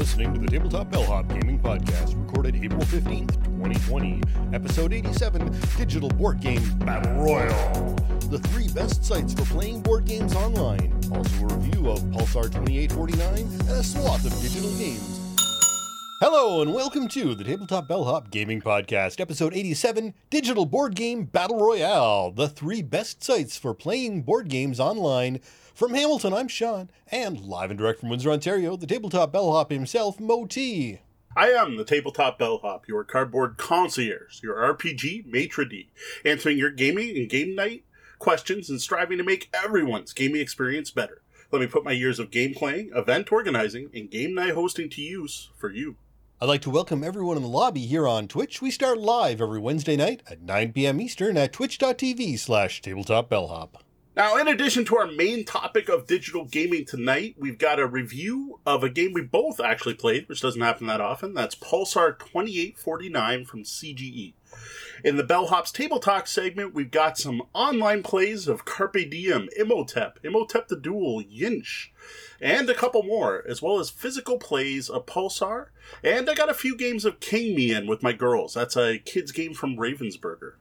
listening to the Tabletop Bellhop Gaming Podcast, recorded April 15th, 2020, episode 87 Digital Board Game Battle Royale. The three best sites for playing board games online. Also, a review of Pulsar 2849 and a swath of digital games. Hello, and welcome to the Tabletop Bellhop Gaming Podcast, episode 87 Digital Board Game Battle Royale. The three best sites for playing board games online. From Hamilton, I'm Sean, and live and direct from Windsor, Ontario, the tabletop bellhop himself, Mo T. I am the Tabletop Bellhop, your cardboard concierge, your RPG maitre d', answering your gaming and game night questions and striving to make everyone's gaming experience better. Let me put my years of game playing, event organizing, and game night hosting to use for you. I'd like to welcome everyone in the lobby here on Twitch. We start live every Wednesday night at 9 p.m. Eastern at twitch.tv slash tabletopbellhop. Now, in addition to our main topic of digital gaming tonight, we've got a review of a game we both actually played, which doesn't happen that often. That's Pulsar 2849 from CGE. In the Bellhop's Table Talk segment, we've got some online plays of Carpe Diem, Imhotep, Imhotep the Duel, Yinsh, and a couple more, as well as physical plays of Pulsar. And I got a few games of King Me in with my girls. That's a kids' game from Ravensburger.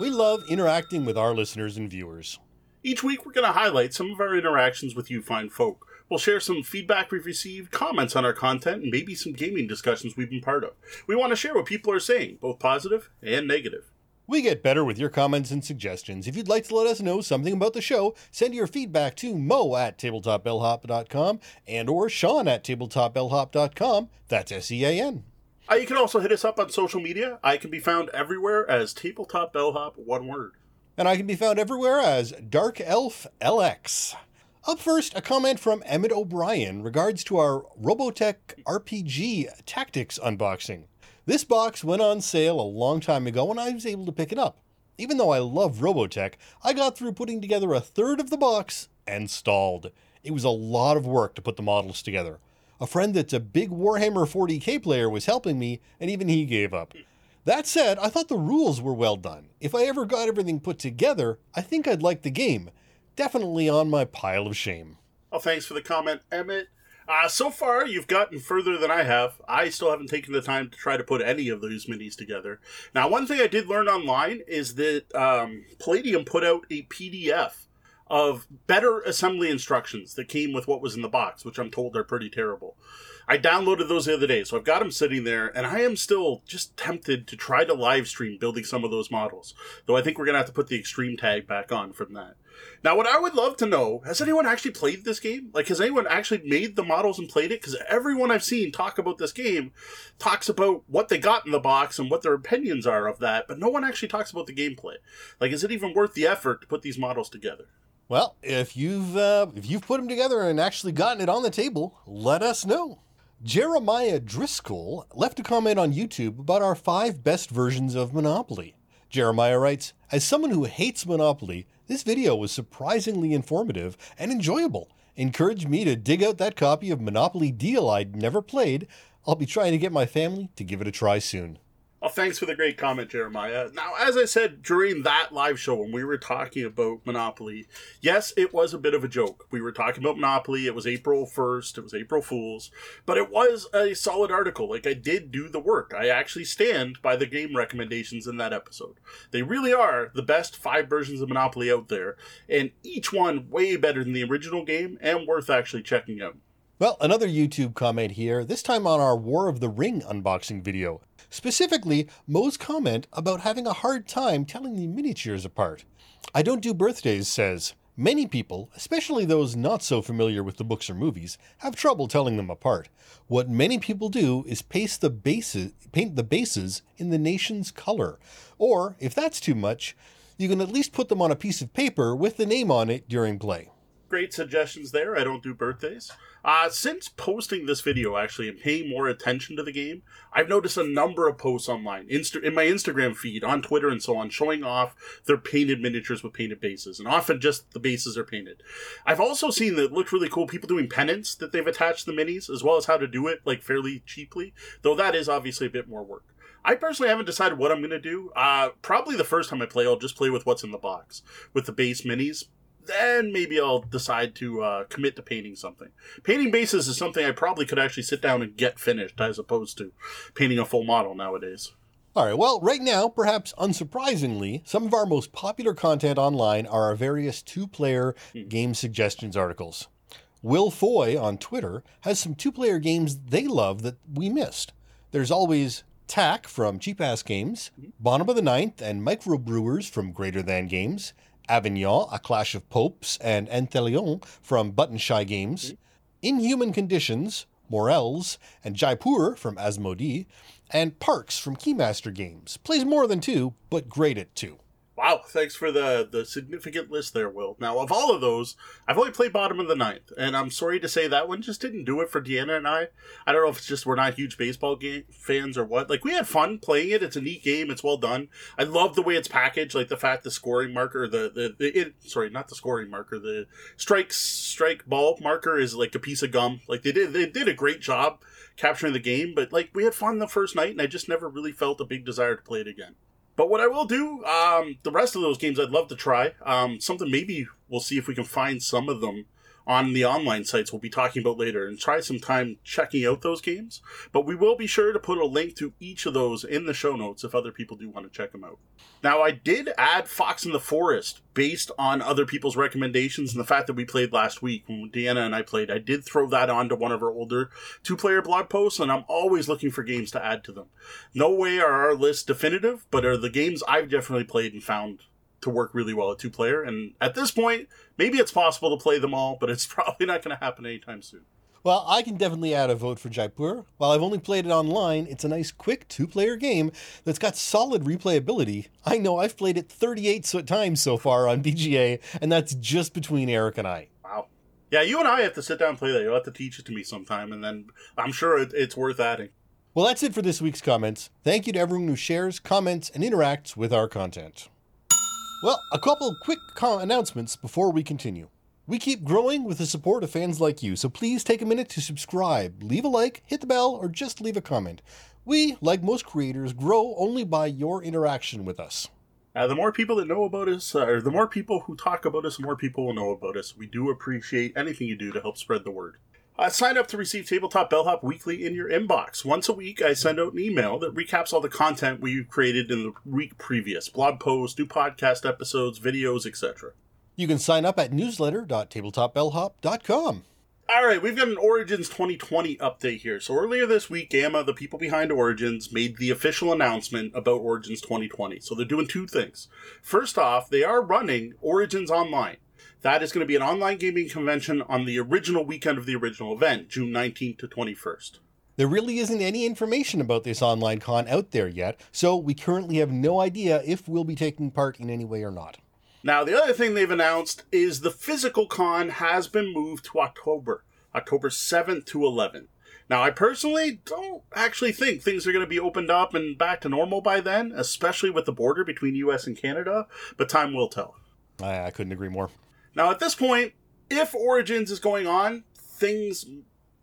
We love interacting with our listeners and viewers. Each week, we're going to highlight some of our interactions with you fine folk. We'll share some feedback we've received, comments on our content, and maybe some gaming discussions we've been part of. We want to share what people are saying, both positive and negative. We get better with your comments and suggestions. If you'd like to let us know something about the show, send your feedback to mo at tabletopbellhop.com and or sean at tabletopbellhop.com. That's S-E-A-N. Uh, you can also hit us up on social media. I can be found everywhere as Tabletop Bellhop, one word. And I can be found everywhere as Dark Elf LX. Up first, a comment from Emmett O'Brien regards to our Robotech RPG Tactics unboxing. This box went on sale a long time ago and I was able to pick it up. Even though I love Robotech, I got through putting together a third of the box and stalled. It was a lot of work to put the models together. A friend that's a big Warhammer 40k player was helping me, and even he gave up. That said, I thought the rules were well done. If I ever got everything put together, I think I'd like the game. Definitely on my pile of shame. Oh, thanks for the comment, Emmett. Uh, so far, you've gotten further than I have. I still haven't taken the time to try to put any of those minis together. Now, one thing I did learn online is that um, Palladium put out a PDF of better assembly instructions that came with what was in the box, which I'm told are pretty terrible. I downloaded those the other day, so I've got them sitting there, and I am still just tempted to try to live stream building some of those models. Though I think we're going to have to put the extreme tag back on from that. Now, what I would love to know has anyone actually played this game? Like, has anyone actually made the models and played it? Because everyone I've seen talk about this game talks about what they got in the box and what their opinions are of that, but no one actually talks about the gameplay. Like, is it even worth the effort to put these models together? Well, if you've uh, if you've put them together and actually gotten it on the table, let us know. Jeremiah Driscoll left a comment on YouTube about our five best versions of Monopoly. Jeremiah writes, As someone who hates Monopoly, this video was surprisingly informative and enjoyable. Encouraged me to dig out that copy of Monopoly Deal I'd never played. I'll be trying to get my family to give it a try soon. Well, thanks for the great comment, Jeremiah. Now, as I said during that live show when we were talking about Monopoly, yes, it was a bit of a joke. We were talking about Monopoly. It was April 1st. It was April Fool's. But it was a solid article. Like, I did do the work. I actually stand by the game recommendations in that episode. They really are the best five versions of Monopoly out there, and each one way better than the original game and worth actually checking out. Well, another YouTube comment here, this time on our War of the Ring unboxing video. Specifically, Mo's comment about having a hard time telling the miniatures apart. I Don't Do Birthdays says, Many people, especially those not so familiar with the books or movies, have trouble telling them apart. What many people do is paste the bases, paint the bases in the nation's color. Or, if that's too much, you can at least put them on a piece of paper with the name on it during play. Great suggestions there. I don't do birthdays. Uh, since posting this video, actually, and paying more attention to the game, I've noticed a number of posts online, Insta- in my Instagram feed, on Twitter, and so on, showing off their painted miniatures with painted bases, and often just the bases are painted. I've also seen that looked really cool. People doing pennants that they've attached to the minis, as well as how to do it like fairly cheaply. Though that is obviously a bit more work. I personally haven't decided what I'm going to do. Uh, probably the first time I play, I'll just play with what's in the box, with the base minis then maybe I'll decide to uh, commit to painting something. Painting bases is something I probably could actually sit down and get finished, as opposed to painting a full model nowadays. All right, well, right now, perhaps unsurprisingly, some of our most popular content online are our various two player game suggestions articles. Will Foy on Twitter has some two player games they love that we missed. There's always Tak from Cheap Ass Games, Bottom of the Ninth and Microbrewers from Greater Than Games, Avignon, A Clash of Popes, and Entelion from Button Shy Games, Inhuman Conditions, Morels, and Jaipur from Asmodee, and Parks from Keymaster Games. Plays more than two, but great at two. Wow, thanks for the the significant list there, Will. Now, of all of those, I've only played Bottom of the Ninth, and I'm sorry to say that one just didn't do it for Deanna and I. I don't know if it's just we're not huge baseball game fans or what. Like, we had fun playing it. It's a neat game. It's well done. I love the way it's packaged, like the fact the scoring marker, the the, the it, sorry, not the scoring marker, the strike strike ball marker is like a piece of gum. Like they did they did a great job capturing the game, but like we had fun the first night, and I just never really felt a big desire to play it again. But what I will do, um, the rest of those games I'd love to try. Um, something maybe we'll see if we can find some of them on the online sites we'll be talking about later and try some time checking out those games. But we will be sure to put a link to each of those in the show notes if other people do want to check them out. Now, I did add Fox in the Forest based on other people's recommendations and the fact that we played last week when Deanna and I played. I did throw that onto one of our older two player blog posts, and I'm always looking for games to add to them. No way are our lists definitive, but are the games I've definitely played and found to work really well at two player. And at this point, maybe it's possible to play them all, but it's probably not going to happen anytime soon. Well, I can definitely add a vote for Jaipur. While I've only played it online, it's a nice, quick two player game that's got solid replayability. I know I've played it 38 times so far on BGA, and that's just between Eric and I. Wow. Yeah, you and I have to sit down and play that. You'll have to teach it to me sometime, and then I'm sure it, it's worth adding. Well, that's it for this week's comments. Thank you to everyone who shares, comments, and interacts with our content. Well, a couple quick announcements before we continue. We keep growing with the support of fans like you, so please take a minute to subscribe, leave a like, hit the bell, or just leave a comment. We, like most creators, grow only by your interaction with us. Uh, the more people that know about us, uh, or the more people who talk about us, the more people will know about us. We do appreciate anything you do to help spread the word. Uh, sign up to receive Tabletop Bellhop weekly in your inbox. Once a week, I send out an email that recaps all the content we've created in the week previous blog posts, new podcast episodes, videos, etc. You can sign up at newsletter.tabletopbellhop.com. All right, we've got an Origins 2020 update here. So earlier this week, GAMA, the people behind Origins, made the official announcement about Origins 2020. So they're doing two things. First off, they are running Origins Online. That is going to be an online gaming convention on the original weekend of the original event, June 19th to 21st. There really isn't any information about this online con out there yet, so we currently have no idea if we'll be taking part in any way or not. Now, the other thing they've announced is the physical con has been moved to October, October 7th to 11th. Now, I personally don't actually think things are going to be opened up and back to normal by then, especially with the border between US and Canada, but time will tell. I, I couldn't agree more. Now, at this point, if Origins is going on, things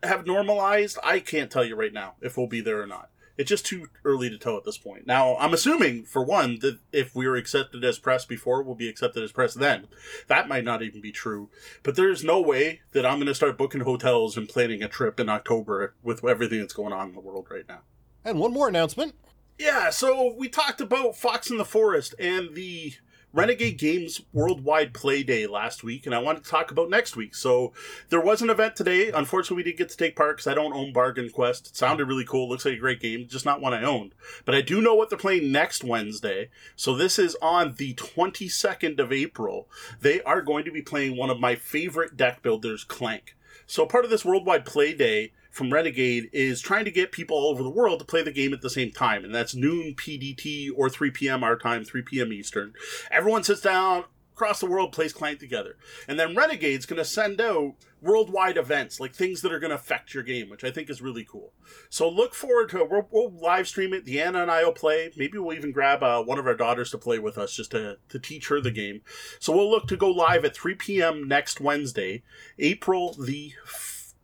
have normalized. I can't tell you right now if we'll be there or not. It's just too early to tell at this point. Now, I'm assuming, for one, that if we were accepted as press before, we'll be accepted as press then. That might not even be true. But there's no way that I'm going to start booking hotels and planning a trip in October with everything that's going on in the world right now. And one more announcement. Yeah, so we talked about Fox in the Forest and the Renegade Games Worldwide Play Day last week, and I want to talk about next week. So there was an event today. Unfortunately, we didn't get to take part because I don't own Bargain Quest. It sounded really cool. Looks like a great game, just not one I owned. But I do know what they're playing next Wednesday. So this is on the 22nd of April. They are going to be playing one of my favorite deck builders, Clank. So part of this Worldwide Play Day from Renegade is trying to get people all over the world to play the game at the same time, and that's noon PDT or 3 p.m. our time, 3 p.m. Eastern. Everyone sits down across the world, plays Clank together, and then Renegade's going to send out worldwide events like things that are going to affect your game, which I think is really cool. So look forward to. We'll, we'll live stream it. Deanna and I will play. Maybe we'll even grab uh, one of our daughters to play with us just to to teach her the game. So we'll look to go live at 3 p.m. next Wednesday, April the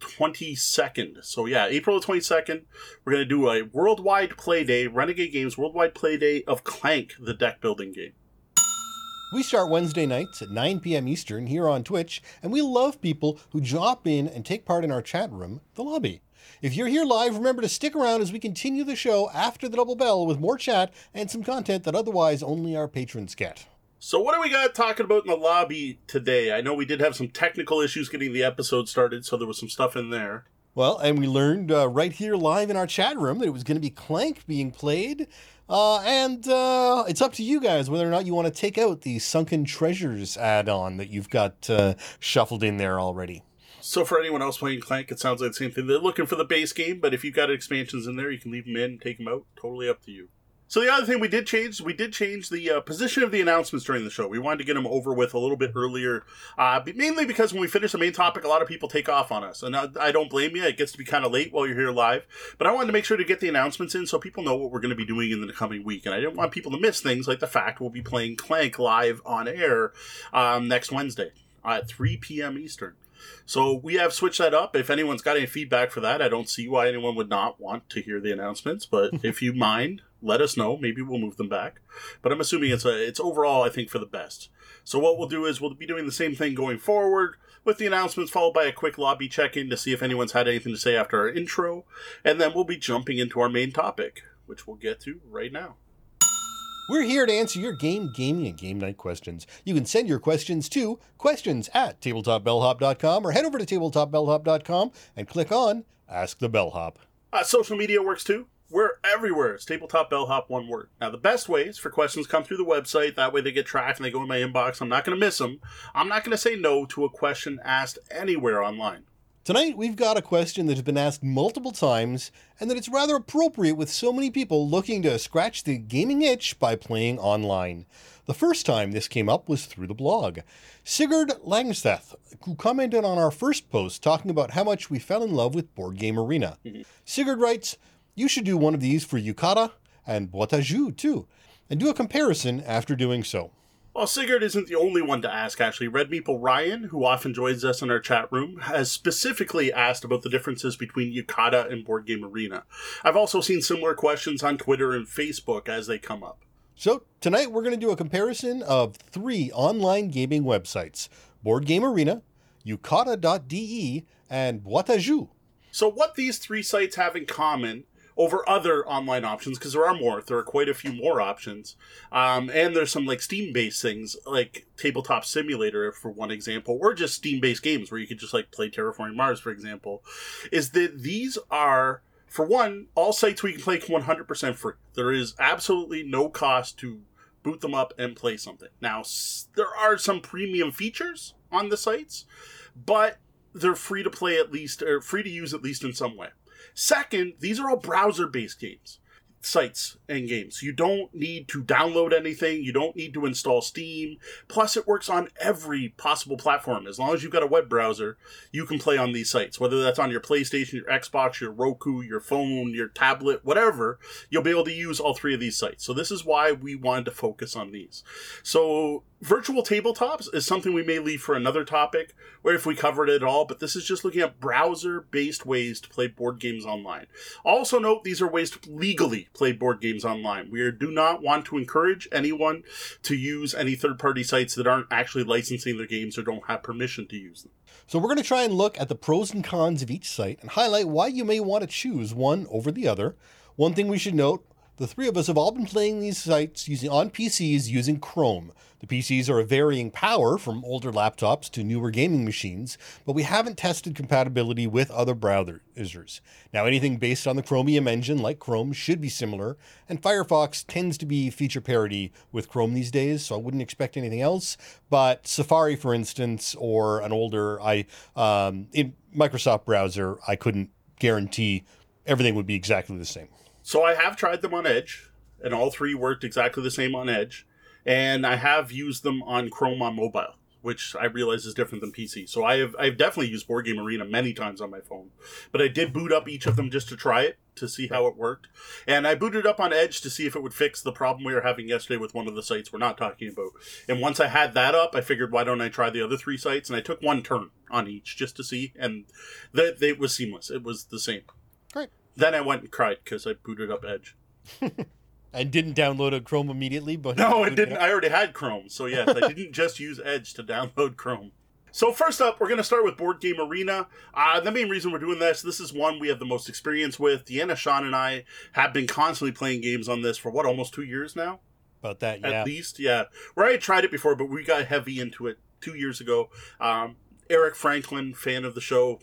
22nd. So yeah, April the 22nd, we're going to do a worldwide play day, Renegade Games worldwide play day of Clank, the deck building game. We start Wednesday nights at 9 p.m. Eastern here on Twitch, and we love people who drop in and take part in our chat room, the lobby. If you're here live, remember to stick around as we continue the show after the double bell with more chat and some content that otherwise only our patrons get. So, what do we got talking about in the lobby today? I know we did have some technical issues getting the episode started, so there was some stuff in there. Well, and we learned uh, right here live in our chat room that it was going to be Clank being played. Uh, and uh, it's up to you guys whether or not you want to take out the Sunken Treasures add on that you've got uh, shuffled in there already. So, for anyone else playing Clank, it sounds like the same thing. They're looking for the base game, but if you've got expansions in there, you can leave them in, take them out. Totally up to you. So the other thing we did change, we did change the uh, position of the announcements during the show. We wanted to get them over with a little bit earlier, uh, mainly because when we finish the main topic, a lot of people take off on us, and I, I don't blame you. It gets to be kind of late while you're here live, but I wanted to make sure to get the announcements in so people know what we're going to be doing in the coming week, and I didn't want people to miss things like the fact we'll be playing Clank live on air um, next Wednesday at 3 p.m. Eastern. So we have switched that up. If anyone's got any feedback for that, I don't see why anyone would not want to hear the announcements. But if you mind, let us know. Maybe we'll move them back. But I'm assuming it's a, it's overall, I think, for the best. So what we'll do is we'll be doing the same thing going forward with the announcements followed by a quick lobby check-in to see if anyone's had anything to say after our intro, and then we'll be jumping into our main topic, which we'll get to right now. We're here to answer your game, gaming, and game night questions. You can send your questions to questions at tabletopbellhop.com or head over to tabletopbellhop.com and click on Ask the Bellhop. Uh, social media works too. Everywhere. It's Tabletop Bellhop, one word. Now, the best way is for questions come through the website. That way they get tracked and they go in my inbox. I'm not going to miss them. I'm not going to say no to a question asked anywhere online. Tonight, we've got a question that has been asked multiple times, and that it's rather appropriate with so many people looking to scratch the gaming itch by playing online. The first time this came up was through the blog. Sigurd Langsteth, who commented on our first post talking about how much we fell in love with Board Game Arena. Mm-hmm. Sigurd writes, You should do one of these for Yucata and Boîte too, and do a comparison after doing so. Well, Sigurd isn't the only one to ask, actually. Red Meeple Ryan, who often joins us in our chat room, has specifically asked about the differences between Yucata and Board Game Arena. I've also seen similar questions on Twitter and Facebook as they come up. So, tonight we're going to do a comparison of three online gaming websites Board Game Arena, Yucata.de, and Jeux. So, what these three sites have in common over other online options because there are more. There are quite a few more options, um, and there's some like Steam-based things like Tabletop Simulator, for one example, or just Steam-based games where you could just like play Terraforming Mars, for example. Is that these are for one, all sites we can play 100% free. There is absolutely no cost to boot them up and play something. Now, there are some premium features on the sites, but they're free to play at least, or free to use at least in some way. Second, these are all browser based games sites and games. You don't need to download anything. You don't need to install Steam. Plus, it works on every possible platform. As long as you've got a web browser, you can play on these sites. Whether that's on your PlayStation, your Xbox, your Roku, your phone, your tablet, whatever, you'll be able to use all three of these sites. So this is why we wanted to focus on these. So virtual tabletops is something we may leave for another topic, or if we covered it at all, but this is just looking at browser based ways to play board games online. Also, note these are ways to legally play board games online. We do not want to encourage anyone to use any third party sites that aren't actually licensing their games or don't have permission to use them. So, we're going to try and look at the pros and cons of each site and highlight why you may want to choose one over the other. One thing we should note the three of us have all been playing these sites using on PCs using Chrome. The PCs are a varying power from older laptops to newer gaming machines, but we haven't tested compatibility with other browsers. Now, anything based on the Chromium engine like Chrome should be similar, and Firefox tends to be feature parity with Chrome these days, so I wouldn't expect anything else. But Safari, for instance, or an older I um, Microsoft browser, I couldn't guarantee everything would be exactly the same. So I have tried them on Edge, and all three worked exactly the same on Edge. And I have used them on Chrome on mobile, which I realize is different than PC. So I have I've definitely used Board Game Arena many times on my phone. But I did boot up each of them just to try it to see how it worked. And I booted up on Edge to see if it would fix the problem we were having yesterday with one of the sites we're not talking about. And once I had that up, I figured why don't I try the other three sites? And I took one turn on each just to see, and that it was seamless. It was the same. Great. Then I went and cried because I booted up Edge. And didn't download a Chrome immediately, but No, it didn't. I already had Chrome, so yes, I didn't just use Edge to download Chrome. So first up, we're going to start with Board Game Arena. Uh, the main reason we're doing this, this is one we have the most experience with. Deanna, Sean, and I have been constantly playing games on this for what, almost two years now? About that, yeah. At least, yeah. Where I had tried it before, but we got heavy into it two years ago. Um, Eric Franklin, fan of the show,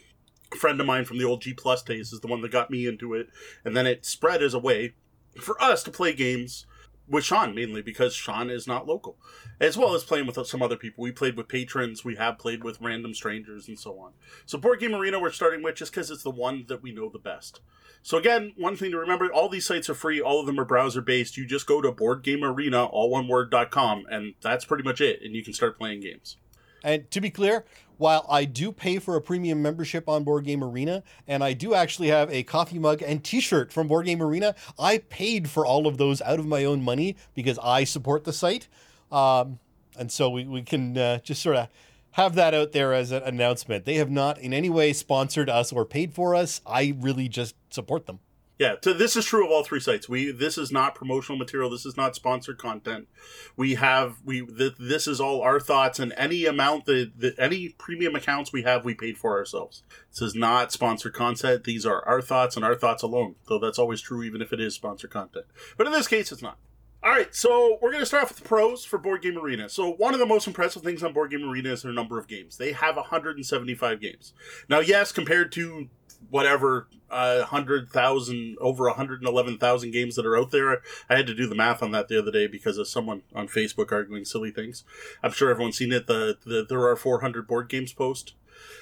friend of mine from the old G Plus days, is the one that got me into it. And then it spread as a way for us to play games with Sean mainly because Sean is not local, as well as playing with some other people. We played with patrons, we have played with random strangers, and so on. So, Board Game Arena, we're starting with just because it's the one that we know the best. So, again, one thing to remember all these sites are free, all of them are browser based. You just go to Board Game Arena, all one word.com, and that's pretty much it, and you can start playing games. And to be clear, while I do pay for a premium membership on Board Game Arena, and I do actually have a coffee mug and t shirt from Board Game Arena, I paid for all of those out of my own money because I support the site. Um, and so we, we can uh, just sort of have that out there as an announcement. They have not in any way sponsored us or paid for us. I really just support them. Yeah, so this is true of all three sites. We this is not promotional material. This is not sponsored content. We have we th- this is all our thoughts and any amount that, that any premium accounts we have we paid for ourselves. This is not sponsored content. These are our thoughts and our thoughts alone. Though that's always true even if it is sponsored content. But in this case it's not. All right, so we're going to start off with the pros for Board Game Arena. So, one of the most impressive things on Board Game Arena is their number of games. They have 175 games. Now, yes, compared to whatever uh, hundred thousand over hundred and eleven thousand games that are out there. I had to do the math on that the other day because of someone on Facebook arguing silly things. I'm sure everyone's seen it. The, the there are 400 board games post,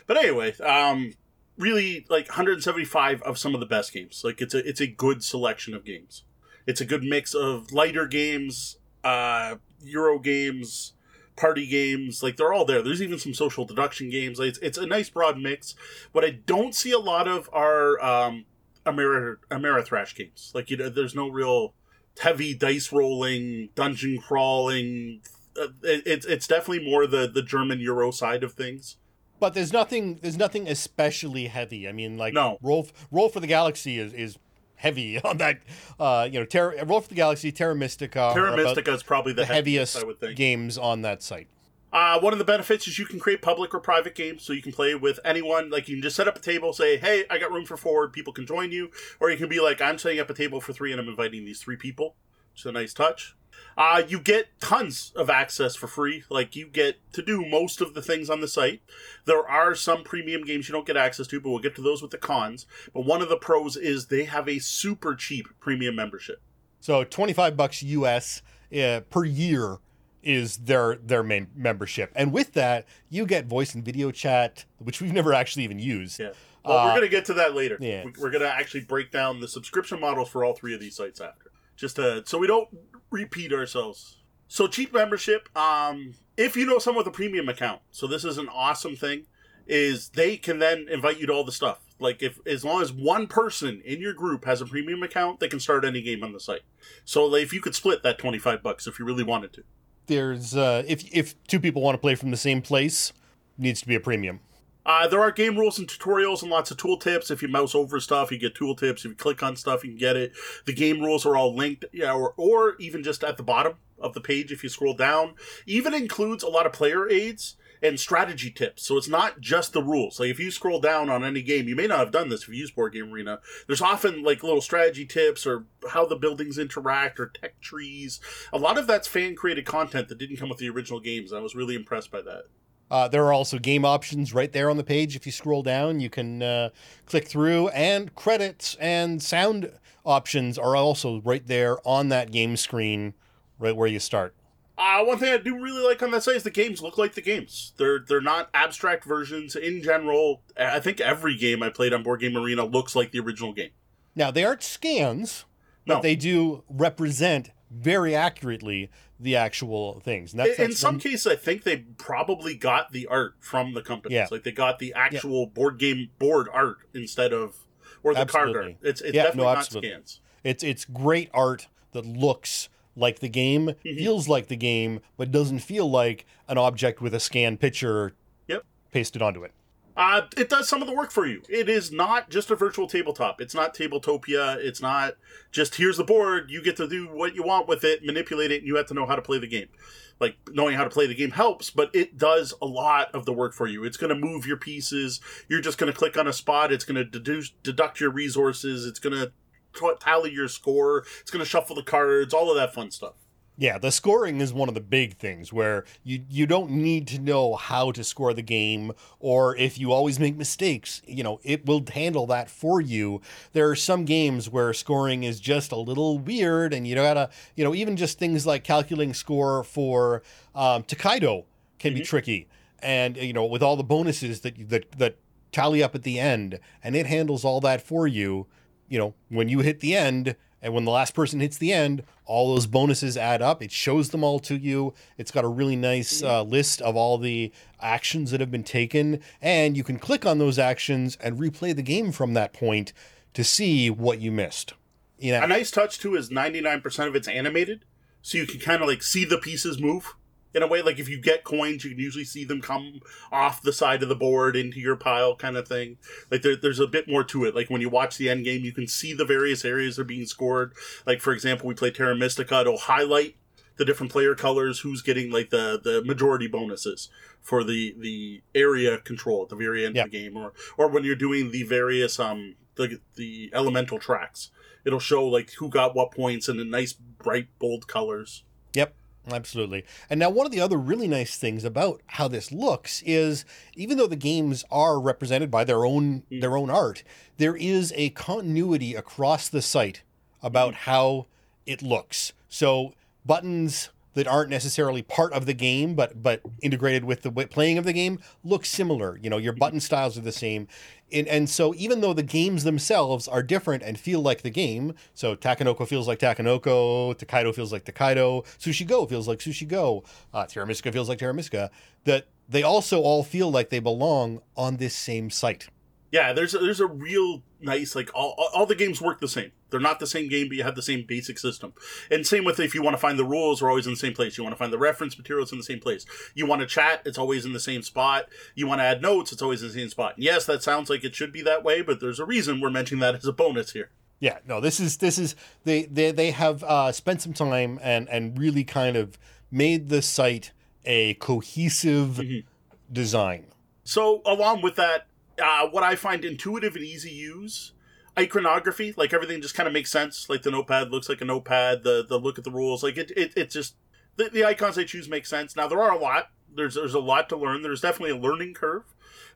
but anyway, um, really like 175 of some of the best games. Like it's a it's a good selection of games. It's a good mix of lighter games, uh, Euro games, party games. Like they're all there. There's even some social deduction games. Like, it's it's a nice broad mix. What I don't see a lot of are um, Ameri- Ameritrash games. Like you know, there's no real heavy dice rolling, dungeon crawling. Uh, it, it's it's definitely more the the German Euro side of things. But there's nothing there's nothing especially heavy. I mean, like No. roll roll for the galaxy is is heavy on that. Uh, you know, Terra, roll for the galaxy, Terra Mystica, Terra Mystica is probably the, the heaviest I would think. games on that site. Uh, one of the benefits is you can create public or private games, so you can play with anyone. Like you can just set up a table, say, "Hey, I got room for four. People can join you," or you can be like, "I'm setting up a table for three, and I'm inviting these three people." Is a nice touch. Uh, you get tons of access for free. Like you get to do most of the things on the site. There are some premium games you don't get access to, but we'll get to those with the cons. But one of the pros is they have a super cheap premium membership. So 25 bucks US uh, per year is their their main membership. And with that, you get voice and video chat, which we've never actually even used. Yeah. Well, Uh, we're going to get to that later. yeah. We- We're going to actually break down the subscription models for all three of these sites after, just to, so we don't repeat ourselves. So cheap membership. Um, if you know someone with a premium account, so this is an awesome thing, is they can then invite you to all the stuff. Like if as long as one person in your group has a premium account, they can start any game on the site. So if you could split that twenty five bucks if you really wanted to. There's uh, if if two people want to play from the same place, needs to be a premium. Uh, there are game rules and tutorials and lots of tooltips. If you mouse over stuff, you get tooltips. If you click on stuff, you can get it. The game rules are all linked, yeah, or, or even just at the bottom of the page if you scroll down. Even includes a lot of player aids and strategy tips. So it's not just the rules. Like if you scroll down on any game, you may not have done this if you use Board Game Arena. There's often like little strategy tips or how the buildings interact or tech trees. A lot of that's fan created content that didn't come with the original games. I was really impressed by that. Uh, there are also game options right there on the page. If you scroll down, you can uh, click through, and credits and sound options are also right there on that game screen, right where you start. Uh, one thing I do really like on that site is the games look like the games. They're they're not abstract versions. In general, I think every game I played on Board Game Arena looks like the original game. Now they aren't scans, but No. they do represent very accurately the actual things. And that's, In, in some one- cases, I think they probably got the art from the companies. Yeah. Like they got the actual board game board art instead of or the card art. It's it's Yeah, definitely no, not absolutely. scans. It's it's great art that looks like the game, Mm-hmm. feels like the game, but doesn't feel like an object with a scan picture Yep. pasted onto it. Uh, it does some of the work for you. It is not just a virtual tabletop. It's not Tabletopia. It's not just here's the board. You get to do what you want with it, manipulate it, and you have to know how to play the game. Like knowing how to play the game helps, but it does a lot of the work for you. It's going to move your pieces. You're just going to click on a spot. It's going to deduce, deduct your resources. It's going to tally your score. It's going to shuffle the cards. All of that fun stuff. Yeah, the scoring is one of the big things where you you don't need to know how to score the game or if you always make mistakes, you know, it will handle that for you. There are some games where scoring is just a little weird and you gotta, you know, even just things like calculating score for um, Tokaido can mm-hmm. be tricky. And you know, with all the bonuses that that that tally up at the end and it handles all that for you, you know, when you hit the end, and when the last person hits the end, all those bonuses add up. It shows them all to you. It's got a really nice uh, list of all the actions that have been taken. And you can click on those actions and replay the game from that point to see what you missed. You know, a nice touch too is 99% of it's animated. So you can kind of like see the pieces move in a way like if you get coins you can usually see them come off the side of the board into your pile kind of thing. Like there, there's a bit more to it. Like when you watch the end game you can see the various areas that are being scored. Like for example we play terra mystica it'll highlight the different player colors who's getting like the the majority bonuses for the the area control at the very end yep. of the game or or when you're doing the various um the the elemental tracks it'll show like who got what points in the nice bright bold colors. Yep Absolutely. And now, one of the other really nice things about how this looks is, even though the games are represented by their own mm. their own art, there is a continuity across the site about mm. how it looks. So buttons that aren't necessarily part of the game but but integrated with the playing of the game look similar. You know your mm-hmm. button styles are the same. And, and so even though the games themselves are different and feel like the game so Takenoko feels like Takenoko, Tokaido feels like Tokaido sushi go feels like sushi go uh, terra feels like terra that they also all feel like they belong on this same site. Yeah there's a, there's a real nice like all, all the games work the same they're not the same game but you have the same basic system. And same with if you want to find the rules are always in the same place. You want to find the reference materials in the same place. You want to chat it's always in the same spot. You want to add notes it's always in the same spot. And yes that sounds like it should be that way but there's a reason we're mentioning that as a bonus here. Yeah no this is this is they they, they have uh, spent some time and and really kind of made the site a cohesive mm-hmm. design. So along with that uh, what I find intuitive and easy use iconography, like everything just kind of makes sense. Like the notepad looks like a notepad. The the look at the rules, like it it, it just the, the icons they choose make sense. Now there are a lot. There's there's a lot to learn. There's definitely a learning curve,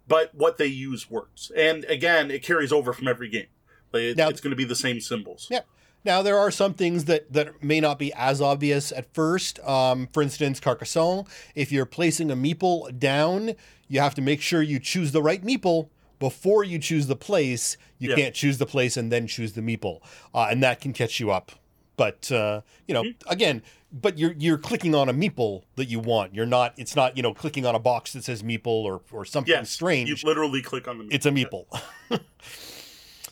but what they use works. And again, it carries over from every game. Like it, now, it's going to be the same symbols. Yeah. Now there are some things that that may not be as obvious at first. Um, for instance, Carcassonne. If you're placing a meeple down, you have to make sure you choose the right meeple before you choose the place. You yeah. can't choose the place and then choose the meeple, uh, and that can catch you up. But uh, you know, mm-hmm. again, but you're you're clicking on a meeple that you want. You're not. It's not you know clicking on a box that says meeple or or something yes, strange. You literally click on the. Meeple. It's a meeple.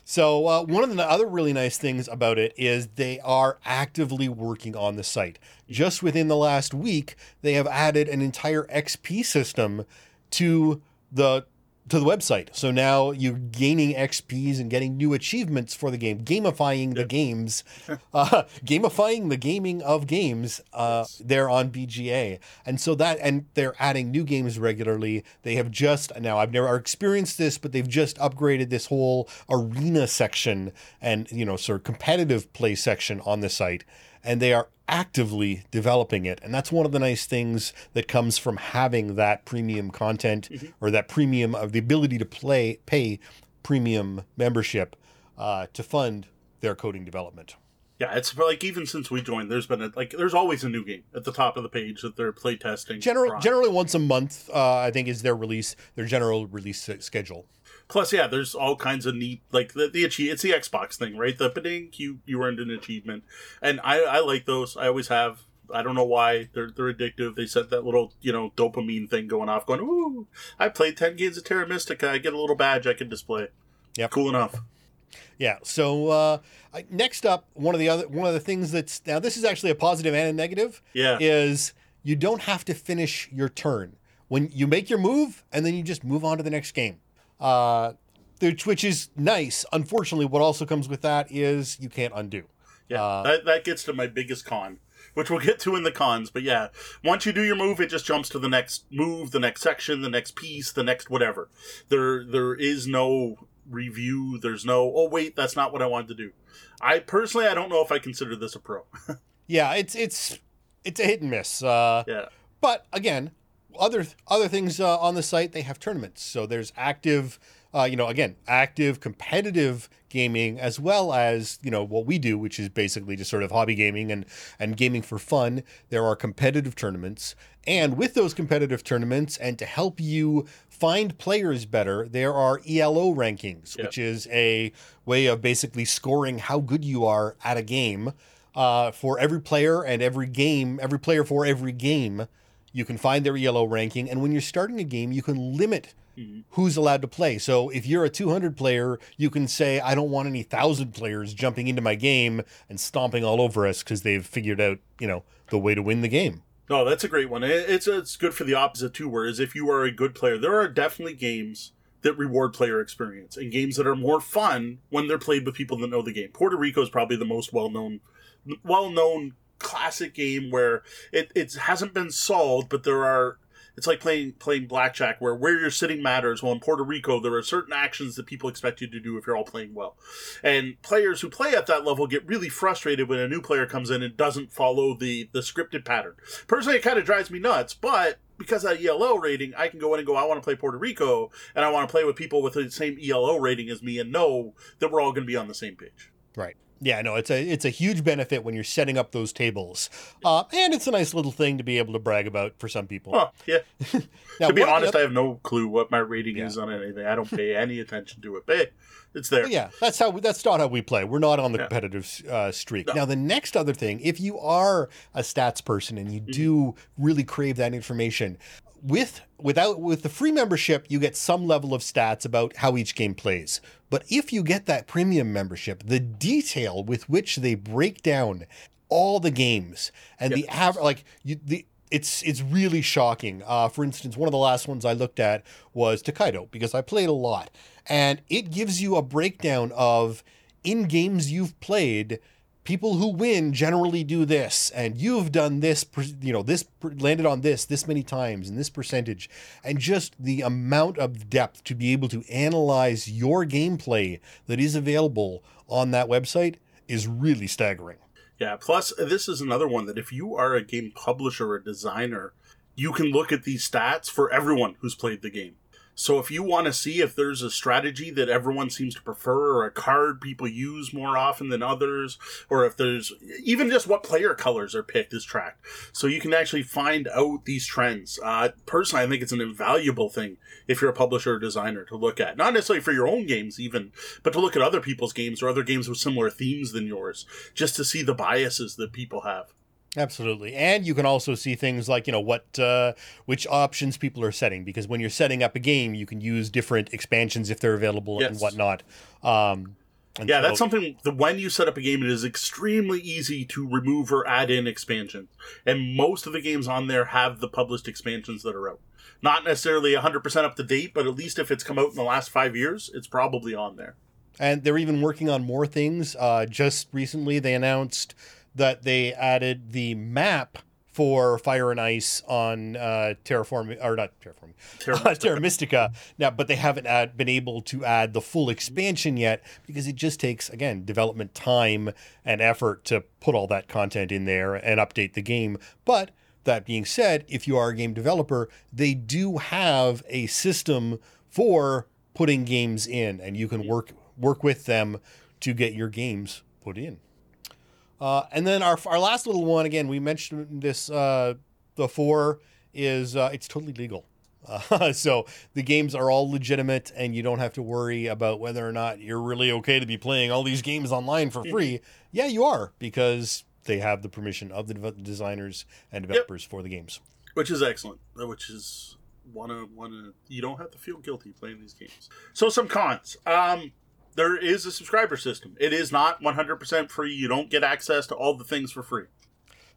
so uh, one of the other really nice things about it is they are actively working on the site. Just within the last week, they have added an entire XP system to the to the website. So now you're gaining XPs and getting new achievements for the game, gamifying the games, uh, gamifying the gaming of games uh, there on BGA. And so that, and they're adding new games regularly. They have just, now I've never experienced this, but they've just upgraded this whole arena section and, you know, sort of competitive play section on the site and they are actively developing it. And that's one of the nice things that comes from having that premium content mm-hmm. or that premium of the ability to play pay premium membership uh, to fund their coding development. Yeah, it's like even since we joined, there's been a, like there's always a new game at the top of the page that they're play testing. General, generally once a month, uh, I think is their release, their general release schedule. Plus, yeah, there's all kinds of neat like the the achieve. It's the Xbox thing, right? The ding, you you earned an achievement, and I I like those. I always have. I don't know why they're they're addictive. They set that little you know dopamine thing going off, going ooh, I played ten games of Terra Mystica. I get a little badge I can display. Yeah, cool enough. Yeah. So uh, next up, one of the other one of the things that's now this is actually a positive and a negative. Yeah. Is you don't have to finish your turn when you make your move and then you just move on to the next game. Uh, which, which is nice. Unfortunately, what also comes with that is you can't undo. Yeah, Uh, that, that gets to my biggest con, which we'll get to in the cons. But yeah, once you do your move, it just jumps to the next move, the next section, the next piece, the next whatever. There, there is no review. There's no. Oh wait, that's not what I wanted to do. I personally, I don't know if I consider this a pro. Yeah, it's it's it's a hit and miss. Uh, yeah, But again, other other things uh, on the site they have tournaments. So there's active, uh, you know, again, active competitive gaming as well as you know what we do, which is basically just sort of hobby gaming and and gaming for fun. There are competitive tournaments, and with those competitive tournaments, and to help you find players better, there are ELO rankings, Yep. which is a way of basically scoring how good you are at a game. Uh, for every player and every game, every player for every game, you can find their ELO ranking. And when you're starting a game, you can limit mm-hmm. who's allowed to play. So if you're a 200 player, you can say, I don't want any 1,000 players jumping into my game and stomping all over us because they've figured out, you know, the way to win the game. no, that's a great one. It's it's good for the opposite too. Whereas if you are a good player, there are definitely games that reward player experience and games that are more fun when they're played with people that know the game. Puerto Rico is probably the most well known well known classic game where it, it hasn't been solved, but there are it's like playing playing blackjack where where you're sitting matters. Well in Puerto Rico there are certain actions that people expect you to do if you're all playing well. And players who play at that level get really frustrated when a new player comes in and doesn't follow the the scripted pattern. Personally it kind of drives me nuts, but because of that ELO rating, I can go in and go, I want to play Puerto Rico, and I want to play with people with the same ELO rating as me and know that we're all going to be on the same page. Right. Yeah, no, it's a it's a huge benefit when you're setting up those tables, uh, and it's a nice little thing to be able to brag about for some people. Yeah. Now, to be one of the honest, oth- I have no clue what my rating Yeah. is on anything. I don't pay any attention to it, but it's there. yeah, that's how that's not how we play. We're not on the Yeah. competitive uh, streak. No. Now, the next other thing, if you are a stats person and you Mm-hmm. do really crave that information, with without with the free membership, you get some level of stats about how each game plays. But if you get that premium membership, the detail with which they break down all the games and the average, like you, the it's it's really shocking. Uh, for instance, one of the last ones I looked at was Takedo because I played a lot, and it gives you a breakdown of in games you've played. People who win generally do this, and you've done this, you know, this landed on this this many times and this percentage, and just the amount of depth to be able to analyze your gameplay that is available on that website is really staggering. Yeah, plus this is another one that if you are a game publisher or designer, you can look at these stats for everyone who's played the game. So if you want to see if there's a strategy that everyone seems to prefer or a card people use more often than others or if there's even just what player colors are picked is tracked. So you can actually find out these trends. Uh, personally, I think it's an invaluable thing if you're a publisher or designer to look at. Not necessarily for your own games even, but to look at other people's games or other games with similar themes than yours just to see the biases that people have. Absolutely, and you can also see things like you know what uh, which options people are setting because when you're setting up a game, you can use different expansions if they're available and whatnot. Um, and Yeah, so- that's something that when you set up a game, it is extremely easy to remove or add in expansions. And most of the games on there have the published expansions that are out. Not necessarily 100% up to date, but at least if it's come out in the last five years, it's probably on there. and they're even working on more things. Uh, just recently, they announced that they added the map for Fire and Ice on uh, Terraform or not Terraform, Terra- Terra Mystica. Now, but they haven't add, been able to add the full expansion yet because it just takes again development time and effort to put all that content in there and update the game. But that being said, if you are a game developer, they do have a system for putting games in, and you can work work with them to get your games put in. Uh, and then our our last little one again, we mentioned this uh, before, is uh, it's totally legal. Uh, so the games are all legitimate, and you don't have to worry about whether or not you're really okay to be playing all these games online for free. Yeah, you are because they have the permission of the dev- designers and developers for the games. which is excellent. Which is one of one of you don't have to feel guilty playing these games. So some cons. Um, there is a subscriber system. It is not 100% free. You don't get access to all the things for free.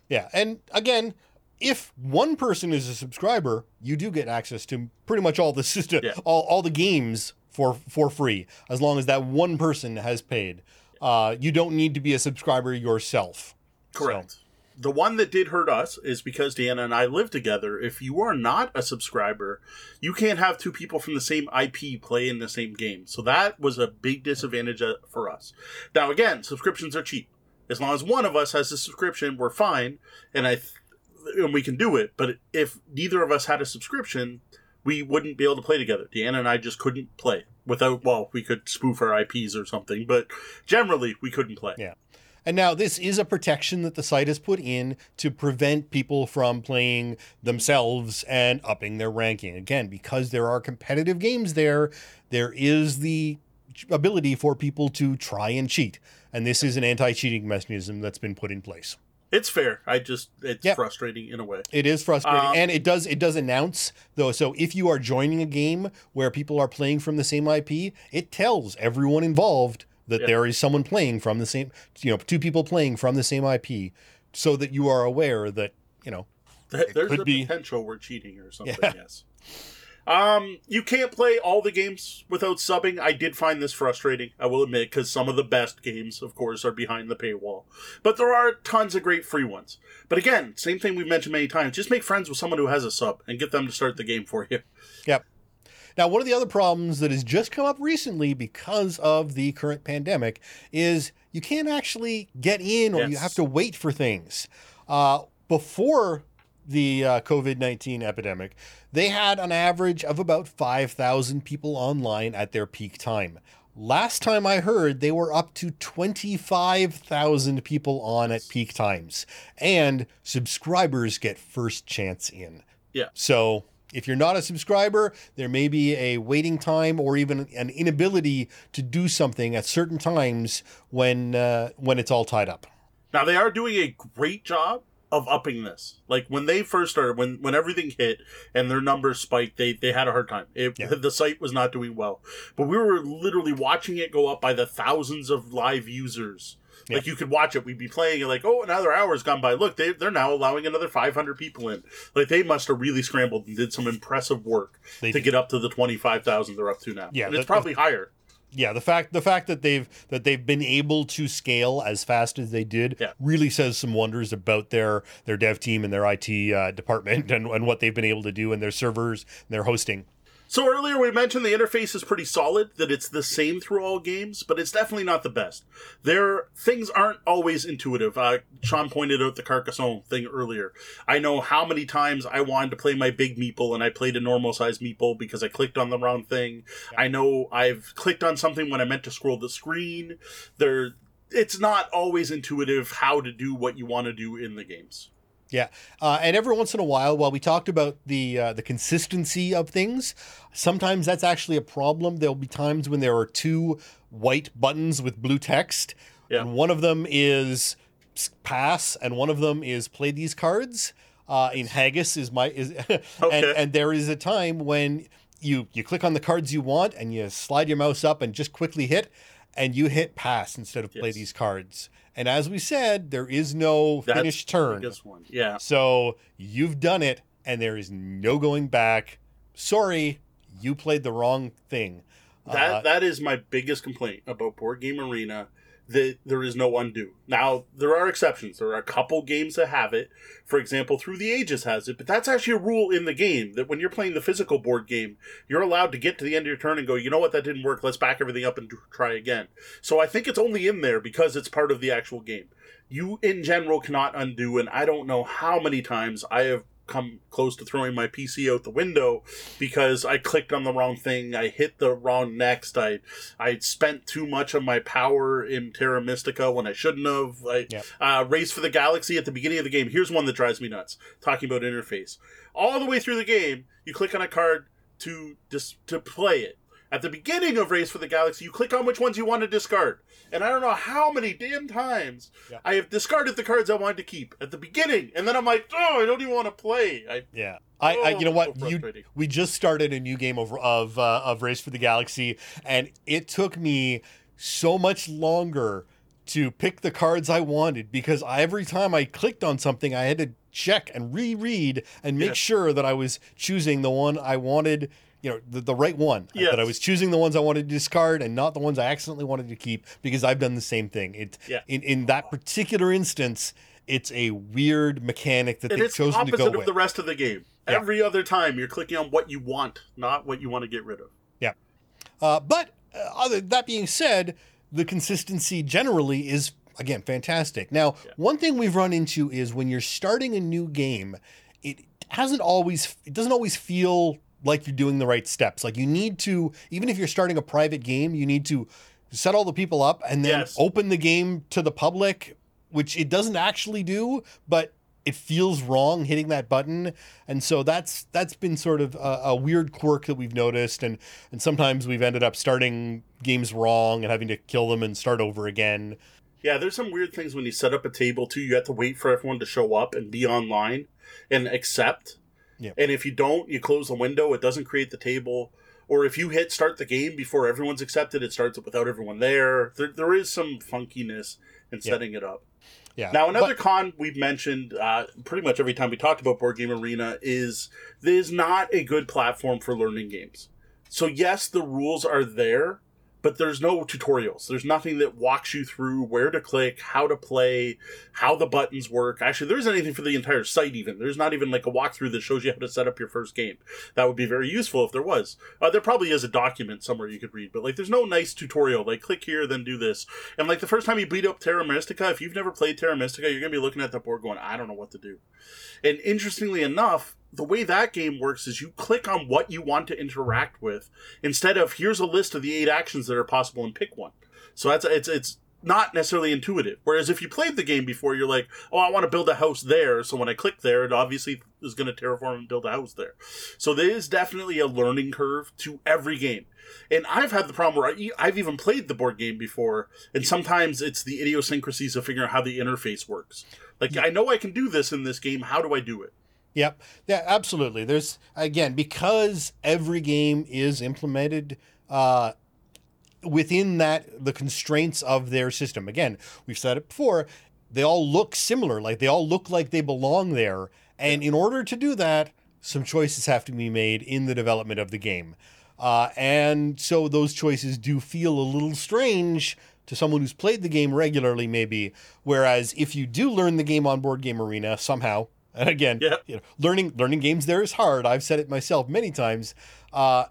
Yeah, and again, if one person is a subscriber, you do get access to pretty much all the system, Yeah. all, all the games for for free as long as that one person has paid. Uh, you don't need to be a subscriber yourself. Correct. So. The one that did hurt us is because Deanna and I live together. If you are not a subscriber, you can't have two people from the same IP play in the same game. So that was a big disadvantage uh, for us. Now, again, subscriptions are cheap. As long as one of us has a subscription, we're fine, and I th- and we can do it. But if neither of us had a subscription, we wouldn't be able to play together. Deanna and I just couldn't play without. Well, we could spoof our IPs or something, but generally we couldn't play. Yeah. And now this is a protection that the site has put in to prevent people from playing themselves and upping their ranking. Again, because there are competitive games there, there is the ability for people to try and cheat. And this is an anti-cheating mechanism that's been put in place. It's fair. I just it's frustrating in a way. It is frustrating, um, and it does it does announce though. So if you are joining a game where people are playing from the same IP, it tells everyone involved that yep. there is someone playing from the same, you know, two people playing from the same IP, so that you are aware that you know there's a be... potential we're cheating or something. Yeah. Yes. Um, you can't play all the games without subbing. I did find this frustrating, I will admit, because some of the best games, of course, are behind the paywall. But there are tons of great free ones. But again, same thing we've mentioned many times. Just make friends with someone who has a sub and get them to start the game for you. Yep. Now, one of the other problems that has just come up recently because of the current pandemic is you can't actually get in or yes. you have to wait for things. Uh, before the uh, COVID 19 epidemic, they had an average of about 5,000 people online at their peak time. Last time I heard, they were up to 25,000 people on at peak times, and subscribers get first chance in. Yeah. So if you're not a subscriber, there may be a waiting time or even an inability to do something at certain times when uh, when it's all tied up. Now they are doing a great job of upping this. Like when they first started, when when everything hit and their numbers spiked, they they had a hard time. It, yeah. The site was not doing well, but we were literally watching it go up by the thousands of live users. Yeah. Like you could watch it, we'd be playing it like, oh, another hour's gone by. Look, they they're now allowing another 500 people in. Like they must have really scrambled and did some impressive work they to did. get up to the 25,000 they're up to now. Yeah, and it's probably higher yeah, the fact the fact that they've that they've been able to scale as fast as they did yeah. really says some wonders about their their dev team and their IT uh, department and, and what they've been able to do in their servers and their hosting. So earlier we mentioned the interface is pretty solid, that it's the same through all games, but it's definitely not the best. There things aren't always intuitive. Uh, Sean pointed out the Carcassonne thing earlier. I know how many times I wanted to play my big meeple and I played a normal size meeple because I clicked on the wrong thing. I know I've clicked on something when I meant to scroll the screen. There it's not always intuitive how to do what you want to do in the games. Yeah, uh, and every once in a while, while we talked about the uh, the consistency of things, sometimes that's actually a problem. There'll be times when there are two white buttons with blue text, yeah. and one of them is pass, and one of them is play these cards. Uh, in Haggis is my is, okay. and and there is a time when you you click on the cards you want and you slide your mouse up and just quickly hit, and you hit pass instead of yes. play these cards and as we said, there is no That's finished turn. one. Yeah. So you've done it, and there is no going back. Sorry, you played the wrong thing. That uh, that is my biggest complaint about Board Game Arena that there is no undo. Now, there are exceptions. There are a couple games that have it. For example, Through the Ages has it, but that's actually a rule in the game that when you're playing the physical board game, you're allowed to get to the end of your turn and go, you know what, that didn't work. Let's back everything up and try again. So I think it's only in there because it's part of the actual game. You, in general, cannot undo, and I don't know how many times I have come close to throwing my PC out the window because I clicked on the wrong thing. I hit the wrong next. I I spent too much of my power in Terra Mystica when I shouldn't have. I, yep. uh, Race for the Galaxy at the beginning of the game. Here's one that drives me nuts. Talking about interface. All the way through the game, you click on a card to just to play it at the beginning of Race for the Galaxy, you click on which ones you want to discard. And I don't know how many damn times yeah. I have discarded the cards I wanted to keep at the beginning. And then I'm like, oh, I don't even want to play. I, yeah. I, I, you know what so you we just started a new game of of uh, of Race for the Galaxy and it took me so much longer to pick the cards I wanted because every time I clicked on something I had to check and reread and make sure that I was choosing the one I wanted you know the, the right one Yes. that I was choosing the ones I wanted to discard and not the ones I accidentally wanted to keep because I've done the same thing. It Yeah. in in that particular instance, it's a weird mechanic that And they've chosen to go opposite of with. the rest of the game. Yeah. Every other time, you're clicking on what you want, not what you want to get rid of. Yeah. Uh, but uh, other that being said, the consistency generally is again fantastic. Now, Yeah. one thing we've run into is when you're starting a new game, it hasn't always it doesn't always feel like you're doing the right steps. Like you need to even if you're starting a private game, you need to set all the people up and then Yes. open the game to the public, which it doesn't actually do, but it feels wrong hitting that button and so that's that's been sort of a, a weird quirk that we've noticed and and sometimes we've ended up starting games wrong and having to kill them and start over again Yeah, there's some weird things when you set up a table too. You have to wait for everyone to show up and be online and accept. Yeah. And if you don't, you close the window. It doesn't create the table. Or if you hit start the game before everyone's accepted, it starts it without everyone there. There, there is some funkiness in setting it up. yeah Now, another But- con we've mentioned uh, pretty much every time we talked about Board Game Arena is there's not a good platform for learning games. So, yes, the rules are there, but there's no tutorials. There's nothing that walks you through where to click, how to play, how the buttons work. Actually, there isn't anything for the entire site, even. There's not even like a walkthrough that shows you how to set up your first game. That would be very useful if there was. Uh, there probably is a document somewhere you could read, but like there's no nice tutorial. Like, click here, then do this. And like the first time you beat up Terra Mystica, if you've never played Terra Mystica, you're gonna be looking at the board going, I don't know what to do. And interestingly enough, the way that game works is you click on what you want to interact with instead of here's a list of the eight actions that are possible and pick one. So that's it's it's not necessarily intuitive. Whereas if you played the game before, you're like, oh, I want to build a house there. So when I click there, it obviously is going to terraform and build a house there. So there is definitely a learning curve to every game. And I've had the problem where I, I've even played the board game before, and sometimes it's the idiosyncrasies of figuring out how the interface works. Like, I know I can do this in this game. How do I do it? Yep. Yeah, absolutely. There's again because every game is implemented uh, within that the constraints of their system. Again, we've said it before. They all look similar. Like they all look like they belong there. And in order to do that, some choices have to be made in the development of the game. Uh, and so those choices do feel a little strange to someone who's played the game regularly, maybe. Whereas if you do learn the game on Board Game Arena somehow, and again, Yeah. you know, learning learning games there is hard. I've said it myself many times. Uh,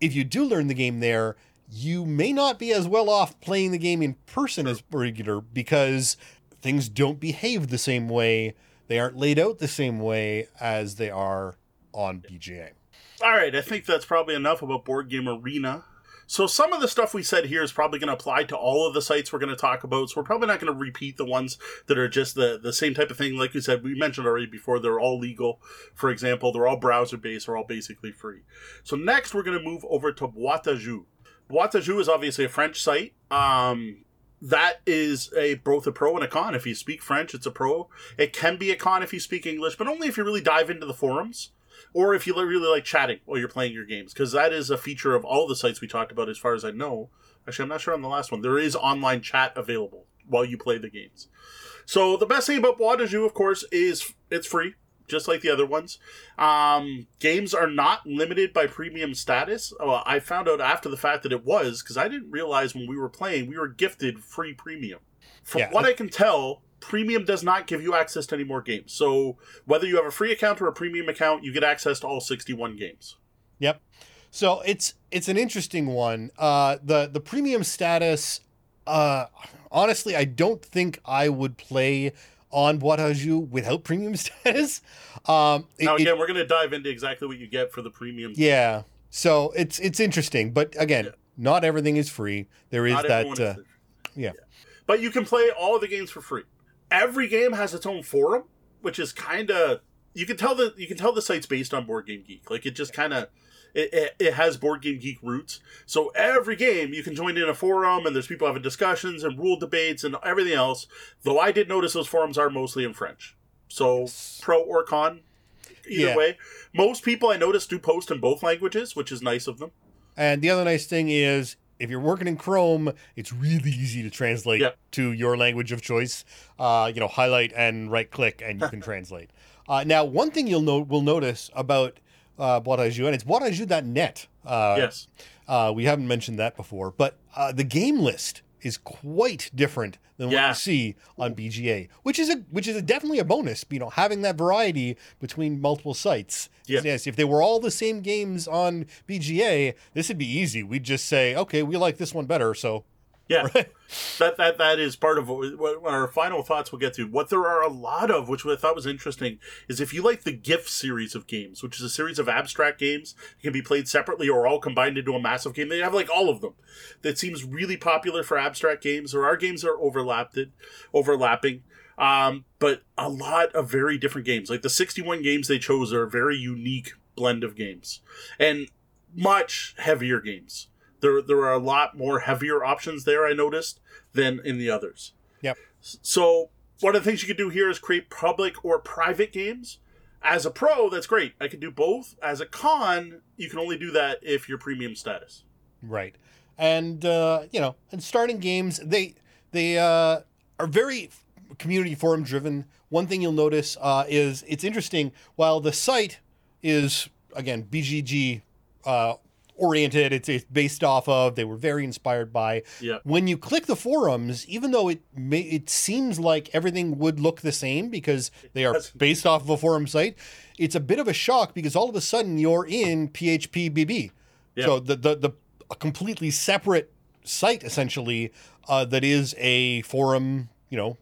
if you do learn the game there, you may not be as well off playing the game in person as regular because things don't behave the same way. They aren't laid out the same way as they are on BGA. All right, I think that's probably enough about Board Game Arena. So some of the stuff we said here is probably going to apply to all of the sites we're going to talk about. So we're probably not going to repeat the ones that are just the, the same type of thing. Like we said, we mentioned already before, they're all legal. For example, they're all browser based, they're all basically free. So next, we're going to move over to Boîte à is obviously a French site. Um, that is a both a pro and a con. If you speak French, it's a pro. It can be a con if you speak English, but only if you really dive into the forums or if you really like chatting while you're playing your games, because that is a feature of all the sites we talked about, as far as I know. Actually, I'm not sure on the last one. There is online chat available while you play the games. So the best thing about Boîte à Jeux, of course, is it's free, just like the other ones. Um, games are not limited by premium status. Well, I found out after the fact that it was because I didn't realize when we were playing we were gifted free premium. From Yeah. what I can tell, premium does not give you access to any more games. So whether you have a free account or a premium account, you get access to all 61 games. Yep. So it's it's an interesting one. Uh, the the premium status. Uh, honestly, I don't think I would play on Jeux without premium status. Um, it- now it- again, we're going to dive into exactly what you get for the premium. yeah. So it's it's interesting, but again, Yeah. not everything is free. There is Not that. Uh, is- yeah. But you can play all the games for free. Every game has its own forum, which is kind of you can tell that you can tell the site's based on Board Game Geek. Like it just kind of it, it, it has Board Game Geek roots. So every game you can join in a forum and there's people having discussions and rule debates and everything else. Though I did notice those forums are mostly in French. So pro or con, either Yeah. way. Most people I noticed do post in both languages, which is nice of them. And the other nice thing is, if you're working in Chrome, it's really easy to translate Yep. to your language of choice. Uh, you know, highlight and right click, and you can translate. Uh, now, one thing you'll note will notice about uh, and it's boîteajeux.net. Uh, yes. Uh, we haven't mentioned that before, but uh, the game list is quite different than what Yeah. you see on BGA, which is a which is a, definitely a bonus. You know, having that variety between multiple sites. Yeah. Yes, if they were all the same games on BGA, this would be easy. We'd just say, okay, we like this one better, so Yeah, that that that is part of what, what our final thoughts we'll get to. What there are a lot of, which I thought was interesting, is if you like the GIPF series of games, which is a series of abstract games that can be played separately or all combined into a massive game. They have like all of them. That seems really popular for abstract games. There are games that are overlapped, overlapping. Um, but a lot of very different games. Like the 61 games they chose are a very unique blend of games. And much heavier games. There, there are a lot more heavier options there, I noticed, than in the others. Yep. So, one of the things you can do here is create public or private games. As a pro, that's great. I can do both. As a con, you can only do that if you're premium status. Right. And uh, you know, and starting games, they they uh, are very community forum driven. One thing you'll notice uh, is it's interesting. While the site is again BGG uh, oriented, it's, it's based off of. They were very inspired by. Yeah. When you click the forums, even though it may, it seems like everything would look the same because they are based off of a forum site, it's a bit of a shock because all of a sudden you're in PHP BB. Yeah. So the the the a completely separate site essentially uh, that is a forum, you know,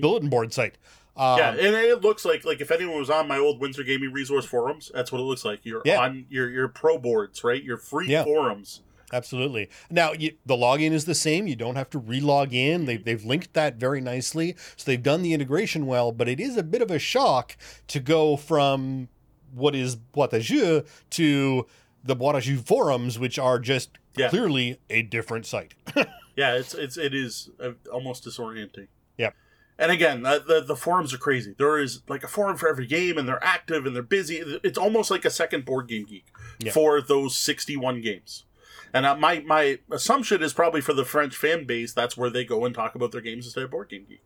bulletin board site. Um, yeah, and it looks like like if anyone was on my old Windsor Gaming Resource forums, that's what it looks like. You're Yeah. on your your pro boards, right? Your free Yeah. forums. Absolutely. Now, you, the login is the same. You don't have to re-log in. They, they've linked that very nicely. So they've done the integration well, but it is a bit of a shock to go from what is Boîte à Jeux to the Boîte à Jeux forums, which are just Yeah. clearly a different site. Yeah, it's it's it is uh, almost disorienting. And again, the, the the forums are crazy. There is like a forum for every game, and they're active and they're busy. It's almost like a second board game geek Yeah. for those sixty-one games. And uh, my my assumption is probably for the French fan base, that's where they go and talk about their games instead of board game geek.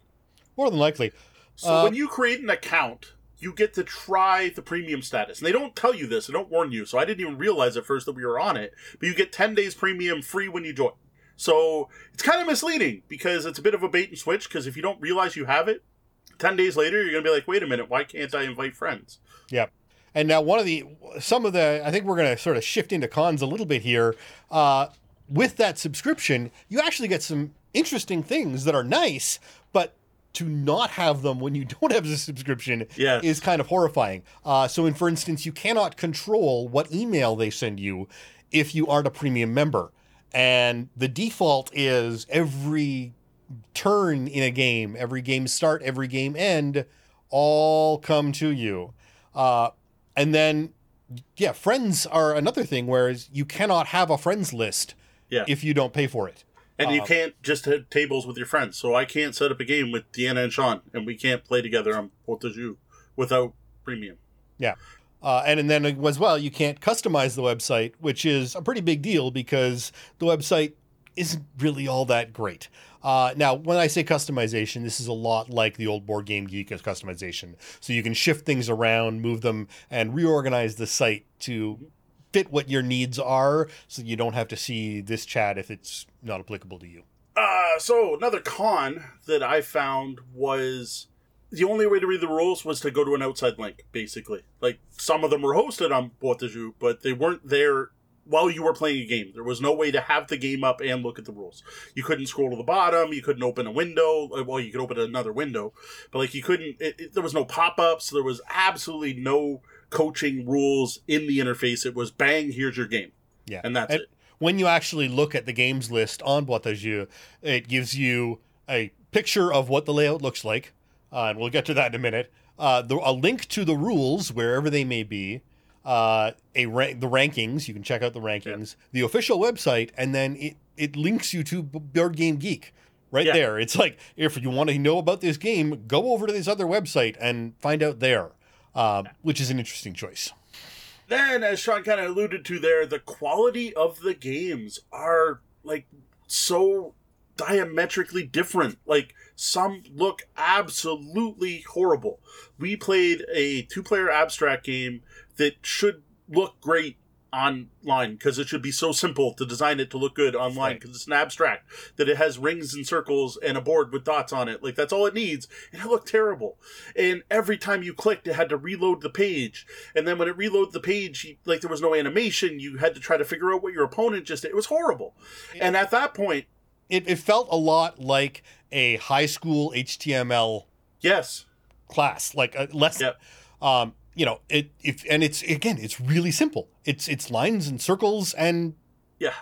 More than likely. So Uh, when you create an account, you get to try the premium status. And they don't tell you this, they don't warn you. So I didn't even realize at first that we were on it. But you get 10 days premium free when you join. So it's kind of misleading because it's a bit of a bait and switch. Because if you don't realize you have it, 10 days later, you're going to be like, wait a minute, why can't I invite friends? Yep. And now one of the some of the I think we're going to sort of shift into cons a little bit here. Uh, with that subscription, you actually get some interesting things that are nice, but to not have them when you don't have the subscription Yes. is kind of horrifying. Uh, so, in for instance, you cannot control what email they send you if you aren't a premium member, and the default is every turn in a game, every game start, every game end, all come to you. Uh, and then, yeah, friends are another thing, whereas you cannot have a friends list Yeah. if you don't pay for it. And you Uh, can't just have tables with your friends. So I can't set up a game with Deanna and Sean, and we can't play together on Jeux without premium. Yeah. Uh, and, then as well, you can't customize the website, which is a pretty big deal because the website isn't really all that great. Uh, now, when I say customization, this is a lot like the old Board Game Geek customization. So you can shift things around, move them, and reorganize the site to fit what your needs are so you don't have to see this chat if it's not applicable to you. Uh, so another con that I found was the only way to read the rules was to go to an outside link, basically. Like some of them were hosted on Jeux, but they weren't there while you were playing a game. There was no way to have the game up and look at the rules. You couldn't scroll to the bottom. You couldn't open a window. Uh, Well, you could open another window, but like you couldn't. It, it, there was no pop-ups. There was absolutely no coaching rules in the interface. It was bang, here's your game, Yeah. and that's And it. when you actually look at the games list on Jeux, it gives you a picture of what the layout looks like, uh, and we'll get to that in a minute. Uh, the, a link to the rules wherever they may be, uh, a ra- the rankings. You can check out the rankings, the official website, and then it it links you to Board Game Geek. Right Yeah. there, it's like if you want to know about this game, go over to this other website and find out there, uh, which is an interesting choice. Then, as Sean kind of alluded to there, the quality of the games are like so diametrically different. Like some look absolutely horrible. We played a two-player abstract game that should look great online because it should be so simple to design it to look good online Right. because it's an abstract that it has rings and circles and a board with dots on it. Like that's all it needs and it looked terrible. And every time you clicked it had to reload the page. And then when it reloaded the page like there was no animation. You had to try to figure out what your opponent just did. It was horrible. And at that point It, it felt a lot like a high school HTML yes class, like a lesson. Yep. Um, you know, it if and it's again, it's really simple. It's it's lines and circles, and yeah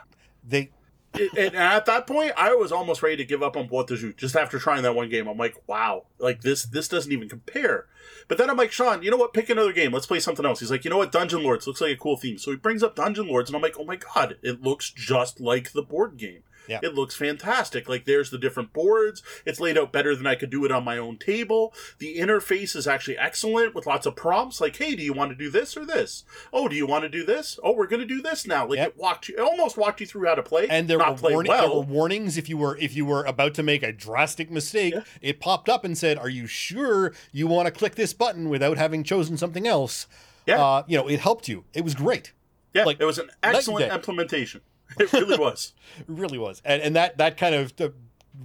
they It- and at that point, I was almost ready to give up on Boîte de Jeu just after trying that one game. I'm like, wow, like this this doesn't even compare. But then I'm like, Sean, you know what? Pick another game. Let's play something else. He's like, you know what? Dungeon Lords looks like a cool theme. So he brings up Dungeon Lords, and I'm like, oh my god, it looks just like the board game. Yeah. It looks fantastic. Like there's the different boards. It's laid out better than I could do it on my own table. The interface is actually excellent with lots of prompts. Like, hey, do you want to do this or this? Oh, do you want to do this? Oh, we're going to do this now. Like Yep. it walked you, it almost walked you through how to play. and there not were, play warning, well. there were warnings if you were if you were about to make a drastic mistake. Yeah. It popped up and said, "Are you sure you want to click this button without having chosen something else?" Yeah. Uh, you know, it helped you. It was great. Yeah, Like, it was an excellent implementation. It really was. It really was, and and that that kind of uh,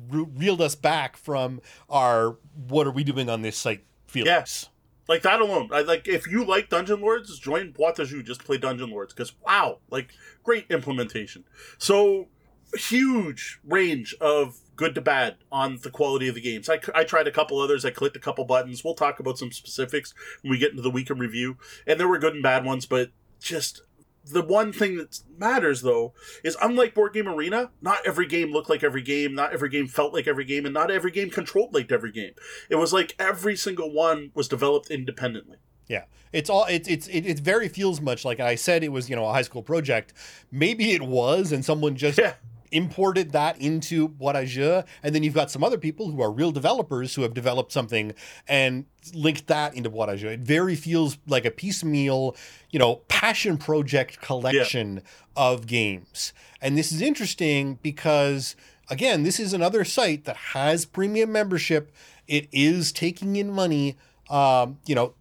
re- reeled us back from our "What are we doing on this site?" feelings. Yes. Like that alone. I, like if you like Dungeon Lords, join Boîte de just to play Dungeon Lords because wow, like great implementation. So huge range of good to bad on the quality of the games. I, I tried a couple others. I clicked a couple buttons. We'll talk about some specifics when we get into the week in review. And there were good and bad ones, but just the one thing that matters though is unlike Board Game Arena, not every game looked like every game, not every game felt like every game, and not every game controlled like every game. It was like every single one was developed independently. Yeah, it's all it's it's it, it very feels much like I said it was you know a high school project. Maybe it was, and someone just Yeah. Imported that into Boîte and then you've got some other people who are real developers who have developed something and linked that into Boîte It very feels like a piecemeal, you know, passion project collection of games. And this is interesting because again, this is another site that has premium membership. It is taking in money. Um, you know,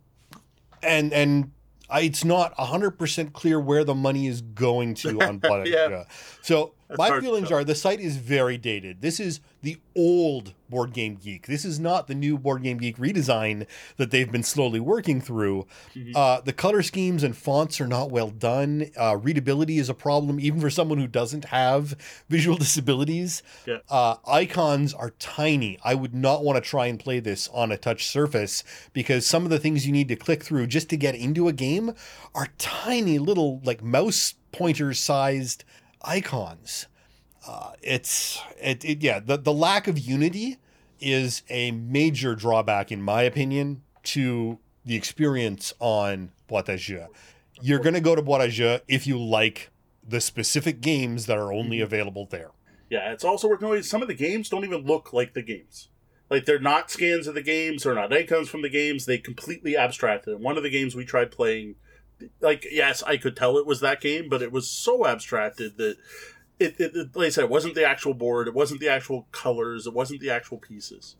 and and it's not 100% clear where the money is going to on Blood Yeah. So That's my feelings are the site is very dated. This is the old Board Game Geek. This is not the new Board Game Geek redesign that they've been slowly working through. Mhm. Uh, the color schemes and fonts are not well done. Uh, readability is a problem, even for someone who doesn't have visual disabilities. Yeah. Uh, icons are tiny. I would not want to try and play this on a touch surface because some of the things you need to click through just to get into a game are tiny little, like mouse pointer sized icons. Uh, it's it, it yeah the the lack of unity is a major drawback in my opinion to the experience on Boîte à. You're going to go to Boîte à if you like the specific games that are only available there. Yeah, it's also worth noting some of the games don't even look like the games. Like they're not scans of the games, they're not icons from the games. They completely abstracted. And One of the games we tried playing, like yes, I could tell it was that game, but it was so abstracted that it, it, it like I said, it wasn't the actual board, it wasn't the actual colors, it wasn't the actual pieces.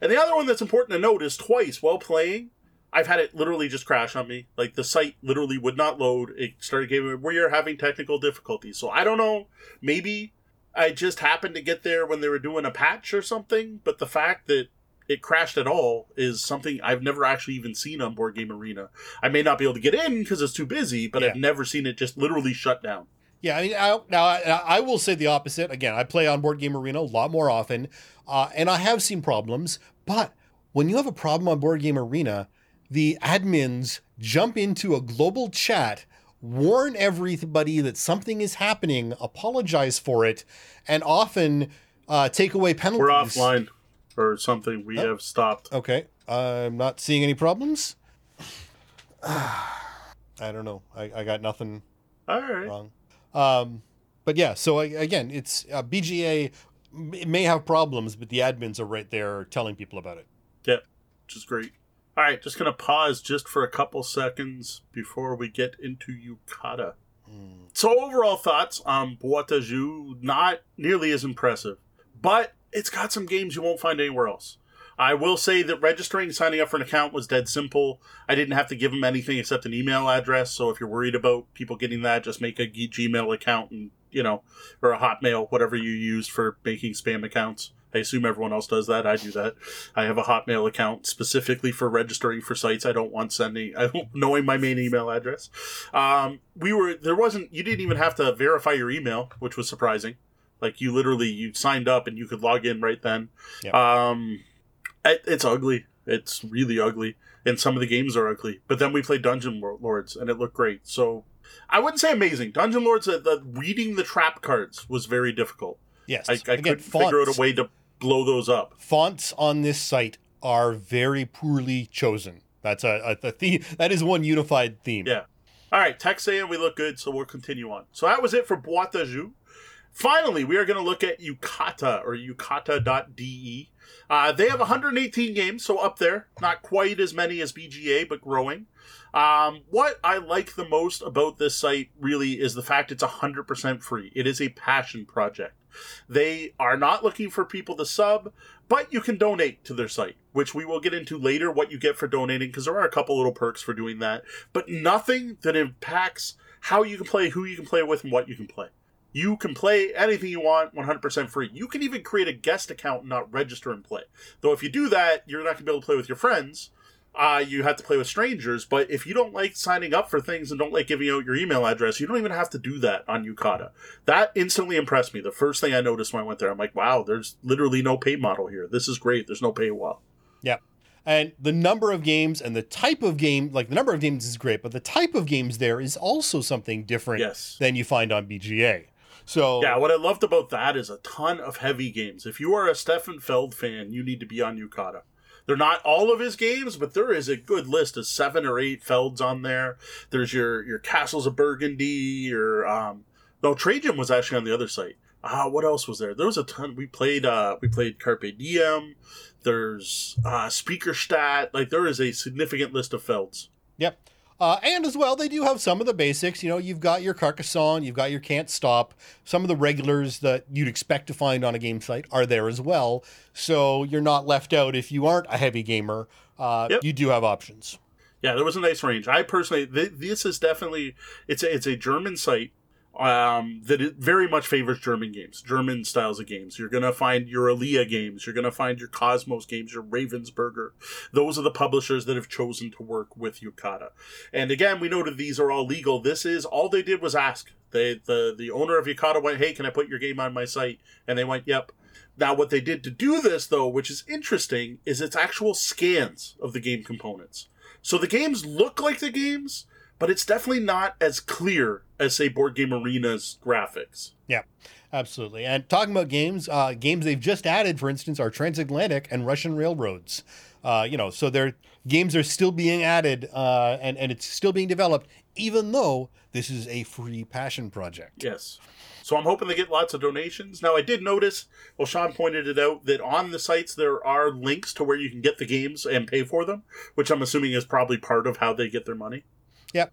And the other one that's important to note is twice while playing, I've had it literally just crash on me. Like the site literally would not load. It started giving we are having technical difficulties. So I don't know. Maybe I just happened to get there when they were doing a patch or something. But the fact that it crashed at all is something I've never actually even seen on Board Game Arena. I may not be able to get in because it's too busy, but I've never seen it just literally shut down. Yeah, I mean, I, now I, I will say the opposite. Again, I play on Board Game Arena a lot more often, uh, and I have seen problems. But when you have a problem on Board Game Arena, the admins jump into a global chat, warn everybody that something is happening, apologize for it, and often uh, take away penalties. We're offline or something. We Oh. have stopped. Okay, I'm not seeing any problems. I don't know. I, I got nothing All right. wrong. Um, but yeah, so I- again, it's uh, BGA m- may have problems, but the admins are right there telling people about it. Yep, which is great. All right, just gonna pause just for a couple seconds before we get into Yucata. Hmm. So overall thoughts on de Jeu, not nearly as impressive, but it's got some games you won't find anywhere else. I will say that registering, signing up for an account was dead simple. I didn't have to give them anything except an email address. So if you're worried about people getting that, just make a Gmail account and, you know, or a Hotmail, whatever you use for making spam accounts. I assume everyone else does that. I do that. I have a Hotmail account specifically for registering for sites. I don't want sending, I don't knowing my main email address. Um, we were, there wasn't, you didn't even have to verify your email, which was surprising. Like you literally, you signed up and you could log in right then. Yep. Um, it, it's ugly. It's really ugly. And some of the games are ugly. But then we played Dungeon Lords and it looked great. So I wouldn't say amazing. Dungeon Lords, uh, the, reading the trap cards was very difficult. Yes. I, I couldn't figure out a way to blow those up. Fonts on this site are very poorly chosen. That's a, a, a theme. That is one unified theme. Yeah. All right. Text saying we look good, so we'll continue on. So that was it for Boîte à Jeux. Finally, we are going to look at Yucata or yucata.de. Uh, they have 118 games, so up there. Not quite as many as BGA, but growing. Um, what I like the most about this site really is the fact it's 100% free. It is a passion project. They are not looking for people to sub, but you can donate to their site, which we will get into later what you get for donating, because there are a couple little perks for doing that, but nothing that impacts how you can play, who you can play with, and what you can play. You can play anything you want 100% free. You can even create a guest account and not register and play. Though if you do that, you're not going to be able to play with your friends. Uh, you have to play with strangers, but if you don't like signing up for things and don't like giving out your email address, you don't even have to do that on Yucata. That instantly impressed me. The first thing I noticed when I went there, I'm like, wow, there's literally no pay model here. This is great. There's no paywall. Yeah. And the number of games and the type of game, like the number of games is great, but the type of games there is also something different yes. than you find on BGA. So yeah, what I loved about that is a ton of heavy games. If you are a Stefan Feld fan, you need to be on Yucata. They're not all of his games, but there is a good list of seven or eight Felds on there. There's your your Castles of Burgundy, your um, no Trajan was actually on the other site. Ah, uh, what else was there? There was a ton. We played uh, we played Carpe Diem. There's uh, Speicherstadt. Like there is a significant list of Felds. Yep. Uh, and as well, they do have some of the basics. You know, you've got your Carcassonne, you've got your Can't Stop. Some of the regulars that you'd expect to find on a game site are there as well. So you're not left out if you aren't a heavy gamer. Uh, yep. You do have options. Yeah, there was a nice range. I personally, th- this is definitely it's a, it's a German site um, that it very much favors German games, German styles of games. You're going to find your Alea games, you're going to find your Kosmos games, your Ravensburger. Those are the publishers that have chosen to work with Yucata. And again, we noted these are all legal. This is all they did was ask. They the the owner of Yucata went, "Hey, can I put your game on my site?" And they went, "Yep." Now, what they did to do this, though, which is interesting, is it's actual scans of the game components. So the games look like the games, but it's definitely not as clear as say Board Game Arena's graphics. Yeah, absolutely. And talking about games, uh, games they've just added, for instance, are Transatlantic and Russian Railroads. Uh, you know, so their games are still being added, uh, and and it's still being developed, even though this is a free passion project. Yes. So I'm hoping to get lots of donations. Now I did notice, well, Sean pointed it out that on the sites there are links to where you can get the games and pay for them, which I'm assuming is probably part of how they get their money. Yep.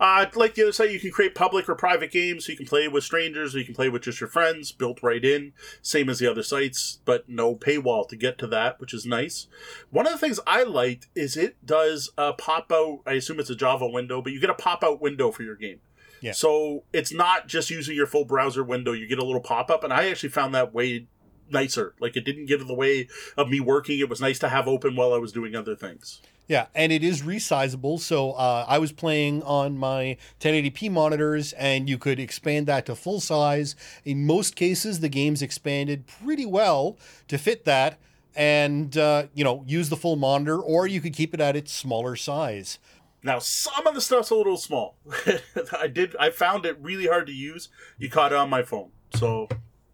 Uh, like the other side, you can create public or private games, so you can play with strangers, or you can play with just your friends, built right in, same as the other sites, but no paywall to get to that, which is nice. One of the things I liked is it does a pop out. I assume it's a Java window, but you get a pop out window for your game. Yeah. So it's not just using your full browser window; you get a little pop up, and I actually found that way nicer. Like it didn't get in the way of me working. It was nice to have open while I was doing other things. Yeah, and it is resizable. So uh, I was playing on my 1080p monitors, and you could expand that to full size. In most cases, the game's expanded pretty well to fit that, and uh, you know use the full monitor, or you could keep it at its smaller size. Now, some of the stuff's a little small. I did. I found it really hard to use. You caught it on my phone, so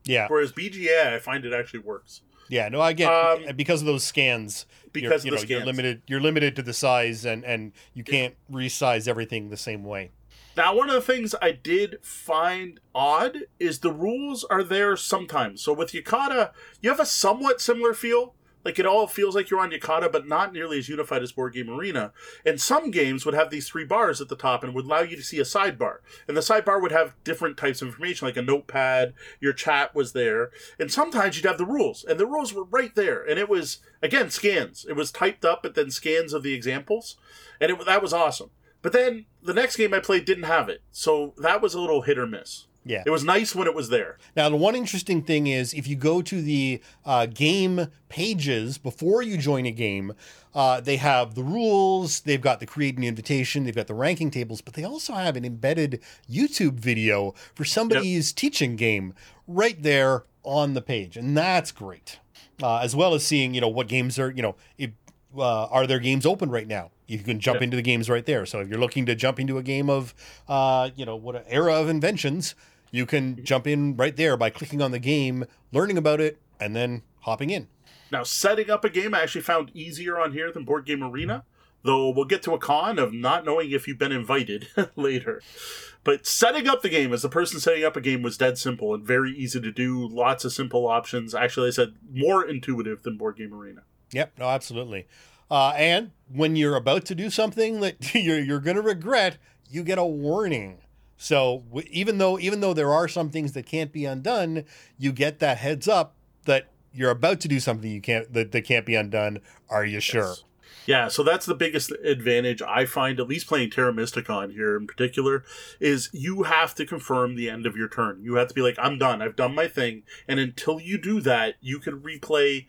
yeah. Whereas BGA, I find it actually works. Yeah, no, I get um, because of those scans. Because you know, scans. you're limited. You're limited to the size, and and you can't yeah. resize everything the same way. Now, one of the things I did find odd is the rules are there sometimes. So with Yucata, you have a somewhat similar feel, Like it all feels like you're on Yucata, but not nearly as unified as Board Game Arena. And some games would have these three bars at the top and would allow you to see a sidebar. And the sidebar would have different types of information, like a notepad, your chat was there. And sometimes you'd have the rules, and the rules were right there. And it was, again, scans. It was typed up, but then scans of the examples. And it, that was awesome. But then the next game I played didn't have it. So that was a little hit or miss. Yeah. It was nice when it was there. Now, the one interesting thing is if you go to the uh, game pages before you join a game, uh, they have the rules, they've got the create an invitation, they've got the ranking tables, but they also have an embedded YouTube video for somebody's yep. teaching game right there on the page. And that's great. Uh, as well as seeing, you know, what games are, you know, if, uh, are there games open right now? You can jump yep. into the games right there. So if you're looking to jump into a game of, uh, you know, what era of inventions, you can jump in right there by clicking on the game, learning about it, and then hopping in. Now, setting up a game I actually found easier on here than Board Game Arena, though we'll get to a con of not knowing if you've been invited later. But setting up the game as the person setting up a game was dead simple and very easy to do. Lots of simple options. Actually, I said more intuitive than Board Game Arena. Yep, no, absolutely. Uh, and when you're about to do something that you're, you're going to regret, you get a warning. So even though even though there are some things that can't be undone, you get that heads up that you're about to do something you can't that, that can't be undone. Are you sure? Yes. Yeah, so that's the biggest advantage I find, at least playing Terra Mystica on here in particular, is you have to confirm the end of your turn. You have to be like, I'm done. I've done my thing. And until you do that, you can replay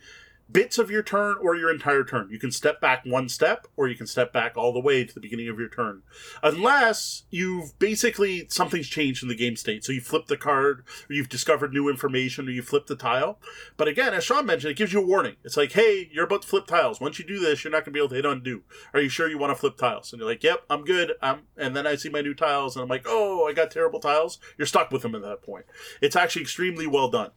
bits of your turn or your entire turn. You can step back one step or you can step back all the way to the beginning of your turn. Unless you've basically something's changed in the game state. So you flip the card or you've discovered new information or you flip the tile. But again, as Sean mentioned, it gives you a warning. It's like, hey, you're about to flip tiles. Once you do this, you're not going to be able to hit undo. Are you sure you want to flip tiles? And you're like, yep, I'm good. I'm, and then I see my new tiles and I'm like, oh, I got terrible tiles. You're stuck with them at that point. It's actually extremely well done.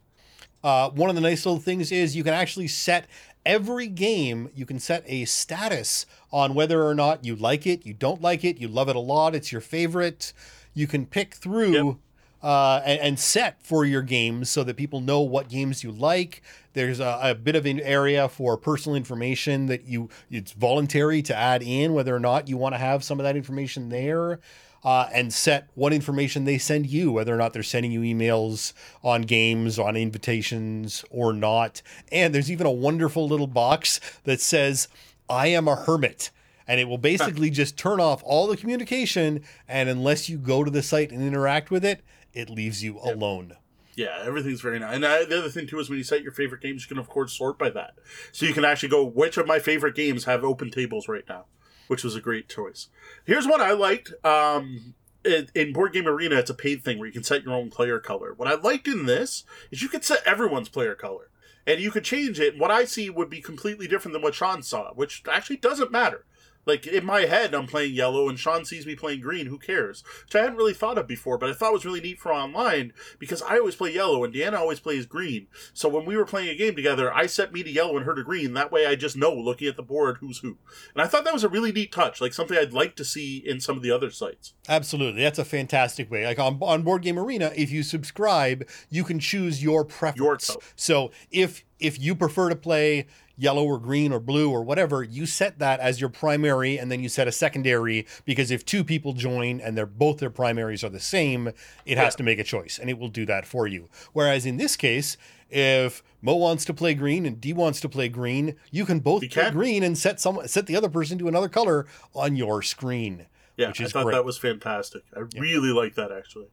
Uh, one of the nice little things is you can actually set every game, you can set a status on whether or not you like it, you don't like it, you love it a lot, it's your favorite. You can pick through yep. uh, and, and, set for your games so that people know what games you like. There's a, a, bit of an area for personal information that you it's voluntary to add in whether or not you want to have some of that information there uh, and set what information they send you, whether or not they're sending you emails on games, on invitations, or not. And there's even a wonderful little box that says, I am a hermit. And it will basically just turn off all the communication. And unless you go to the site and interact with it, it leaves you yep. alone. Yeah, everything's very nice. And uh, the other thing too is when you set your favorite games, you can of course sort by that. So you can actually go, which of my favorite games have open tables right now? Which was a great choice. Here's what I liked. Um, in, in Board Game Arena, it's a paid thing where you can set your own player color. What I liked in this is you could set everyone's player color, and you could change it. What I see would be completely different than what Sean saw, which actually doesn't matter. Like in my head, I'm playing yellow, and Sean sees me playing green. Who cares? Which I hadn't really thought of before, but I thought was really neat for online because I always play yellow, and Deanna always plays green. So when we were playing a game together, I set me to yellow and her to green. That way, I just know looking at the board who's who. And I thought that was a really neat touch, like something I'd like to see in some of the other sites. Absolutely, that's a fantastic way. Like on on Board Game Arena, if you subscribe, you can choose your preference. Your so if if you prefer to play yellow or green or blue or whatever, you set that as your primary and then you set a secondary because if two people join and they're both their primaries are the same, it has yeah. to make a choice and it will do that for you. Whereas in this case, if Mo wants to play green and D wants to play green, you can both you play can. green and set some set the other person to another color on your screen. Yeah, I thought great. that was fantastic. I yeah. really like that actually.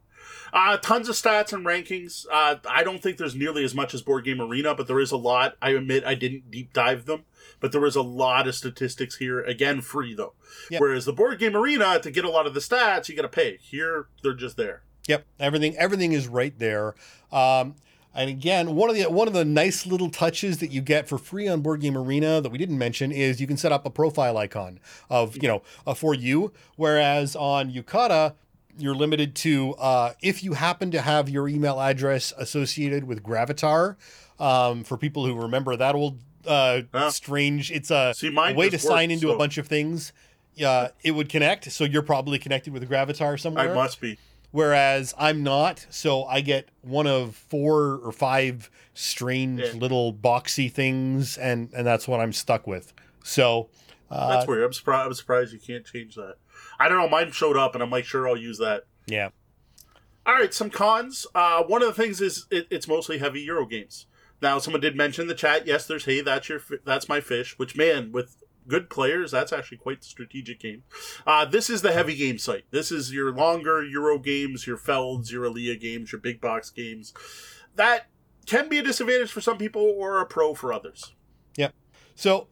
Uh, tons of stats and rankings. Uh, I don't think there's nearly as much as Board Game Arena, but there is a lot. I admit I didn't deep dive them, but there was a lot of statistics here. Again, free though. Yep. Whereas the Board Game Arena, to get a lot of the stats, you got to pay. Here, they're just there. Yep, everything everything is right there. Um, and again, one of the one of the nice little touches that you get for free on Board Game Arena that we didn't mention is you can set up a profile icon of you know uh, for you. Whereas on Yucata, you're limited to uh, if you happen to have your email address associated with Gravatar. Um, for people who remember that old uh, huh? strange, it's a, See, a way to worked, sign into so. a bunch of things. Uh, it would connect, so you're probably connected with Gravatar somewhere. I must be. whereas I'm not. So I get one of four or five strange Yeah. little boxy things, and and that's what I'm stuck with. So uh, That's weird. I'm surprised. I'm surprised you can't change that. I don't know. Mine showed up, and I'm like, sure, I'll use that. yeah, All right, some cons. Uh, one of the things is it, it's mostly heavy Euro games. Now, someone did mention in the chat. Yes, there's hey, that's your that's my fish. Which man, with good players, that's actually quite the strategic game. Uh, this is the heavy game site. This is your longer Euro games, your Felds, your Alea games, your big box games. That can be a disadvantage for some people or a pro for others. Yep. So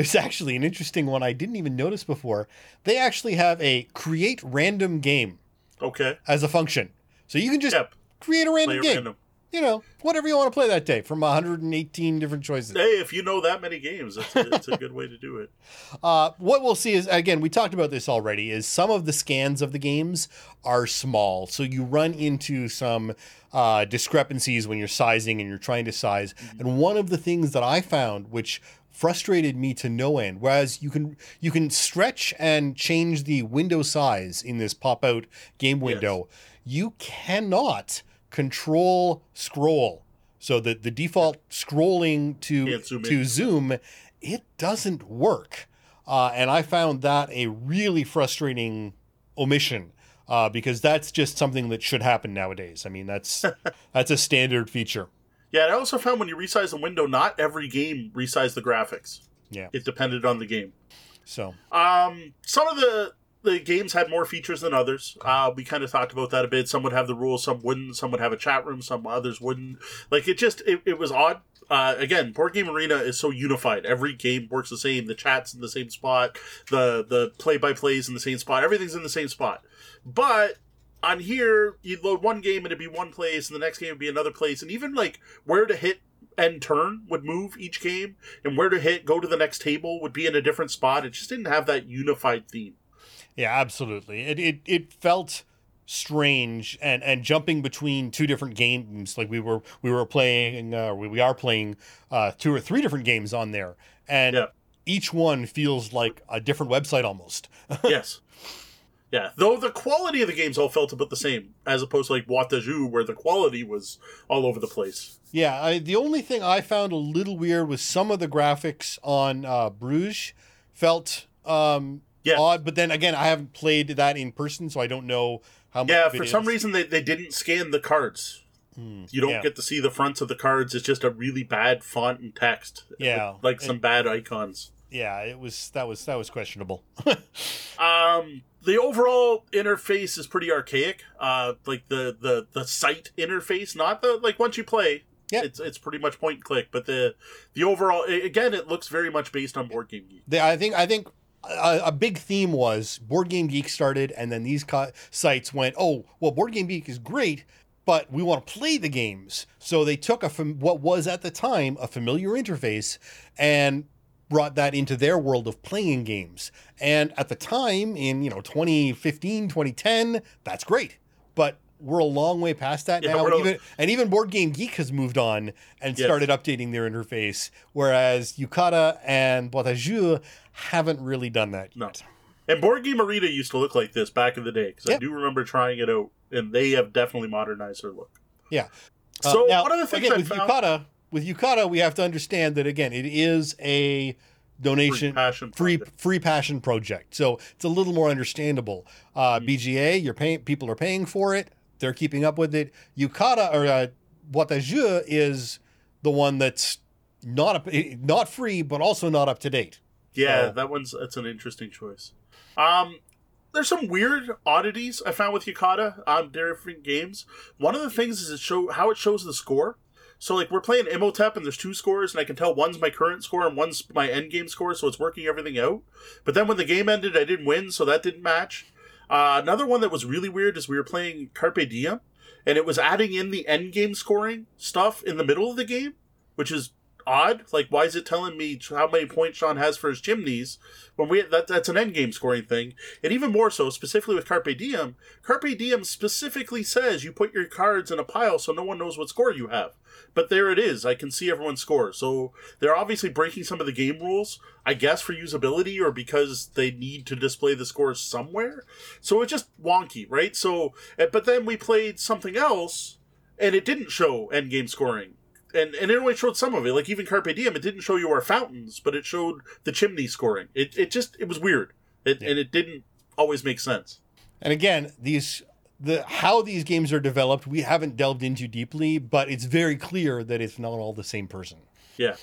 there's actually an interesting one I didn't even notice before. They actually have a create random game Okay. as a function. So you can just Yep. create a random a game. random. You know, whatever you want to play that day from 118 different choices. Hey, if you know that many games, it's, it's a good way to do it. Uh, what we'll see is again, we talked about this already. Is some of the scans of the games are small, so you run into some uh, discrepancies when you're sizing and you're trying to size. And one of the things that I found, which frustrated me to no end, whereas you can you can stretch and change the window size in this pop out game window, you cannot control scroll. So the the default scrolling to zoom to in. zoom, it doesn't work. Uh, and I found that a really frustrating omission uh, because that's just something that should happen nowadays. I mean, that's that's a standard feature. Yeah, and I also found when you resize the window, not every game resized the graphics. Yeah. It depended on the game. So Um, some of the the games had more features than others. Uh, we kind of talked about that a bit. Some would have the rules, some wouldn't. Some would have a chat room, some others wouldn't. Like it just it, it was odd. Uh, again, Board Game Arena is so unified. Every game works the same. The chat's in the same spot. The the play by plays in the same spot. Everything's in the same spot. But on here, you'd load one game and it'd be one place, and the next game would be another place, and even like where to hit and turn would move each game, and where to hit go to the next table would be in a different spot. It just didn't have that unified theme. yeah, absolutely. It it, it felt strange and and jumping between two different games like we were we were playing uh, we, we are playing uh, two or three different games on there and Yeah. each one feels like a different website almost yes. Yeah, though the quality of the games all felt about the same, as opposed to like Boîte de Jeu, where the quality was all over the place. Yeah, I, the only thing I found a little weird was some of the graphics on uh, Bruges felt um, Yeah. odd, but then again, I haven't played that in person, so I don't know how much. Yeah, of it for some reason they, they didn't scan the cards. Hmm, You don't yeah. get to see the fronts of the cards. It's just a really bad font and text. Yeah. with, like some bad icons. Yeah, it was that was that was questionable. Um, the overall interface is pretty archaic. Uh, like the the the site interface, not the like once you play. Yeah. It's it's pretty much point and click, but the the overall again it looks very much based on Board Game Geek. They, I think I think a, a big theme was Board Game Geek started, and then these co- sites went, "Oh, well, Board Game Geek is great, but we want to play the games." So they took a fam- what was at the time a familiar interface and brought that into their world of playing games. And at the time, in you know 2015, 2010, that's great, but we're a long way past that Yeah, now. even, and even Board Game Geek has moved on and Yes. started updating their interface, whereas Yucata and Boîte haven't really done that No. yet. And Board Game Arena used to look like this back in the day because I do remember trying it out, and they have definitely modernized their look. Yeah. Uh, So now, one of the things again, I with found, Yucata, with Yucata, we have to understand that again, it is a donation Free passion free project. free passion project. So it's a little more understandable. Uh, Mm. BGA, you're paying people are paying for it. They're keeping up with it. Yucata or uh, is the one that's not up, not free, but also not up to date. Yeah, So- that one's that's an interesting choice. Um, there's some weird oddities I found with Yucata on different games. One of the things is it show how it shows the score. So like we're playing Imhotep and there's two scores and I can tell one's my current score and one's my end game score, so it's working everything out. But then when the game ended, I didn't win, so that didn't match. Uh, another one that was really weird is we were playing Carpe Diem, and it was adding in the end game scoring stuff in the middle of the game, which is odd. Like, why is it telling me how many points Sean has for his chimneys when we that that's an end game scoring thing? And even more so, specifically with Carpe Diem, Carpe Diem specifically says you put your cards in a pile so no one knows what score you have. But there it is. I can see everyone's score. So they're obviously breaking some of the game rules, I guess, for usability or because they need to display the scores somewhere. So it's just wonky, right? So, eh, but then we played something else and it didn't show end game scoring and and it only showed some of it. Like even Carpe Diem, it didn't show you our fountains, but it showed the chimney scoring. It it just it was weird, it, yeah. and it didn't always make sense. And again, these the how these games are developed, we haven't delved into deeply, but it's very clear that it's not all the same person. Yeah.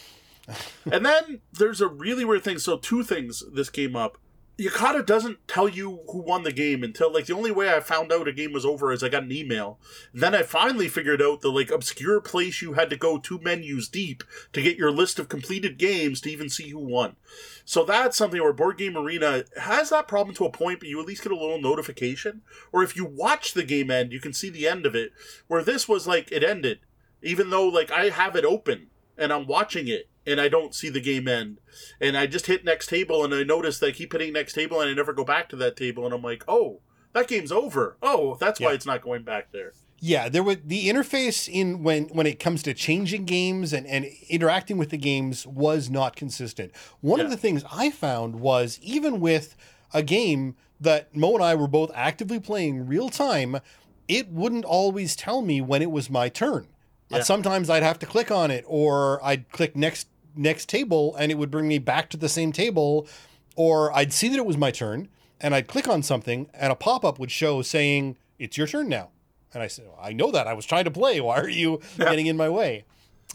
and then there's a really weird thing. So two things this came up. Yucata doesn't tell you who won the game until like the only way I found out a game was over is I got an email. Then I finally figured out the like obscure place you had to go two menus deep to get your list of completed games to even see who won. So that's something where Board Game Arena has that problem to a point, but you at least get a little notification. Or if you watch the game end, you can see the end of it. Where this was like it ended, even though like I have it open and I'm watching it and I don't see the game end. And I just hit next table and I notice that I keep hitting next table and I never go back to that table and I'm like, oh, that game's over. Oh, that's yeah. why it's not going back there. Yeah, there was the interface in when when it comes to changing games and, and interacting with the games was not consistent. One yeah. of the things I found was even with a game that Mo and I were both actively playing real time, it wouldn't always tell me when it was my turn. Yeah. Sometimes I'd have to click on it or I'd click next next table and it would bring me back to the same table. Or I'd see that it was my turn and I'd click on something and a pop up would show saying, It's your turn now. And I said, I know that. I was trying to play. Why are you getting in my way?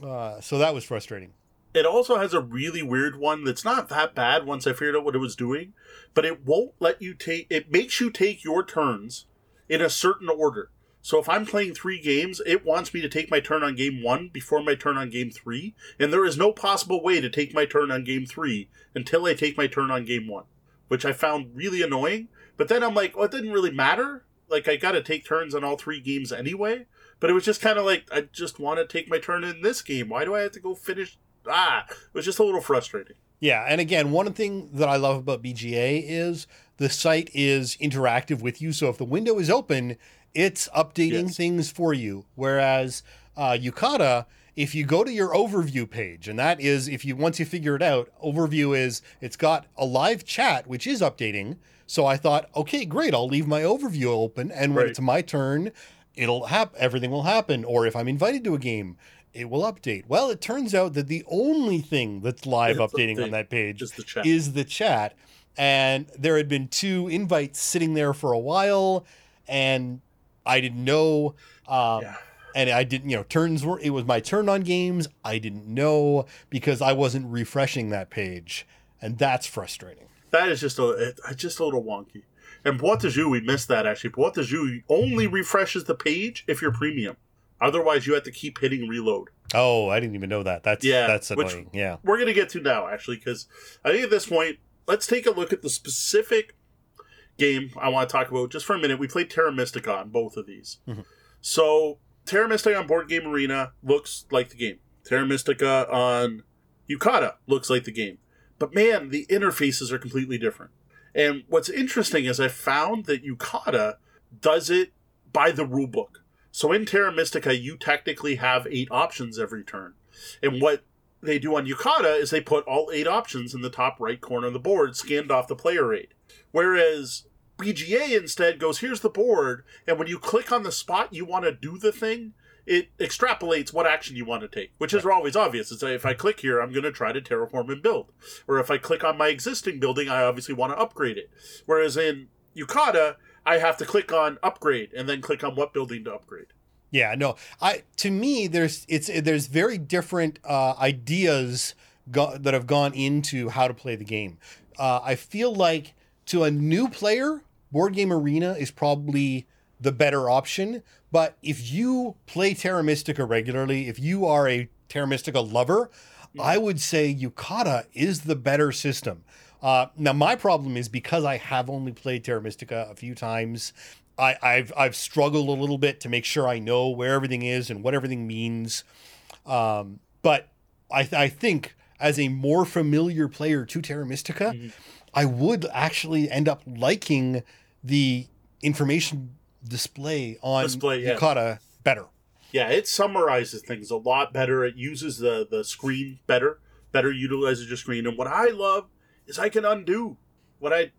Uh, so that was frustrating. It also has a really weird one that's not that bad once I figured out what it was doing, but it won't let you take, it makes you take your turns in a certain order. So if I'm playing three games, it wants me to take my turn on game one before my turn on game three, and there is no possible way to take my turn on game three until I take my turn on game one, which I found really annoying. But then I'm like, well, it didn't really matter. Like I got to take turns on all three games anyway. But it was just kind of like I just want to take my turn in this game. Why do I have to go finish? Ah, it was just a little frustrating. Yeah, and again, one thing that I love about BGA is the site is interactive with you. So if the window is open, it's updating yes. things for you. Whereas uh, Yucata, if you go to your overview page, and that is if you once you figure it out, overview is it's got a live chat which is updating. So I thought, okay, great, I'll leave my overview open, and when right. it's my turn, it'll happen. Everything will happen. Or if I'm invited to a game, it will update. Well, it turns out that the only thing that's live it's updating on that page is the, is the chat. And there had been two invites sitting there for a while, and I didn't know. Um, yeah. And I didn't, you know, turns were, it was my turn on games. I didn't know because I wasn't refreshing that page. And that's frustrating. That is just a, just a little wonky. And Boîte de Jeu, we missed that actually. Boîte de Jeu only refreshes the page if you're premium. Otherwise, you have to keep hitting reload. Oh, I didn't even know that. That's yeah, that's annoying. yeah, we're gonna get to now actually because I think at this point, let's take a look at the specific game I want to talk about just for a minute. We played Terra Mystica on both of these. Mm-hmm. So Terra Mystica on Board Game Arena looks like the game. Terra Mystica on Yucata looks like the game. But man, the interfaces are completely different. And what's interesting is I found that Yucata does it by the rulebook. So in Terra Mystica, you technically have eight options every turn. And what they do on Yucata is they put all eight options in the top right corner of the board, scanned off the player aid. Whereas BGA instead goes, here's the board, and when you click on the spot you want to do the thing, it extrapolates what action you want to take, which is always obvious. It's like if I click here, I'm going to try to terraform and build. Or if I click on my existing building, I obviously want to upgrade it. Whereas in Yucata, I have to click on upgrade and then click on what building to upgrade. Yeah, no. I to me, there's it's there's very different uh, ideas go- that have gone into how to play the game. Uh, I feel like to a new player, Board Game Arena is probably the better option. But if you play Terra Mystica regularly, if you are a Terra Mystica lover, yeah. I would say Yucata is the better system. Uh, now, my problem is because I have only played Terra Mystica a few times, I, have I've struggled a little bit to make sure I know where everything is and what everything means. Um, but I, th- I think as a more familiar player to Terra Mystica, Mhm. I would actually end up liking the information display on Display, yeah. Yucata better. Yeah, it summarizes things a lot better. It uses the the screen better, better utilizes your screen. And what I love is I can undo what I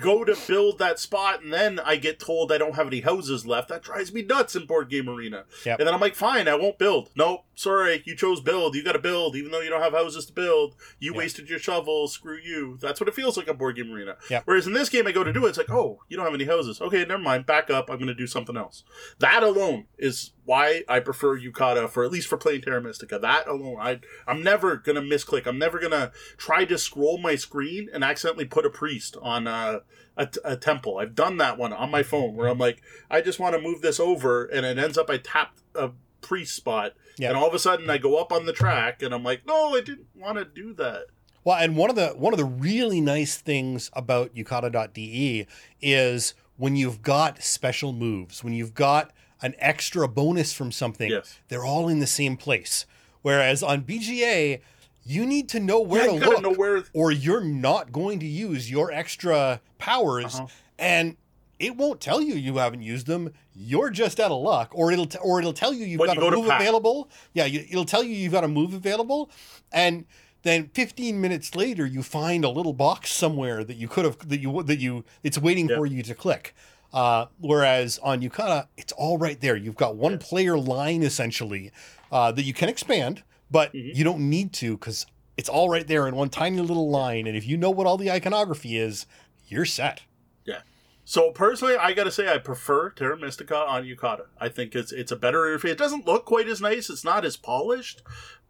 go to build that spot, and then I get told I don't have any houses left. That drives me nuts in board game arena. Yep. And then I'm like, fine, I won't build. Nope, sorry, you chose build. You got to build, even though you don't have houses to build. You Yeah. wasted your shovel. Screw you. That's what it feels like in board game arena. Yep. Whereas in this game, I go to do it. It's like, oh, you don't have any houses. Okay, never mind. Back up. I'm going to do something else. That alone is why I prefer Yucata for at least for playing Terra Mystica. That alone, I I'm never gonna misclick. I'm never gonna try to scroll my screen and accidentally put a priest on uh, a, a, a temple. I've done that one on my phone where I'm like, I just want to move this over, and it ends up I tap a priest spot, Yeah. and all of a sudden I go up on the track, and I'm like, no, I didn't want to do that. Well, and one of the one of the really nice things about yukata.de is when you've got special moves, when you've got an extra bonus from something, Yes. they're all in the same place. Whereas on BGA, you need to know where yeah, to look, know where. or you're not going to use your extra powers, Uh-huh. and it won't tell you you haven't used them. You're just out of luck, or it'll t- or it'll tell you you've When got you a go move available. Yeah, you, it'll tell you you've got a move available, and then 15 minutes later you find a little box somewhere that you could have that you that you it's waiting Yeah. for you to click. Uh, whereas on Yucata, it's all right there. You've got one player line essentially uh, that you can expand, but Mhm. you don't need to because it's all right there in one tiny little line. And if you know what all the iconography is, you're set. Yeah. So personally, I gotta say I prefer Terra Mystica on Yucata. I think it's it's a better interface. It doesn't look quite as nice. It's not as polished,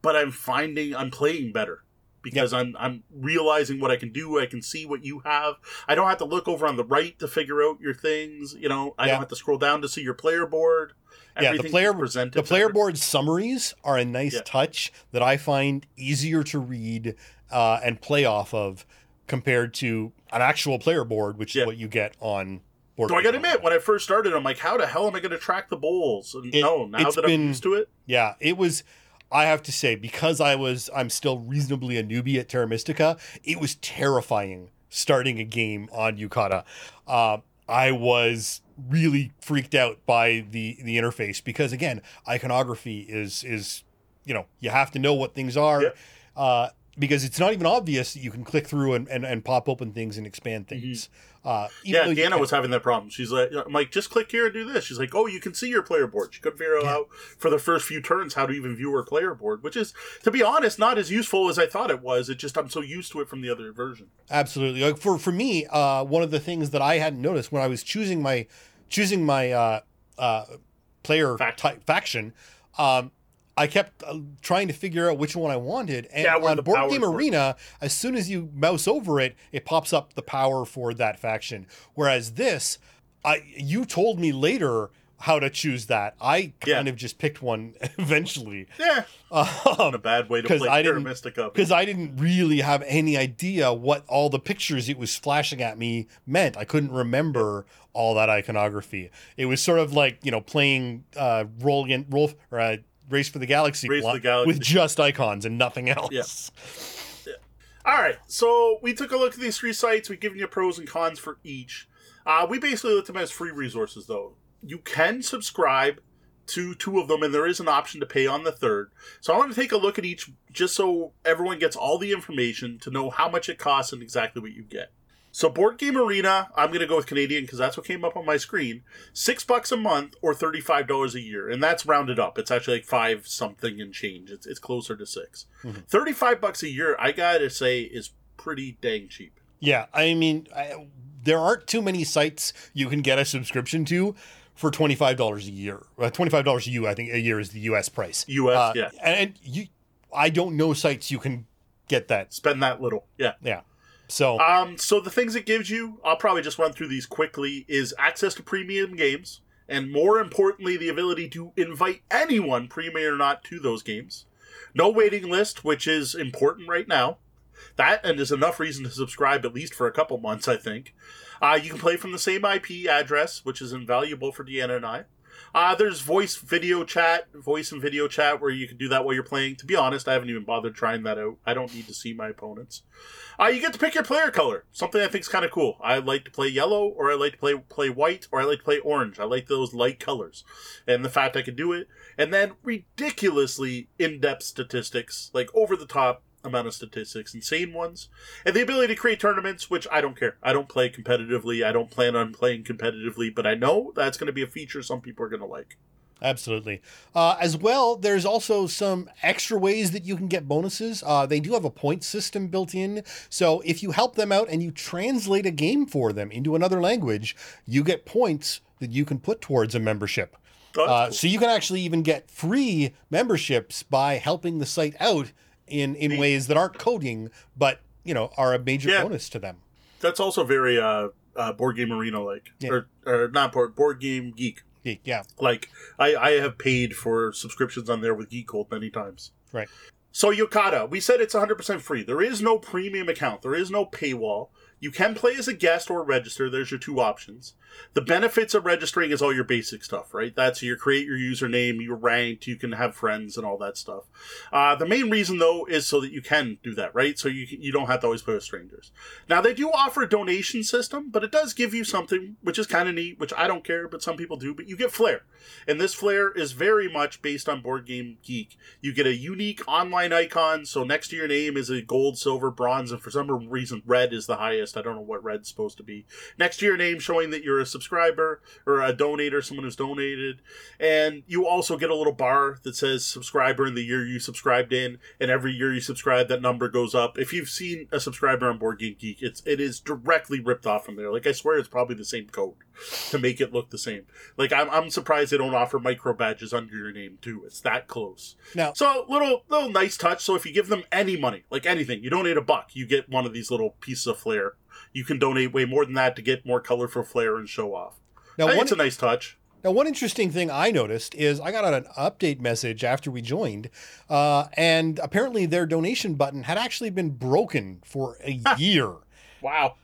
but I'm finding I'm playing better because I'm I'm realizing what I can do. I can see what you have. I don't have to look over on the right to figure out your things. You know, I Yeah. don't have to scroll down to see your player board. Yeah, the player- presented The player better. board summaries are a nice Yeah. touch that I find easier to read uh, and play off of compared to an actual player board, which is what you get on board. So I gotta admit, when I first started, I'm like, how the hell am I gonna track the bowls? And It- no, now that been- I'm used to it, Yeah, it was. I have to say, because I was, I'm still reasonably a newbie at Terra Mystica. It was terrifying starting a game on Yucata. Uh, I was really freaked out by the the interface because again, iconography is is, you know, you have to know what things are. Yeah. Uh, because it's not even obvious that you can click through and, and, and pop open things and expand things. Uh, even yeah, Dana was having that problem. She's like, I'm like, just click here and do this. She's like, oh, you can see your player board. She couldn't figure Yeah. out for the first few turns how to even view her player board, which is, to be honest, not as useful as I thought it was. It just I'm so used to it from the other version. Absolutely. Like for for me, uh, one of the things that I hadn't noticed when I was choosing my choosing my uh, uh, player Faction. ty- faction, um, I kept uh, trying to figure out which one I wanted. And Yeah, on the Board Game. Arena, as soon as you mouse over it, it pops up the power for that faction. Whereas this, I you told me later how to choose that. I Yeah. kind of just picked one eventually. Yeah, not a Um, bad way to play I Terra Mystica. because I didn't really have any idea what all the pictures it was flashing at me meant. I couldn't remember all that iconography. It was sort of like you know playing uh, roll roll or uh, race for the galaxy, Race for the Galaxy. with just icons and nothing else. Yeah. All right, so we took a look at these three sites. We've given you pros and cons for each. Uh, we basically looked at them as free resources, though. You can subscribe to two of them, and there is an option to pay on the third. So I want to take a look at each just so everyone gets all the information to know how much it costs and exactly what you get. So Board Game Arena, I'm going to go with Canadian because that's what came up on my screen. Six bucks a month or thirty-five dollars a year, and that's rounded up. It's actually like five something and change. It's it's closer to 6 Mhm. Thirty-five bucks a year, I gotta say, is pretty dang cheap. Yeah, I mean, I, there aren't too many sites you can get a subscription to for twenty five dollars a year. Uh, twenty five dollars a year, I think a year is the U.S. price. U.S. Uh, yeah, and, and you, I don't know sites you can get that. spend that little. Yeah. Yeah, so Um, so the things it gives you, I'll probably just run through these quickly, is access to premium games, and more importantly, the ability to invite anyone, premium or not, to those games. No waiting list, which is important right now. That and is enough reason to subscribe at least for a couple months, I think. Uh, you can play from the same IP address, which is invaluable for Deanna and I. Uh, there's voice video chat, voice and video chat where you can do that while you're playing. To be honest, I haven't even bothered trying that out. I don't need to see my opponents. Uh, you get to pick your player color, something I think is kind of cool. I like to play yellow, or I like to play play white, or I like to play orange. I like those light colors, and the fact I can do it, and then ridiculously in-depth statistics, like over the top amount of statistics, insane ones, and the ability to create tournaments, which I don't care. I don't play competitively. I don't plan on playing competitively, but I know that's going to be a feature some people are going to like. Absolutely. Uh, as well, there's also some extra ways that you can get bonuses. Uh, they do have a point system built in. So if you help them out and you translate a game for them into another language, you get points that you can put towards a membership. Uh, that's So you can actually even get free memberships by helping the site out in, in Neat. ways that aren't coding, but you know are a major Yeah. bonus to them. That's also very uh, uh, board game arena like, Yeah. or, or not board board game geek. Yeah, Like I, I have paid for subscriptions on there with Geek Gold many times. Right. So Yucata, we said it's 100% free. There is no premium account. There is no paywall. You can play as a guest or register. There's your two options. The benefits of registering is all your basic stuff, right? That's you create your username, you're ranked, you can have friends and all that stuff. Uh, the main reason though is so that you can do that, right? So you you don't have to always play with strangers. Now they do offer a donation system, but it does give you something which is kind of neat, which I don't care, but some people do. But you get flair, and this flair is very much based on Board Game Geek. You get a unique online icon, so next to your name is a gold, silver, bronze, and for some reason red is the highest. I don't know what red's supposed to be. Next to your name, showing that you're a subscriber or a donator, someone who's donated, and you also get a little bar that says subscriber in the year you subscribed in, and every year you subscribe, that number goes up. If you've seen a subscriber on Board Game Geek, it's it is directly ripped off from there. Like I swear, it's probably the same code to make it look the same. Like I'm, I'm surprised they don't offer micro badges under your name too. It's that close. Now- so little little nice touch. So if you give them any money, like anything, you donate a buck, you get one of these little pieces of flair. You can donate way more than that to get more colorful flair and show off. now I one it's a nice touch. Now, one interesting thing I noticed is I got an update message after we joined, uh, and apparently their donation button had actually been broken for a year. Wow.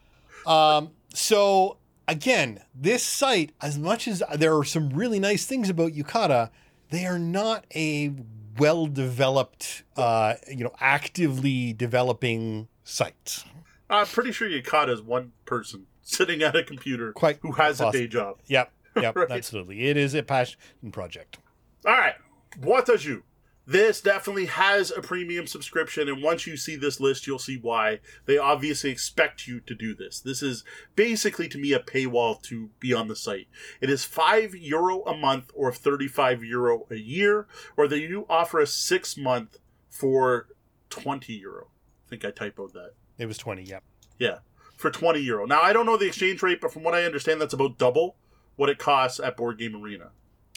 Um, so, again, this site, as much as there are some really nice things about Yucata, they are not a well developed, uh, you know, actively developing site. I'm pretty sure Yucata is one person sitting at a computer Quite who has a day job. Yep, yep, Right. absolutely. It is a passion project. All right, what does you? This definitely has a premium subscription, and once you see this list, you'll see why. They obviously expect you to do this. This is basically, to me, a paywall to be on the site. It is 5 euro a month or 35 euro a year, or they do offer a six month for 20 euro. I think I typoed that. It was 20, yep. Yeah, for 20 euro. Now, I don't know the exchange rate, but from what I understand, that's about double what it costs at Board Game Arena.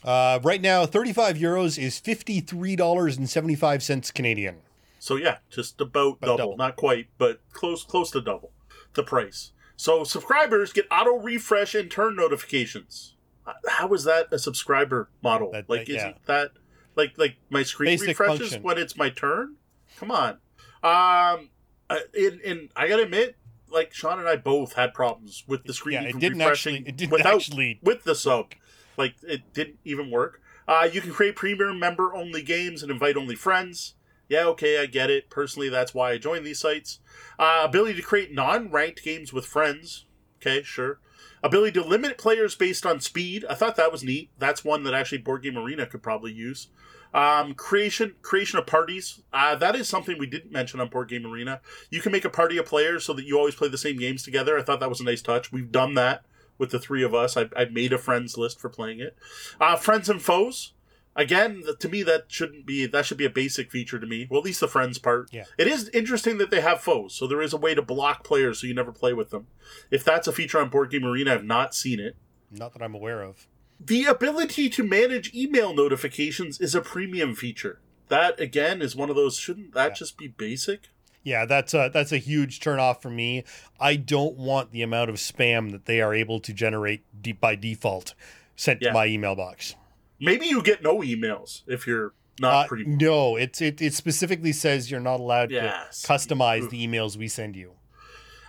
Uh, right now, 35 euros is $53.75 Canadian. So yeah, just about, About double. double. Not quite, but close close to double the price. So subscribers get auto refresh and turn notifications. Uh, How is that a subscriber model? That- like that- yeah. isn't that like like my screen Basic refreshes function. when it's my turn? Come on. Um uh, and, and I gotta admit, like Sean and I both had problems with the screen Yeah, it didn't refreshing actually, it didn't without actually, with the sub. Like it didn't even work. Uh, you can create premium member only games and invite only friends. Yeah, okay, I get it. Personally, that's why I joined these sites. Uh, ability to create non ranked games with friends. Okay, sure. Ability to limit players based on speed. I thought that was neat. That's one that actually Board Game Arena could probably use. Um, creation creation of parties. Uh, that is something we didn't mention on Board Game Arena. You can make a party of players so that you always play the same games together. I thought that was a nice touch. We've done that with the three of us. I, I made a friends list for playing it. Uh, friends and foes. Again, to me, that shouldn't be that should be a basic feature to me. Well, at least the friends part. Yeah. It is interesting that they have foes, so there is a way to block players so you never play with them. If that's a feature on Board Game Arena, I've not seen it. not that I'm aware of. The ability to manage email notifications is a premium feature. That again is one of those. Shouldn't that Yeah. just be basic? Yeah, that's a that's a huge turnoff for me. I don't want the amount of spam that they are able to generate de- by default sent Yeah. to my email box. Maybe you get no emails if you're not Uh, pretty. no, it's it, it specifically says you're not allowed Yes. to customize Oof. the emails we send you.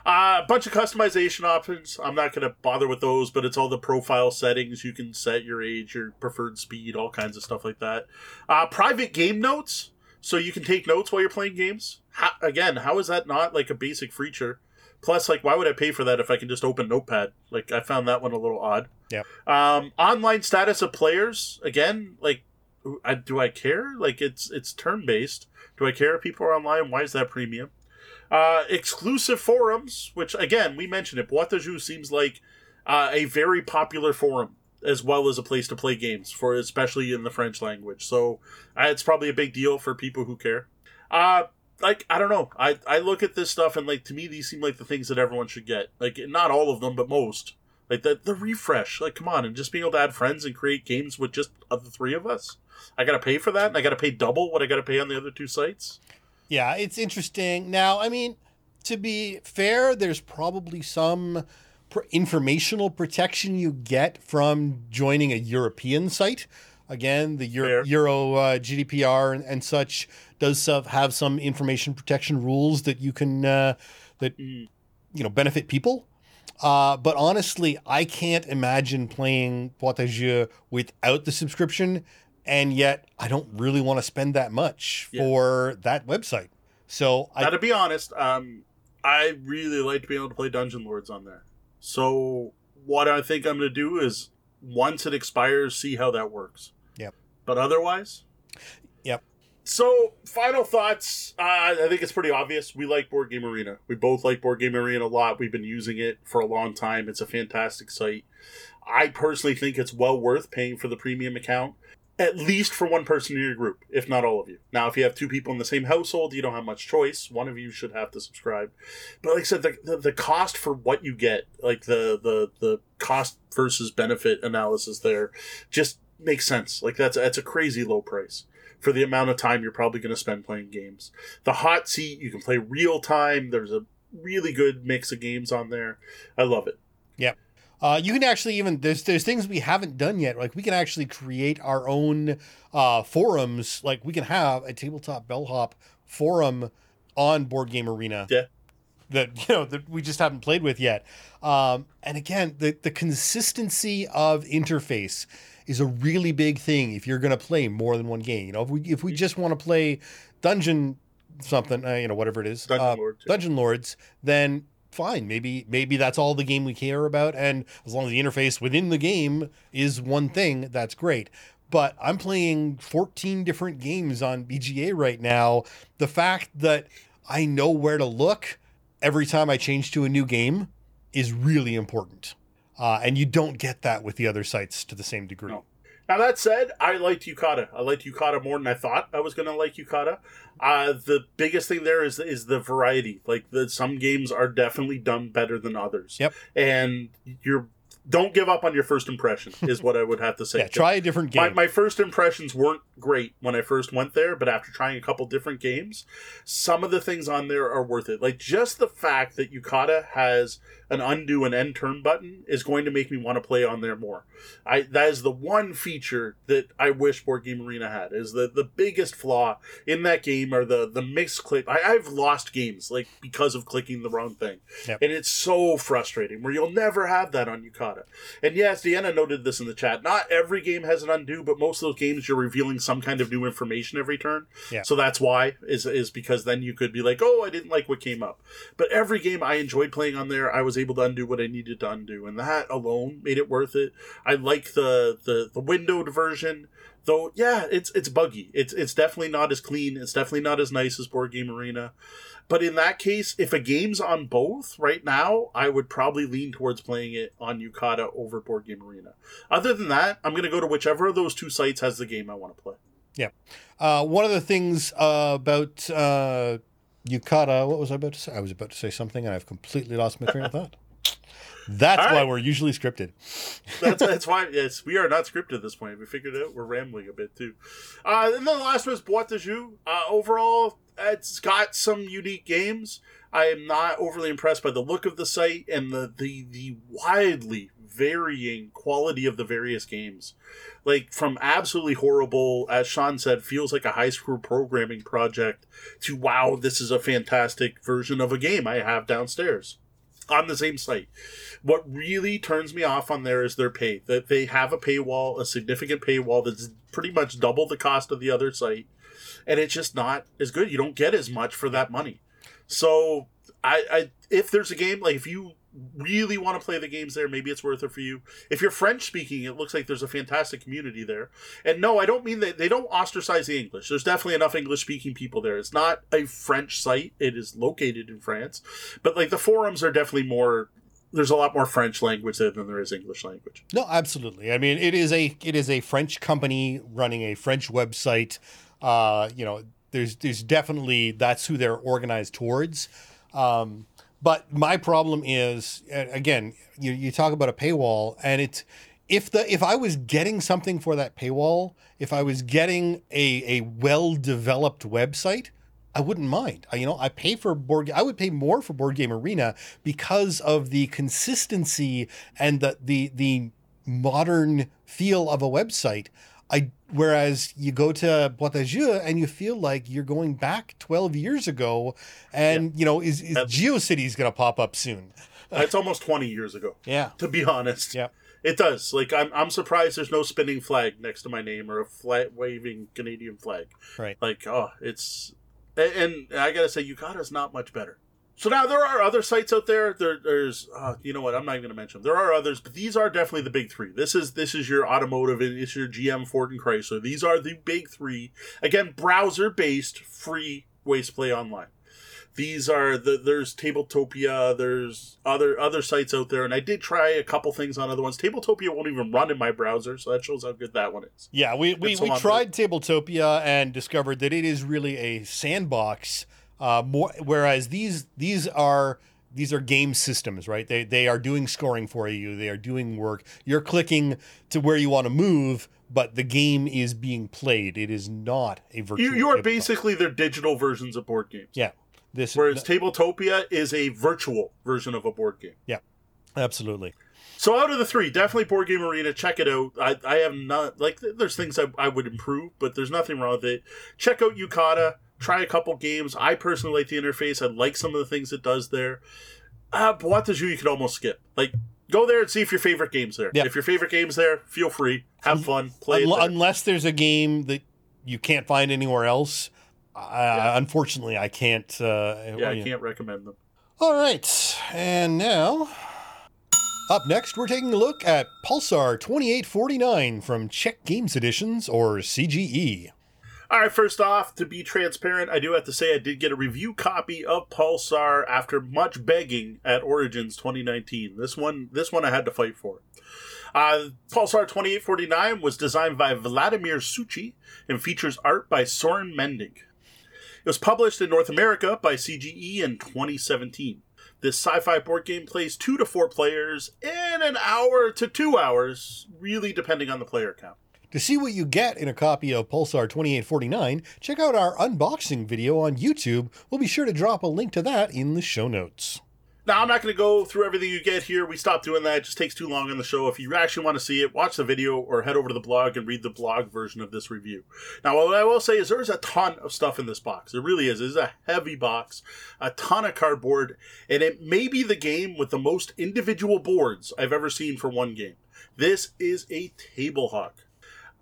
Uh, a bunch of customization options. I'm not going to bother with those, but it's all the profile settings. You can set your age, your preferred speed, all kinds of stuff like that. Uh, private game notes, so you can take notes while you're playing games. How, again, how is that not like a basic feature? Plus, like, why would I pay for that if I can just open Notepad? Like, I found that one a little odd. Yeah. Um, online status of players. Again, like, I, do I care? Like, it's it's turn based. Do I care if people are online? Why is that premium? Uh, exclusive forums, which again we mentioned it. Boîte de seems like uh, a very popular forum as well as a place to play games for, especially in the French language. So uh, it's probably a big deal for people who care. Uh, like I don't know. I I look at this stuff and like to me these seem like the things that everyone should get. Like not all of them, but most. Like the the refresh. Like come on, and just being able to add friends and create games with just the three of us. I gotta pay for that, and I gotta pay double what I gotta pay on the other two sites. Yeah, it's interesting. Now, I mean, to be fair, there's probably some pr- informational protection you get from joining a European site. Again, the Euro, Euro uh, GDPR and, and such does have, some information protection rules that you can uh, that Mm. you know benefit people. Uh, but honestly, I can't imagine playing Jeu without the subscription, and yet I don't really want to spend that much Yeah. for that website. So Now, I, to be honest, um, I really like being able to play Dungeon Lords on there. So what I think I'm going to do is once it expires, see how that works. Yep. But otherwise, Yep. So final thoughts. Uh, I think it's pretty obvious. We like Board Game Arena. We both like Board Game Arena a lot. We've been using it for a long time. It's a fantastic site. I personally think it's well worth paying for the premium account at least for one person in your group, if not all of you. Now, if you have two people in the same household, you don't have much choice. One of you should have to subscribe. But like I said, the, the, the cost for what you get, like the, the, the cost versus benefit analysis there, just makes sense. Like that's that's a crazy low price for the amount of time you're probably going to spend playing games. The hot seat, you can play real time. There's a really good mix of games on there. I love it. Uh, you can actually even there's there's things we haven't done yet. Like we can actually create our own uh, forums. Like we can have a tabletop bellhop forum on Board Game Arena. Yeah. That you know that we just haven't played with yet. Um, and again, the the consistency of interface is a really big thing if you're going to play more than one game. You know, if we if we just want to play dungeon something, uh, you know, whatever it is, Dungeon uh, Lord. Dungeon Lords, then fine. Maybe maybe that's all the game we care about, and as long as the interface within the game is one thing, that's great. But I'm playing 14 different games on BGA right now. The fact that I know where to look every time I change to a new game is really important. Uh, and you don't get that with the other sites to the same degree. No. Now that said, I liked Yucata. I liked Yucata more than I thought I was going to like Yucata. Uh, the biggest thing there is is the variety. Like the some games are definitely done better than others. Yep. And you're don't give up on your first impression is what I would have to say. Yeah, try a different game. My, my first impressions weren't great when I first went there, but after trying a couple different games, some of the things on there are worth it. Like just the fact that Yucata has an undo and end turn button is going to make me want to play on there more. I that is the one feature that I wish Board Game Arena had. Is the the biggest flaw in that game are the the mixed click. I, I've lost games like because of clicking the wrong thing, Yep. and it's so frustrating. Where you'll never have that on Yucata. And yes, Deanna noted this in the chat. Not every game has an undo, but most of those games you're revealing some kind of new information every turn. Yeah. So that's why is is because then you could be like, oh, I didn't like what came up. But every game I enjoyed playing on there, I was able to undo what I needed to undo, and that alone made it worth it. I like the the the windowed version. Though, yeah, it's it's buggy. It's it's definitely not as clean. It's definitely not as nice as Board Game Arena. But in that case, if a game's on both right now, I would probably lean towards playing it on Yucata over Board Game Arena. Other than that, I'm going to go to whichever of those two sites has the game I want to play. Uh, one of the things uh, about uh, Yucata, what was I about to say? I was about to say something and I've completely lost my train of thought. That's All why we're usually scripted. That's, that's why yes, we are not scripted at this point. We figured it out. We're rambling a bit too. Uh, and then the last one is Boîte de Jeu. Uh, overall, it's got some unique games. I am not overly impressed by the look of the site and the, the, the widely varying quality of the various games. Like from absolutely horrible, as Sean said, feels like a high school programming project to wow, this is a fantastic version of a game I have downstairs. On the same site. What really turns me off on there is their pay. That they have a paywall, a significant paywall that's pretty much double the cost of the other site, and it's just not as good. You don't get as much for that money. So I, I if there's a game like if you really want to play the games there, maybe it's worth it for you. If you're French speaking, it looks like there's a fantastic community there. And no, I don't mean that they don't ostracize the English. There's definitely enough English speaking people there. It's not a French site. It is located in France, but like the forums are definitely more there's a lot more French language there than there is English language. No, absolutely. I mean, it is a it is a French company running a French website. Uh, you know, there's there's definitely that's who they're organized towards. Um, but my problem is again, you, you talk about a paywall, and it's if the if I was getting something for that paywall, if I was getting a a well developed website, I wouldn't mind. I, you know, I pay for board. I would pay more for Board Game Arena because of the consistency and the the the modern feel of a website. I whereas you go to Jeux and you feel like you're going back 12 years ago, and yeah. you know is, is GeoCities going to pop up soon? It's almost 20 years ago. Yeah, to be honest. Yeah. It does. Like I'm, I'm surprised there's no spinning flag next to my name or a flag waving Canadian flag. Right. Like, oh, it's and, I gotta say, Yucata's not much better. So now there are other sites out there. there there's, uh, you know what? I'm not even going to mention. Them. There are others, but these are definitely the big three. This is this is your automotive, and it's your GM, Ford, and Chrysler. These are the big three. Again, browser based, free ways to play online these are the there's Tabletopia, there's other other sites out there, and I did try a couple things on other ones. Tabletopia won't even run in my browser, so that shows how good that one is. Yeah, we we, we tried Tabletopia and discovered that it is really a sandbox. Uh, more whereas these these are these are game systems, right? They they are doing scoring for you. They are doing work. You're clicking to where you want to move, but the game is being played. It is not a virtual. You, you are basically their digital versions of board games. Yeah, this whereas Tabletopia is a virtual version of a board game. Yeah, absolutely. So out of the three, definitely Board Game Arena. Check it out. I, I have not like there's things I, I would improve, but there's nothing wrong with it. Check out Yucata. Try a couple games. I personally like the interface. I like some of the things it does there. Uh, Boîte à Jeux you could almost skip. Like go there and see if your favorite game's there. If your favorite game's there, feel free, have fun, play Unl- Unless there's a game that you can't find anywhere else yeah. unfortunately, I can't. Uh, yeah, I can't recommend them. All right, and now up next, we're taking a look at Pulsar 2849 from Czech Games Editions or CGE. All right, first off, to be transparent, I do have to say I did get a review copy of Pulsar after much begging at Origins 2019. This one, this one I had to fight for. Uh, Pulsar 2849 was designed by Vladimir Suchy and features art by Soren Meding. It was published in North America by CGE in 2017. This sci fi board game plays two to four players in an hour to two hours, really depending on the player count. To see what you get in a copy of Pulsar 2849, check out our unboxing video on YouTube. We'll be sure to drop a link to that in the show notes. Now, I'm not going to go through everything you get here. We stopped doing that. It just takes too long on the show. If you actually want to see it, watch the video or head over to the blog and read the blog version of this review. Now, what I will say is there's a ton of stuff in this box. There really is. It's a heavy box, a ton of cardboard, and it may be the game with the most individual boards I've ever seen for one game. This is a table hawk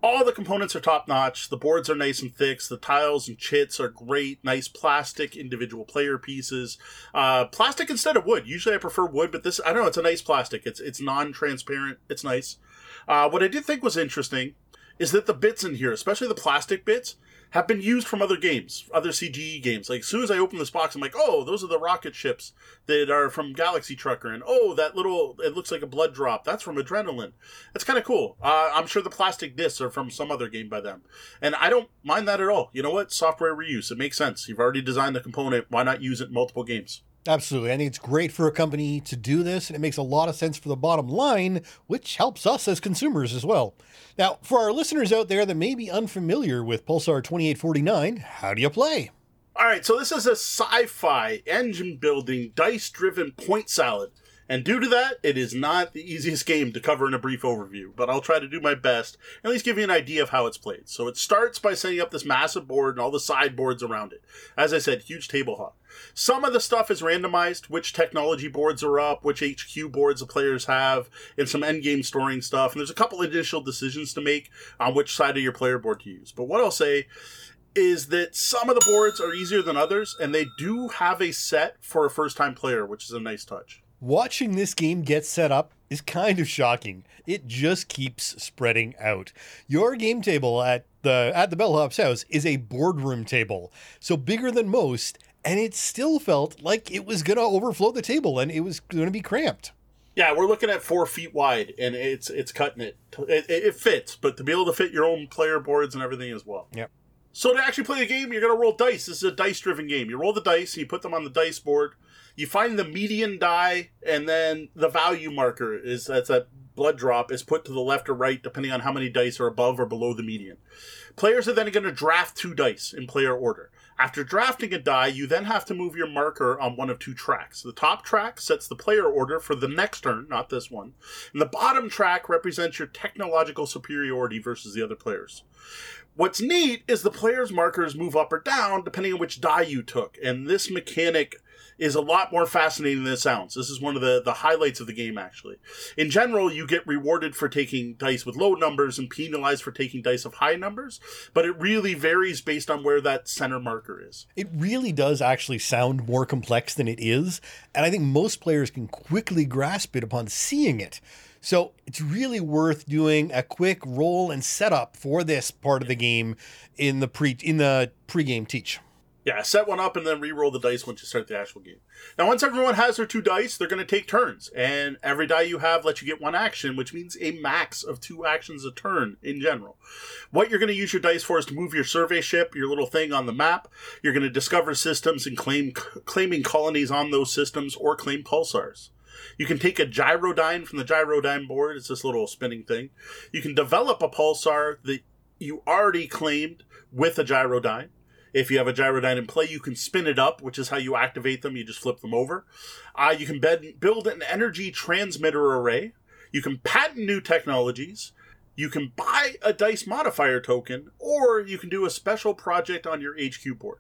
all the components are top notch. The boards are nice and thick. The tiles and chits are great. Nice plastic individual player pieces. Uh, plastic instead of wood. Usually I prefer wood, but this I don't know. It's a nice plastic. It's it's non transparent. It's nice. Uh, what I did think was interesting is that the bits in here, especially the plastic bits, have been used from other games, other CGE games. Like as soon as I open this box, I'm like, oh, those are the rocket ships that are from Galaxy Trucker, and oh, that little it looks like a blood drop. That's from Adrenaline. That's kind of cool. Uh, I'm sure the plastic discs are from some other game by them, and I don't mind that at all. You know what? Software reuse. It makes sense. You've already designed the component. Why not use it in multiple games? Absolutely. I think it's great for a company to do this, and it makes a lot of sense for the bottom line, which helps us as consumers as well. Now, for our listeners out there that may be unfamiliar with Pulsar 2849, how do you play? All right, so this is a sci fi, engine building, dice driven point salad. And due to that, it is not the easiest game to cover in a brief overview, but I'll try to do my best, at least give you an idea of how it's played. So it starts by setting up this massive board and all the sideboards around it. As I said, huge table hop. Some of the stuff is randomized, which technology boards are up, which HQ boards the players have, and some endgame storing stuff. And there's a couple initial decisions to make on which side of your player board to use. But what I'll say is that some of the boards are easier than others, and they do have a set for a first time player, which is a nice touch. Watching this game get set up is kind of shocking. It just keeps spreading out. Your game table at the at the Bellhop's house is a boardroom table, so bigger than most, and it still felt like it was gonna overflow the table and it was gonna be cramped. Yeah, we're looking at four feet wide, and it's it's cutting it. It, it fits, but to be able to fit your own player boards and everything as well. Yep. So to actually play the game, you're going to roll dice. This is a dice-driven game. You roll the dice, and you put them on the dice board. You find the median die, and then the value marker is that's a blood drop is put to the left or right depending on how many dice are above or below the median. Players are then going to draft two dice in player order. After drafting a die, you then have to move your marker on one of two tracks. The top track sets the player order for the next turn, not this one, and the bottom track represents your technological superiority versus the other players. What's neat is the player's markers move up or down depending on which die you took, and this mechanic is a lot more fascinating than it sounds. This is one of the, the highlights of the game, actually. In general, you get rewarded for taking dice with low numbers and penalized for taking dice of high numbers, but it really varies based on where that center marker is. It really does actually sound more complex than it is, and I think most players can quickly grasp it upon seeing it. So it's really worth doing a quick roll and setup for this part of the game in the pre in the pregame teach. Yeah, set one up and then re-roll the dice once you start the actual game. Now, once everyone has their two dice, they're going to take turns, and every die you have lets you get one action, which means a max of two actions a turn in general. What you're going to use your dice for is to move your survey ship, your little thing on the map. You're going to discover systems and claim claiming colonies on those systems or claim pulsars. You can take a gyrodyne from the gyrodyne board. It's this little spinning thing. You can develop a pulsar that you already claimed with a gyrodyne. If you have a gyrodyne in play, you can spin it up, which is how you activate them. You just flip them over. Uh, you can bed, build an energy transmitter array. You can patent new technologies. You can buy a dice modifier token, or you can do a special project on your HQ board.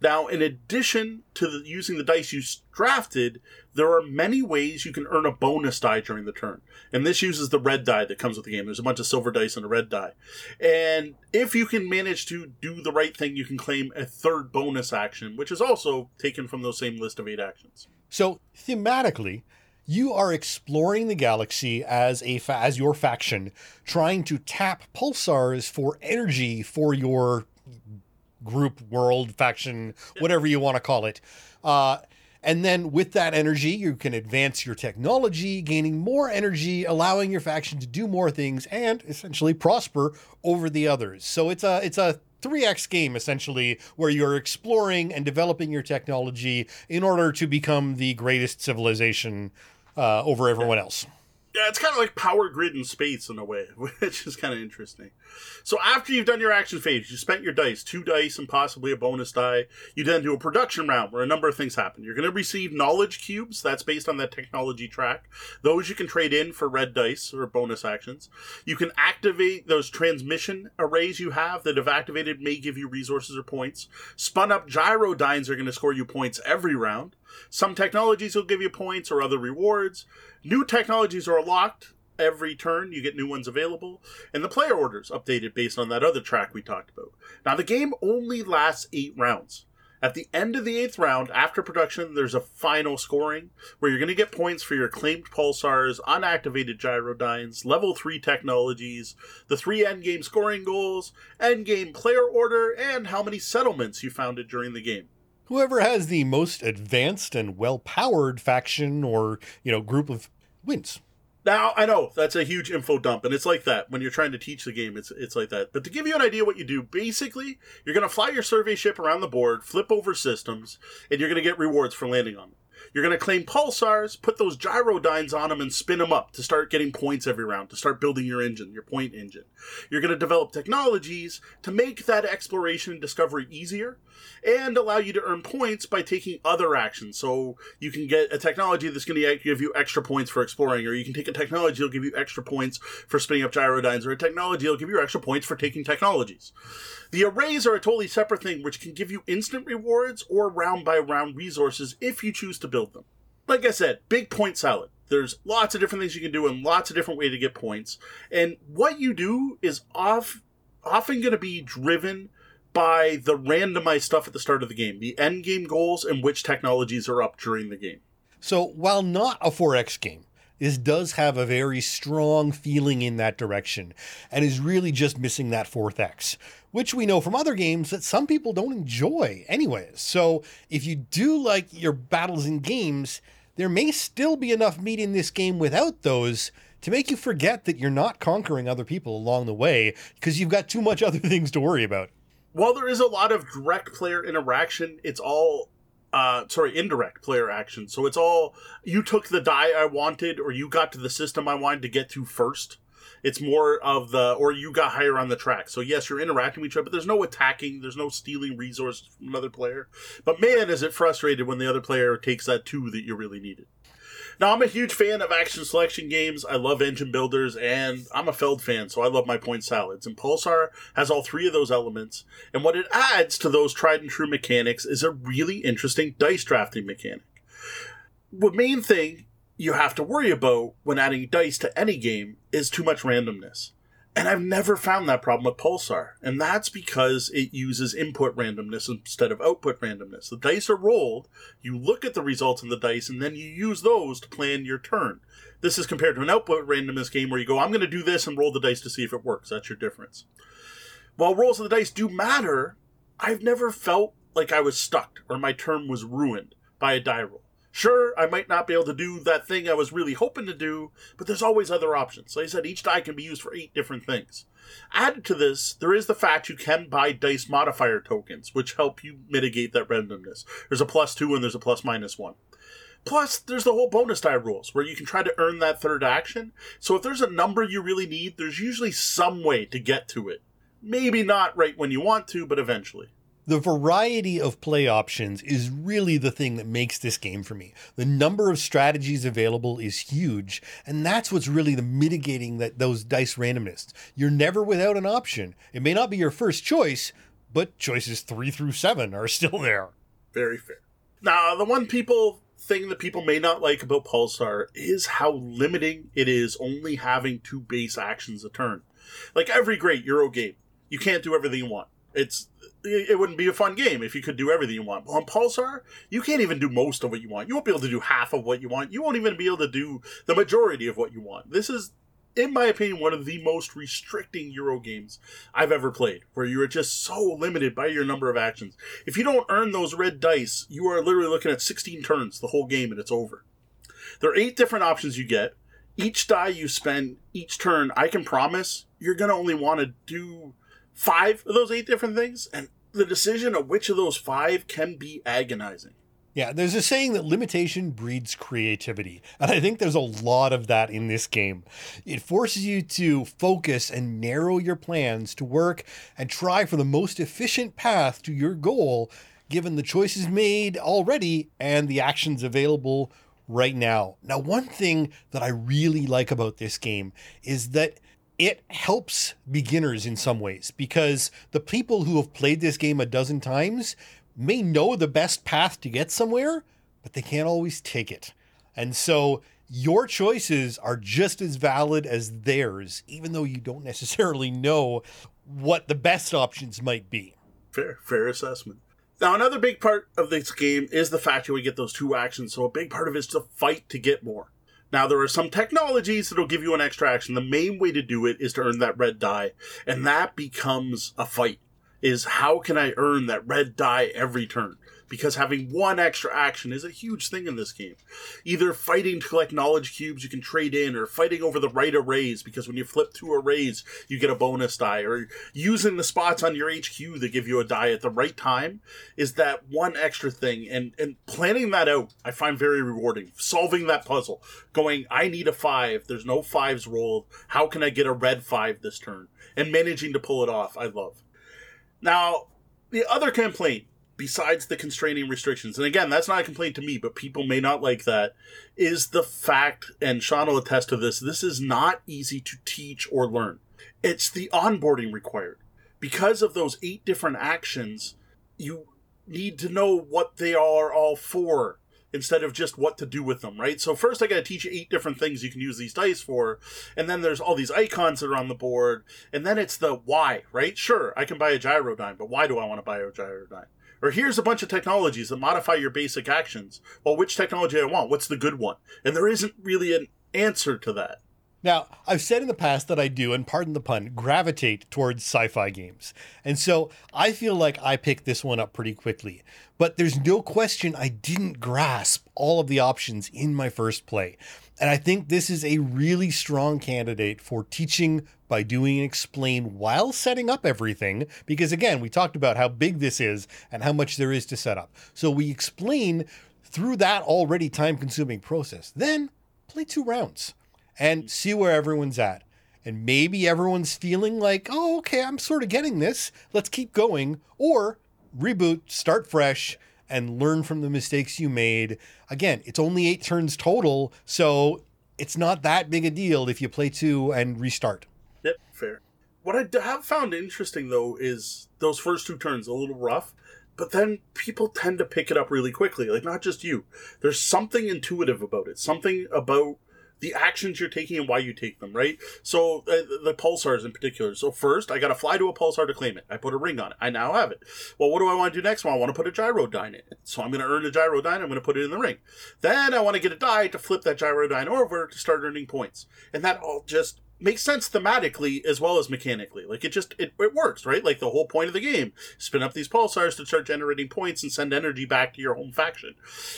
Now, in addition to the, using the dice you drafted, there are many ways you can earn a bonus die during the turn. And this uses the red die that comes with the game. There's a bunch of silver dice and a red die. And if you can manage to do the right thing, you can claim a third bonus action, which is also taken from those same list of eight actions. So, thematically, you are exploring the galaxy as a fa- as your faction, trying to tap pulsars for energy for your group, world, faction, whatever you want to call it. Uh, and then with that energy, you can advance your technology, gaining more energy, allowing your faction to do more things and essentially prosper over the others. So it's a it's a 3x game essentially where you're exploring and developing your technology in order to become the greatest civilization uh, over everyone else. Yeah, it's kind of like Power Grid in space in a way, which is kind of interesting. So after you've done your action phase, you spent your dice, two dice and possibly a bonus die. You then do a production round where a number of things happen. You're going to receive knowledge cubes. That's based on that technology track. Those you can trade in for red dice or bonus actions. You can activate those transmission arrays you have that have activated may give you resources or points. Spun up gyrodynes are going to score you points every round. Some technologies will give you points or other rewards. New technologies are locked every turn. You get new ones available. And the player orders updated based on that other track we talked about. Now, the game only lasts eight rounds. At the end of the eighth round, after production, there's a final scoring where you're going to get points for your claimed pulsars, unactivated gyrodynes, level 3 technologies, the three endgame scoring goals, endgame player order, and how many settlements you founded during the game whoever has the most advanced and well-powered faction or you know group of wins. Now i know that's a huge info dump and it's like that when you're trying to teach the game it's it's like that. But to give you an idea what you do basically you're going to fly your survey ship around the board flip over systems and you're going to get rewards for landing on them You're going to claim pulsars, put those gyrodynes on them, and spin them up to start getting points every round, to start building your engine, your point engine. You're going to develop technologies to make that exploration and discovery easier and allow you to earn points by taking other actions. So you can get a technology that's going to give you extra points for exploring, or you can take a technology that'll give you extra points for spinning up gyrodynes, or a technology that'll give you extra points for taking technologies. The arrays are a totally separate thing, which can give you instant rewards or round by round resources if you choose to build them. Like I said, big point salad. There's lots of different things you can do and lots of different ways to get points. And what you do is off, often going to be driven by the randomized stuff at the start of the game, the end game goals and which technologies are up during the game. So while not a 4X game, this does have a very strong feeling in that direction and is really just missing that fourth X, which we know from other games that some people don't enjoy anyways. So if you do like your battles in games, there may still be enough meat in this game without those to make you forget that you're not conquering other people along the way because you've got too much other things to worry about. While there is a lot of direct player interaction, it's all uh sorry indirect player action. So it's all you took the die i wanted or you got to the system i wanted to get to first. It's more of the or you got higher on the track. So yes you're interacting with each other but there's no attacking there's no stealing resources from another player. But man is it frustrated when the other player takes that two that you really needed now, I'm a huge fan of action selection games. I love engine builders, and I'm a Feld fan, so I love my point salads. And Pulsar has all three of those elements. And what it adds to those tried and true mechanics is a really interesting dice drafting mechanic. The main thing you have to worry about when adding dice to any game is too much randomness. And I've never found that problem with Pulsar. And that's because it uses input randomness instead of output randomness. The dice are rolled, you look at the results in the dice, and then you use those to plan your turn. This is compared to an output randomness game where you go, I'm going to do this and roll the dice to see if it works. That's your difference. While rolls of the dice do matter, I've never felt like I was stuck or my turn was ruined by a die roll. Sure, I might not be able to do that thing I was really hoping to do, but there's always other options. Like I said, each die can be used for eight different things. Added to this, there is the fact you can buy dice modifier tokens, which help you mitigate that randomness. There's a plus two and there's a plus minus one. Plus, there's the whole bonus die rules where you can try to earn that third action. So if there's a number you really need, there's usually some way to get to it. Maybe not right when you want to, but eventually the variety of play options is really the thing that makes this game for me. The number of strategies available is huge, and that's what's really the mitigating that those dice randomness. You're never without an option. It may not be your first choice, but choices 3 through 7 are still there. Very fair. Now, the one people thing that people may not like about Pulsar is how limiting it is only having two base actions a turn. Like every great Euro game, you can't do everything you want. It's it wouldn't be a fun game if you could do everything you want. But on Pulsar, you can't even do most of what you want. You won't be able to do half of what you want. You won't even be able to do the majority of what you want. This is, in my opinion, one of the most restricting Euro games I've ever played, where you are just so limited by your number of actions. If you don't earn those red dice, you are literally looking at 16 turns the whole game and it's over. There are eight different options you get. Each die you spend each turn, I can promise you're going to only want to do five of those eight different things, and the decision of which of those five can be agonizing. Yeah, there's a saying that limitation breeds creativity. And I think there's a lot of that in this game. It forces you to focus and narrow your plans to work and try for the most efficient path to your goal, given the choices made already and the actions available right now. Now, one thing that I really like about this game is that it helps beginners in some ways because the people who have played this game a dozen times may know the best path to get somewhere, but they can't always take it. And so your choices are just as valid as theirs, even though you don't necessarily know what the best options might be. Fair, fair assessment. Now, another big part of this game is the fact that we get those two actions. So, a big part of it is to fight to get more. Now, there are some technologies that'll give you an extra action. The main way to do it is to earn that red die, and that becomes a fight. Is how can I earn that red die every turn? Because having one extra action is a huge thing in this game. Either fighting to collect knowledge cubes you can trade in, or fighting over the right arrays because when you flip two arrays, you get a bonus die, or using the spots on your HQ that give you a die at the right time is that one extra thing. And, and planning that out, I find very rewarding. Solving that puzzle, going, I need a five, there's no fives rolled, how can I get a red five this turn? And managing to pull it off, I love. Now, the other complaint besides the constraining restrictions, and again, that's not a complaint to me, but people may not like that, is the fact, and Sean will attest to this, this is not easy to teach or learn. It's the onboarding required. Because of those eight different actions, you need to know what they are all for instead of just what to do with them, right? So first I got to teach you eight different things you can use these dice for, and then there's all these icons that are on the board, and then it's the why, right? Sure, I can buy a gyrodyne, but why do I want to buy a gyrodyne? Or here's a bunch of technologies that modify your basic actions. Well, which technology I want? What's the good one? And there isn't really an answer to that. Now, I've said in the past that I do, and pardon the pun, gravitate towards sci fi games. And so I feel like I picked this one up pretty quickly. But there's no question I didn't grasp all of the options in my first play. And I think this is a really strong candidate for teaching by doing explain while setting up everything. Because again, we talked about how big this is and how much there is to set up. So we explain through that already time consuming process. Then play two rounds and see where everyone's at. And maybe everyone's feeling like, oh, okay, I'm sort of getting this. Let's keep going. Or reboot, start fresh, and learn from the mistakes you made. Again, it's only eight turns total, so it's not that big a deal if you play two and restart. What I have found interesting, though, is those first two turns a little rough, but then people tend to pick it up really quickly. Like, not just you. There's something intuitive about it, something about the actions you're taking and why you take them, right? So uh, the pulsars in particular. So first, I got to fly to a pulsar to claim it. I put a ring on it. I now have it. Well, what do I want to do next? Well, I want to put a gyrodyne in it. So I'm going to earn a gyrodyne. I'm going to put it in the ring. Then I want to get a die to flip that gyrodyne over to start earning points. And that all just makes sense thematically as well as mechanically. Like it just it, it works, right? Like the whole point of the game, spin up these pulsars to start generating points and send energy back to your home faction.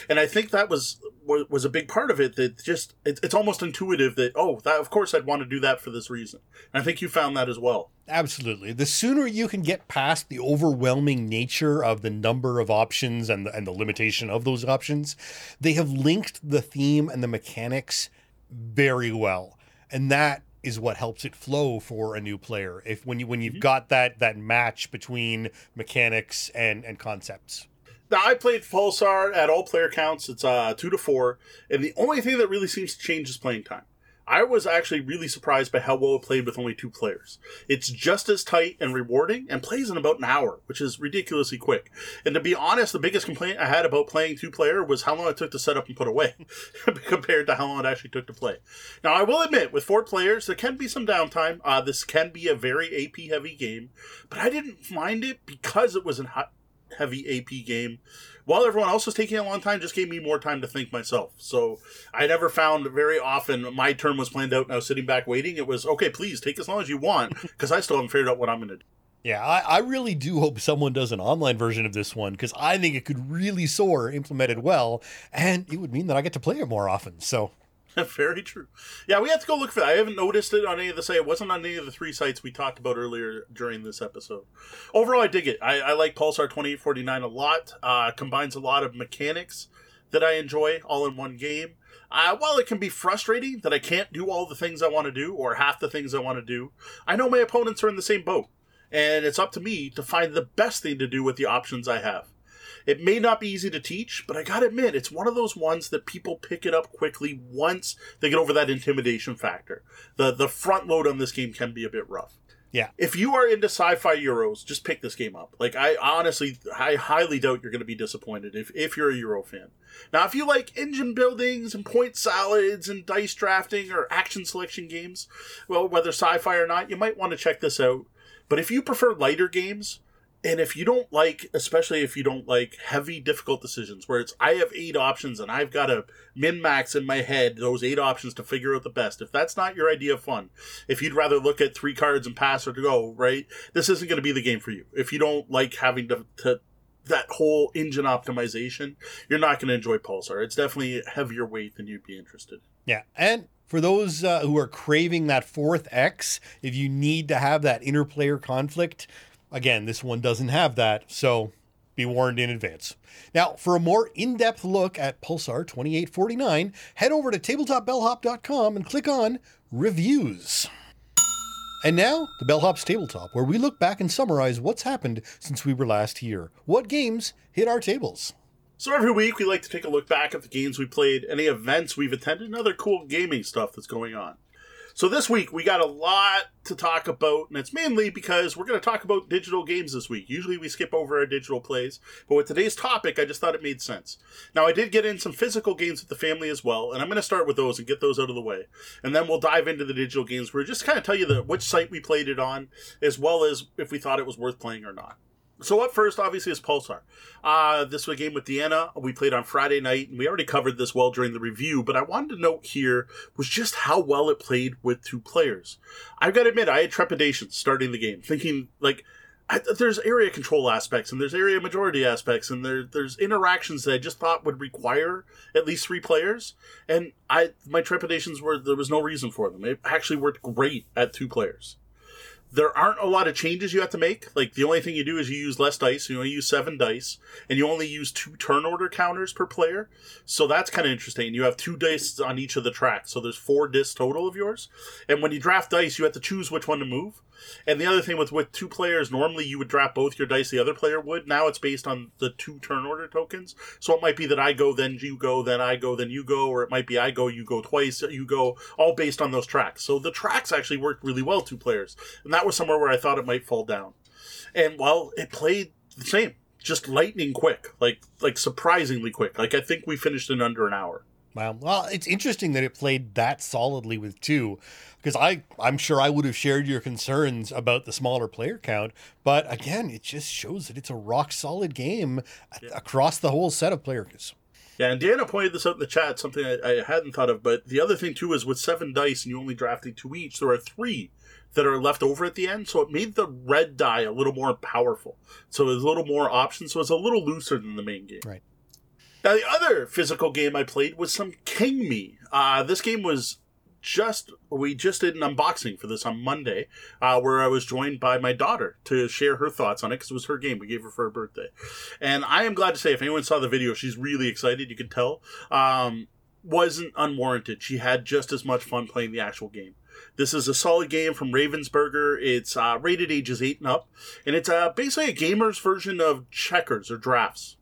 And I think that was was a big part of it. That just it, it's almost intuitive that oh, that of course I'd want to do that for this reason. And I think you found that as well. Absolutely. The sooner you can get past the overwhelming nature of the number of options and the, and the limitation of those options, they have linked the theme and the mechanics very well. And that is what helps it flow for a new player. If when you when you've mm-hmm. got that that match between mechanics and and concepts. Now I played Pulsar at all player counts. It's uh two to four, and the only thing that really seems to change is playing time. I was actually really surprised by how well it played with only two players. It's just as tight and rewarding and plays in about an hour, which is ridiculously quick. And to be honest, the biggest complaint I had about playing two player was how long it took to set up and put away compared to how long it actually took to play. Now, I will admit, with four players, there can be some downtime. Uh, this can be a very AP heavy game, but I didn't mind it because it was a heavy AP game while everyone else was taking a long time, just gave me more time to think myself. So I never found very often my turn was planned out and I was sitting back waiting. It was okay, please take as long as you want because I still haven't figured out what I'm going to do. Yeah, I, I, really do hope someone does an online version of this one because I think it could really soar implemented well, and it would mean that I get to play it more often. So Very true. Yeah, we have to go look for that. I haven't noticed it on any of the sites. It wasn't on any of the three sites we talked about earlier during this episode. Overall, I dig it. I, I like Pulsar 2849 a lot. Uh, combines a lot of mechanics that I enjoy all in one game. Uh, while it can be frustrating that I can't do all the things I want to do or half the things I want to do, I know my opponents are in the same boat. And it's up to me to find the best thing to do with the options I have. It may not be easy to teach, but I gotta admit, it's one of those ones that people pick it up quickly once they get over that intimidation factor. The the front load on this game can be a bit rough. Yeah. If you are into sci-fi Euros, just pick this game up. Like I honestly I highly doubt you're gonna be disappointed if, if you're a Euro fan. Now if you like engine buildings and point salads and dice drafting or action selection games, well whether sci-fi or not, you might want to check this out. But if you prefer lighter games, and if you don't like especially if you don't like heavy difficult decisions where it's i have eight options and i've got to min max in my head those eight options to figure out the best if that's not your idea of fun if you'd rather look at three cards and pass or to go right this isn't going to be the game for you if you don't like having to, to that whole engine optimization, you're not going to enjoy Pulsar. It's definitely heavier weight than you'd be interested. Yeah, and for those uh, who are craving that fourth X, if you need to have that interplayer conflict, again, this one doesn't have that, so be warned in advance. Now, for a more in depth look at Pulsar 2849, head over to tabletopbellhop.com and click on Reviews. And now, the Bellhop's Tabletop, where we look back and summarize what's happened since we were last here. What games hit our tables? So every week we like to take a look back at the games we played, any events we've attended, and other cool gaming stuff that's going on. So this week we got a lot to talk about, and it's mainly because we're going to talk about digital games this week. Usually we skip over our digital plays, but with today's topic, I just thought it made sense. Now I did get in some physical games with the family as well, and I'm going to start with those and get those out of the way, and then we'll dive into the digital games. Where just kind of tell you the which site we played it on, as well as if we thought it was worth playing or not. So up first, obviously, is Pulsar. Uh, this was a game with Deanna. We played on Friday night, and we already covered this well during the review. But I wanted to note here was just how well it played with two players. I've got to admit, I had trepidation starting the game, thinking like. I, there's area control aspects and there's area majority aspects and there there's interactions that I just thought would require at least three players and I my trepidations were there was no reason for them. It actually worked great at two players there aren't a lot of changes you have to make. Like the only thing you do is you use less dice. You only use seven dice, and you only use two turn order counters per player. So that's kind of interesting. You have two dice on each of the tracks, so there's four discs total of yours. And when you draft dice, you have to choose which one to move. And the other thing with with two players, normally you would drop both your dice, the other player would. Now it's based on the two turn order tokens. So it might be that I go, then you go, then I go, then you go, or it might be I go, you go twice, you go, all based on those tracks. So the tracks actually worked really well, two players. And that was somewhere where I thought it might fall down. And well, it played the same. Just lightning quick, like like surprisingly quick. Like I think we finished in under an hour. Wow. Well, it's interesting that it played that solidly with two, because I I'm sure I would have shared your concerns about the smaller player count, but again, it just shows that it's a rock solid game yeah. across the whole set of players. Yeah, and Deanna pointed this out in the chat, something I, I, hadn't thought of. But the other thing too is with seven dice and you only drafting two each, there are three that are left over at the end. So it made the red die a little more powerful. So there's a little more options. So it's a little looser than the main game. Right. Now, the other physical game I played was some King Me. Uh, this game was just we just did an unboxing for this on Monday, uh, where I was joined by my daughter to share her thoughts on it because it was her game. We gave her for her birthday, and I am glad to say if anyone saw the video, she's really excited. You can tell. Um, wasn't unwarranted. She had just as much fun playing the actual game. This is a solid game from Ravensburger. It's uh, rated ages eight and up, and it's uh, basically a gamer's version of checkers or drafts.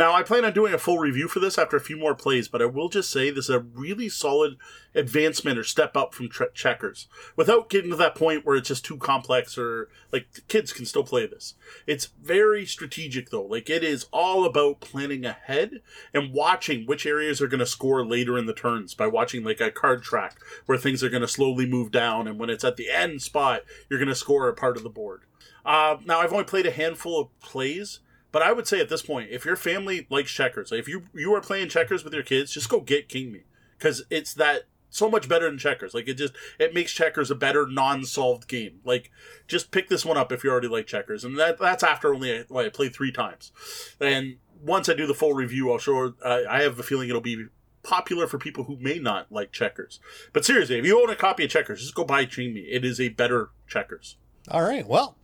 Now, I plan on doing a full review for this after a few more plays, but I will just say this is a really solid advancement or step up from tre- checkers without getting to that point where it's just too complex or like kids can still play this. It's very strategic though. Like it is all about planning ahead and watching which areas are going to score later in the turns by watching like a card track where things are going to slowly move down and when it's at the end spot, you're going to score a part of the board. Uh, now, I've only played a handful of plays but I would say at this point, if your family likes checkers, like if you you are playing checkers with your kids, just go get King Me because it's that so much better than checkers. Like it just it makes checkers a better non-solved game. Like just pick this one up if you already like checkers, and that that's after only well, I played three times, and once I do the full review, I'll show. I have a feeling it'll be popular for people who may not like checkers. But seriously, if you own a copy of checkers, just go buy King Me. It is a better checkers. All right. Well,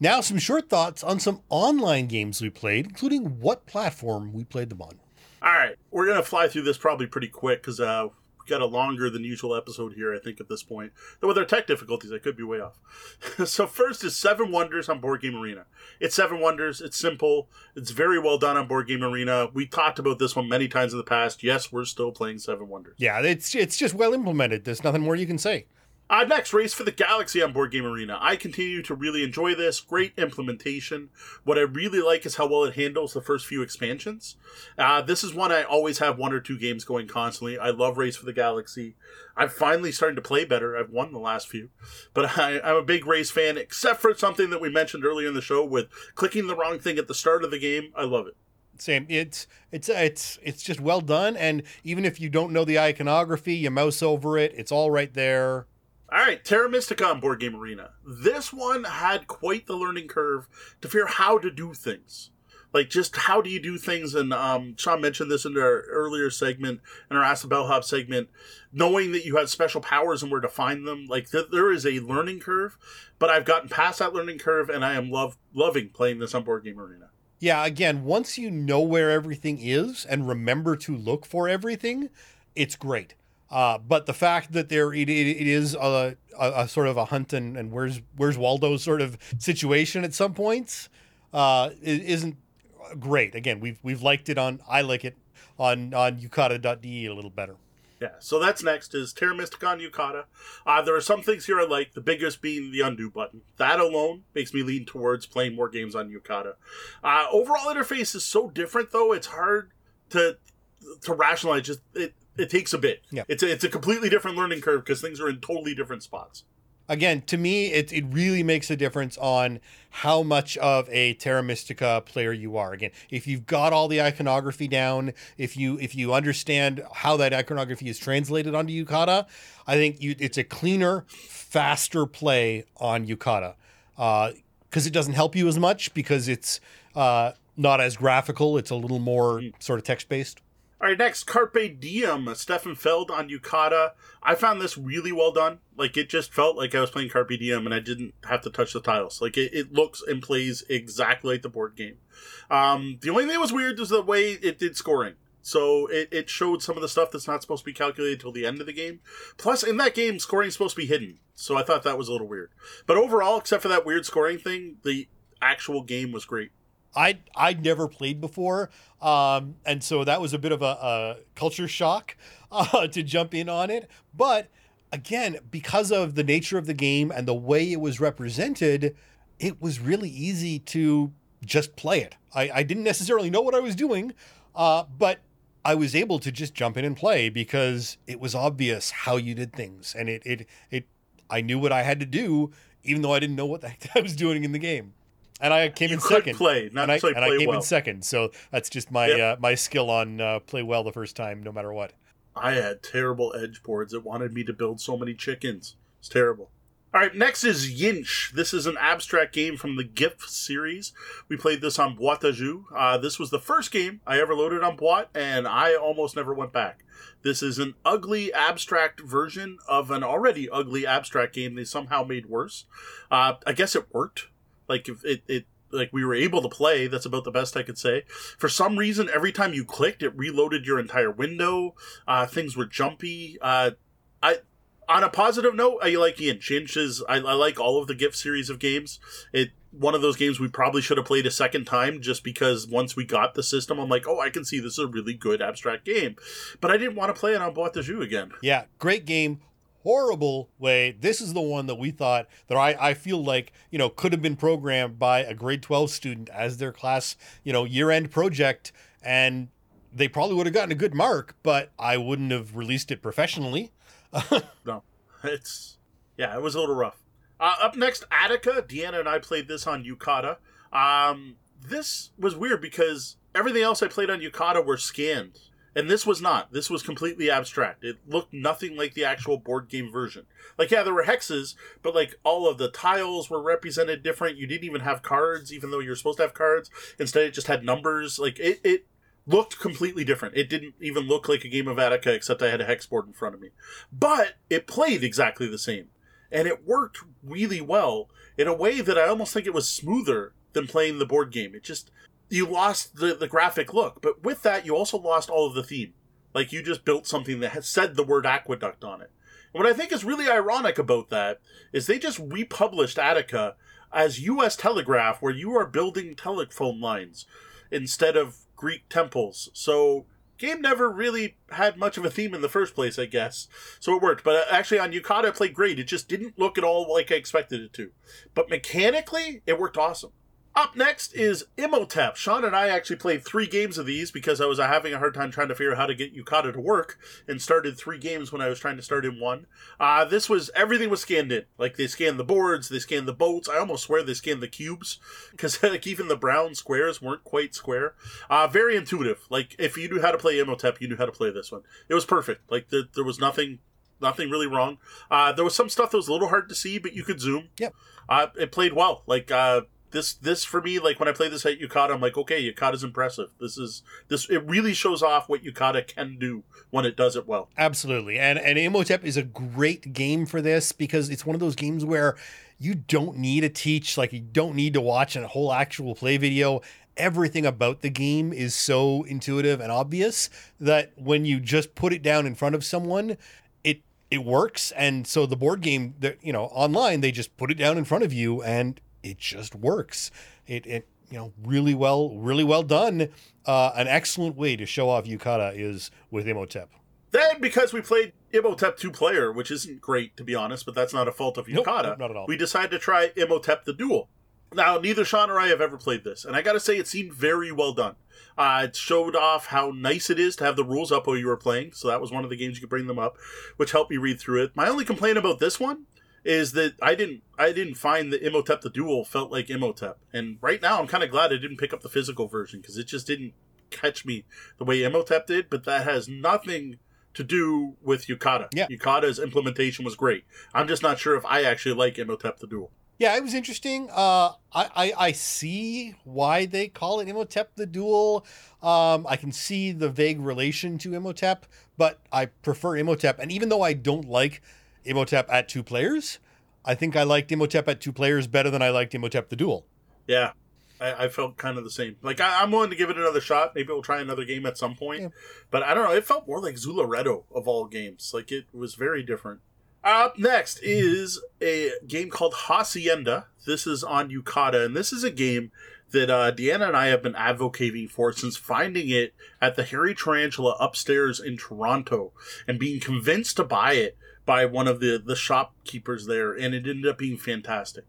now, some short thoughts on some online games we played, including what platform we played them on. All right, we're gonna fly through this probably pretty quick because uh, we got a longer than usual episode here. I think at this point, though with our tech difficulties, I could be way off. so first is Seven Wonders on Board Game Arena. It's Seven Wonders. It's simple. It's very well done on Board Game Arena. We talked about this one many times in the past. Yes, we're still playing Seven Wonders. Yeah, it's it's just well implemented. There's nothing more you can say. Uh, next, Race for the Galaxy on Board Game Arena. I continue to really enjoy this. Great implementation. What I really like is how well it handles the first few expansions. Uh, this is one I always have one or two games going constantly. I love Race for the Galaxy. I'm finally starting to play better. I've won the last few. But I, I'm a big Race fan, except for something that we mentioned earlier in the show with clicking the wrong thing at the start of the game. I love it same it's it's it's it's just well done and even if you don't know the iconography you mouse over it it's all right there all right, Terra Mystica on Board Game Arena. This one had quite the learning curve to figure how to do things. Like, just how do you do things? And um, Sean mentioned this in our earlier segment, in our Ask the Bellhop segment, knowing that you had special powers and where to find them. Like, th- there is a learning curve, but I've gotten past that learning curve, and I am love loving playing this on Board Game Arena. Yeah, again, once you know where everything is and remember to look for everything, it's great. Uh, but the fact that there it, it, is a, a, a, sort of a hunt and, and where's where's Waldo sort of situation at some points uh, isn't great. Again, we've we've liked it on I like it on on yucata.de a little better. Yeah, so that's next is Terra Mystica on Yucata. Uh, there are some things here I like, the biggest being the undo button. That alone makes me lean towards playing more games on Yucata. Uh, overall interface is so different, though, it's hard to to rationalize. Just it, it takes a bit. Yeah. It's a, it's a completely different learning curve because things are in totally different spots again, to me, it, it really makes a difference on how much of a Terra Mystica player you are. Again, if you've got all the iconography down, if you if you understand how that iconography is translated onto Yucata, I think you, it's a cleaner, faster play on Yucata because uh, it doesn't help you as much because it's uh, not as graphical. It's a little more mm. sort of text based. All right, next, Carpe Diem, Stefan Feld on Yucata. I found this really well done. Like, it just felt like I was playing Carpe Diem and I didn't have to touch the tiles. Like, it, it looks and plays exactly like the board game. Um, the only thing that was weird was the way it did scoring. So it, it showed some of the stuff that's not supposed to be calculated until the end of the game. Plus, in that game, scoring is supposed to be hidden. So I thought that was a little weird. But overall, except for that weird scoring thing, the actual game was great. I I'd never played before, um, and so that was a bit of a, a culture shock uh, to jump in on it. But again, because of the nature of the game and the way it was represented, it was really easy to just play it. I, I didn't necessarily know what I was doing, uh, but I was able to just jump in and play because it was obvious how you did things, and it it it I knew what I had to do, even though I didn't know what I was doing in the game and I came you in second. Play, not and I, play and I came well. in second. So that's just my yep. uh, my skill on uh, play well the first time, no matter what. I had terrible edge boards that wanted me to build so many chickens. It's terrible. All right, next is Yinsh. This is an abstract game from the GIPF series. We played this on Boîte à Jeux. Uh, this was the first game I ever loaded on Boîte, and I almost never went back. This is an ugly abstract version of an already ugly abstract game they somehow made worse. Uh, I guess it worked like if it, it like we were able to play. That's about the best I could say. For some reason, every time you clicked, it reloaded your entire window. Uh, things were jumpy. Uh, I on a positive note, I like Ian Chinch's. I, I like all of the GIPF series of games. It one of those games we probably should have played a second time just because once we got the system, I'm like, oh, I can see this is a really good abstract game. But I didn't want to play it on Boîte de Jeux again. Yeah, great game horrible way. This is the one that we thought that I, I feel like, you know, could have been programmed by a grade 12 student as their class, you know, year end project. And they probably would have gotten a good mark, but I wouldn't have released it professionally. no, it's, yeah, it was a little rough. Uh, up next, Attica. Deanna and I played this on Yucata. Um, this was weird because everything else I played on Yucata were scanned. And this was not. This was completely abstract. It looked nothing like the actual board game version. Like, yeah, there were hexes, but like all of the tiles were represented different. You didn't even have cards, even though you're supposed to have cards. Instead, it just had numbers. Like, it, it looked completely different. It didn't even look like a game of Attica, except I had a hex board in front of me. But it played exactly the same. And it worked really well in a way that I almost think it was smoother than playing the board game. It just you lost the, the graphic look, but with that, you also lost all of the theme. Like you just built something that has said the word aqueduct on it. And what I think is really ironic about that is they just republished Attica as U.S. Telegraph, where you are building telephone lines instead of Greek temples. So game never really had much of a theme in the first place, I guess. So it worked. But uh, actually, on Yucata, it played great. It just didn't look at all like I expected it to. But mechanically, it worked awesome. Up next is Imhotep. Sean and I actually played three games of these because I was having a hard time trying to figure out how to get Yucata to work and started three games when I was trying to start in one. Uh, this was, everything was scanned in. Like they scanned the boards, they scanned the boats. I almost swear they scanned the cubes because like even the brown squares weren't quite square. Uh, very intuitive. Like if you knew how to play Imhotep, you knew how to play this one. It was perfect. Like there, there was nothing nothing really wrong. Uh, there was some stuff that was a little hard to see, but you could zoom. Yep. Uh, it played well. Like uh, this this for me, like when I play this at Yucata I'm like, okay, Yucata's impressive. This is this it really shows off what Yucata can do when it does it well. Absolutely. And and Imhotep is a great game for this because it's one of those games where you don't need to teach, like you don't need to watch a whole actual play video. Everything about the game is so intuitive and obvious that when you just put it down in front of someone, it it works. And so the board game that you know online, they just put it down in front of you and it just works. It it you know really well really well done. Uh, an excellent way to show off Yucata is with Imhotep. Then, because we played Imhotep two player, which isn't great to be honest, but that's not a fault of Nope, Yucata. nope, not at all. We decided to try Imhotep the Duel. Now, neither Sean or I have ever played this, and I gotta say, it seemed very well done. Uh, it showed off how nice it is to have the rules up while you were playing, so that was one of the games you could bring them up, which helped me read through it. My only complaint about this one is that I didn't I didn't find that Imhotep the Duel felt like Imhotep, and right now I'm kind of glad I didn't pick up the physical version because it just didn't catch me the way Imhotep did. But that has nothing to do with Yucata. Yeah. Yucata's implementation was great. I'm just not sure if I actually like Imhotep the Duel. Yeah, it was interesting. Uh, I, I I see why they call it Imhotep the Duel. Um, I can see the vague relation to Imhotep, but I prefer Imhotep. And even though I don't like Imhotep at two players, I think I liked Imhotep at two players better than I liked Imhotep the Duel. Yeah. I, I felt kind of the same. Like I, I'm willing to give it another shot. Maybe we'll try another game at some point. Yeah. But I don't know. It felt more like Zularedo of all games. Like it was very different. Up next is a game called Hacienda. This is on Yucata, and this is a game that uh, Deanna and I have been advocating for since finding it at the Hairy Tarantula upstairs in Toronto and being convinced to buy it by one of the, the shopkeepers there, and it ended up being fantastic.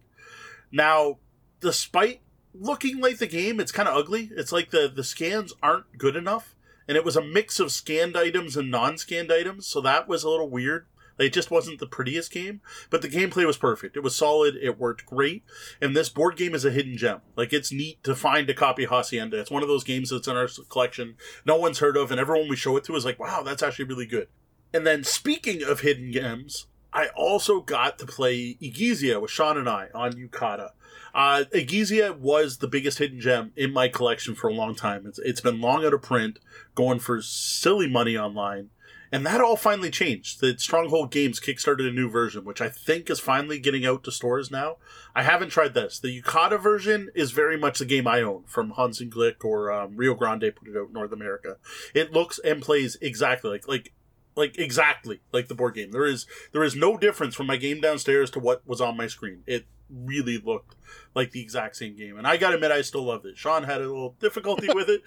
Now, despite looking like the game, it's kind of ugly. It's like the, the scans aren't good enough, and it was a mix of scanned items and non scanned items, so that was a little weird. It just wasn't the prettiest game, but the gameplay was perfect. It was solid. It worked great. And this board game is a hidden gem. Like, it's neat to find a copy Hacienda. It's one of those games that's in our collection no one's heard of, and everyone we show it to is like, wow, that's actually really good. And then, speaking of hidden gems, I also got to play Egizia with Sean and I on Yucata. Uh, Egizia was the biggest hidden gem in my collection for a long time. It's, it's been long out of print, going for silly money online. And that all finally changed. The Stronghold Games kickstarted a new version, which I think is finally getting out to stores now. I haven't tried this. The Yucata version is very much the game I own from Hans im Glück or um, Rio Grande put it out in North America. It looks and plays exactly like like like exactly like the board game. There is there is no difference from my game downstairs to what was on my screen. It really looked like the exact same game, and I gotta admit, I still loved it. Sean had a little difficulty with it,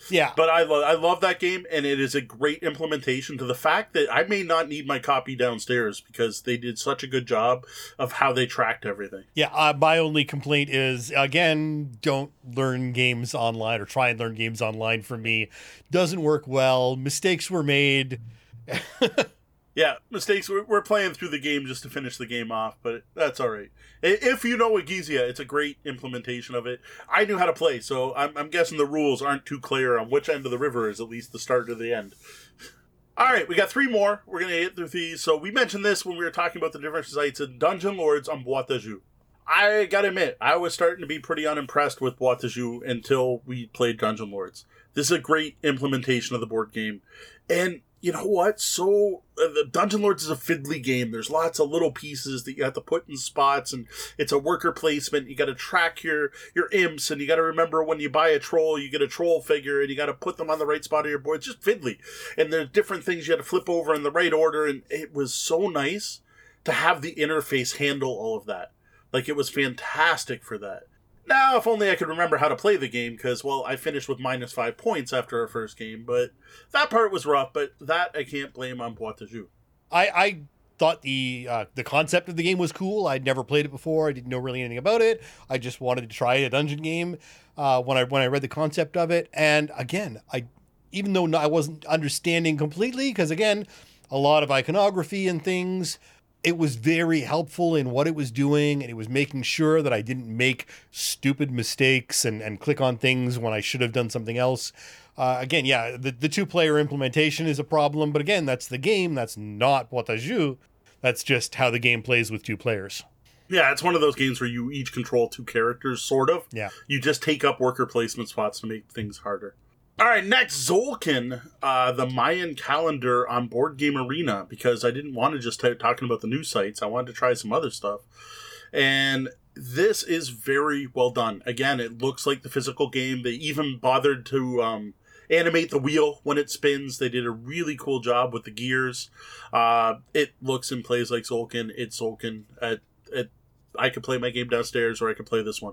Yeah, but I love I love that game, and it is a great implementation to the fact that I may not need my copy downstairs because they did such a good job of how they tracked everything. yeah. Uh, my only complaint is again, don't learn games online or try and learn games online. For me, doesn't work well. Mistakes were made. Yeah, mistakes. We're, we're playing through the game just to finish the game off, but that's all right. If you know Egizia, it's a great implementation of it. I knew how to play, so I'm, I'm guessing the rules aren't too clear on which end of the river is at least the start or the end. All right, we got three more. We're going to hit through these. So we mentioned this when we were talking about the different sites in Dungeon Lords on Boîte de Jeu. I gotta admit, I was starting to be pretty unimpressed with Boîte de Jeu until we played Dungeon Lords. This is a great implementation of the board game. And you know what? So uh, the Dungeon Lords is a fiddly game. There's lots of little pieces that you have to put in spots, and it's a worker placement. You got to track your your imps, and you got to remember when you buy a troll, you get a troll figure, and you got to put them on the right spot of your board. It's just fiddly, and there's different things you got to flip over in the right order. And it was so nice to have the interface handle all of that. Like it was fantastic for that. Now, if only I could remember how to play the game, because, well, I finished with minus five points after our first game, but that part was rough, but that I can't blame on Boîte. I, I thought the uh, the concept of the game was cool. I'd never played it before. I didn't know really anything about it. I just wanted to try a dungeon game uh, when I when I read the concept of it. And again, I even though I wasn't understanding completely, because again, a lot of iconography and things. It was very helpful in what it was doing, and it was making sure that I didn't make stupid mistakes and, and click on things when I should have done something else. Uh, again, yeah, the, the two player implementation is a problem, but again, that's the game. That's not Boîte à jeu. That's just how the game plays with two players. Yeah, it's one of those games where you each control two characters, sort of. Yeah. You just take up worker placement spots to make things harder. All right, next Tzolk'in, uh, the Mayan calendar on Board Game Arena, because I didn't want to just start talking about the new sites. I wanted to try some other stuff. And this is very well done. Again, it looks like the physical game. They even bothered to um, animate the wheel when it spins. They did a really cool job with the gears. Uh, it looks and plays like Tzolk'in. It's Tzolk'in. At, at, I could play my game downstairs, or I could play this one.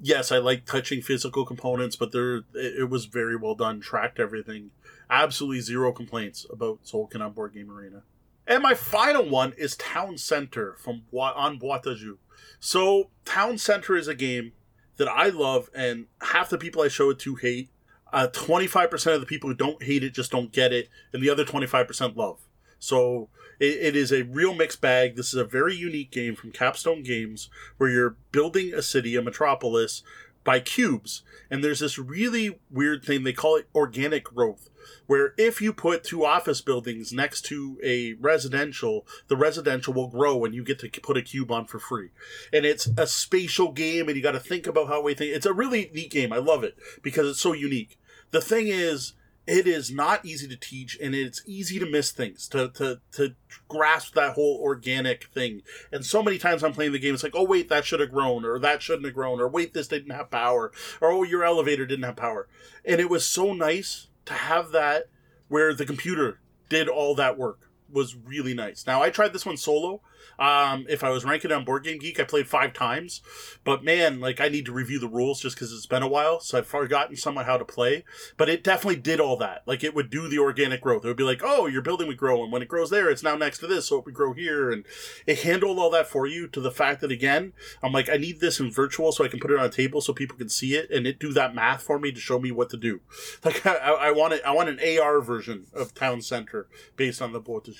Yes, I like touching physical components, but there it, it was very well done. Tracked everything. Absolutely zero complaints about Tzolk'in on Board Game Arena. And my final one is Town Center from on Jeux. So Town Center is a game that I love, and half the people I show it to hate. Uh, 25% of the people who don't hate it just don't get it, and the other 25% love. So it, it is a real mixed bag. This is a very unique game from Capstone Games where you're building a city, a metropolis, by cubes. And there's this really weird thing, they call it organic growth, where if you put two office buildings next to a residential, the residential will grow and you get to put a cube on for free. And it's a spatial game and you got to think about how we think. It's a really neat game. I love it because it's so unique. The thing is, it is not easy to teach and it's easy to miss things to, to to grasp that whole organic thing. And so many times i'm playing the game it's like oh wait that should have grown or that shouldn't have grown or wait this didn't have power or oh your elevator didn't have power. And it was so nice to have that where the computer did all that work was really nice. Now i tried this one solo um, if I was ranking on Board Game Geek, I played five times, but man, like I need to review the rules just because it's been a while, so I've forgotten somehow how to play. But it definitely did all that. Like it would do the organic growth. It would be like, oh, your building would grow, and when it grows there, it's now next to this, so it would grow here, and it handled all that for you. To the fact that again, I'm like, I need this in virtual so I can put it on a table so people can see it, and it do that math for me to show me what to do. Like I, I want it, I want an AR version of Town Center based on the Boîte.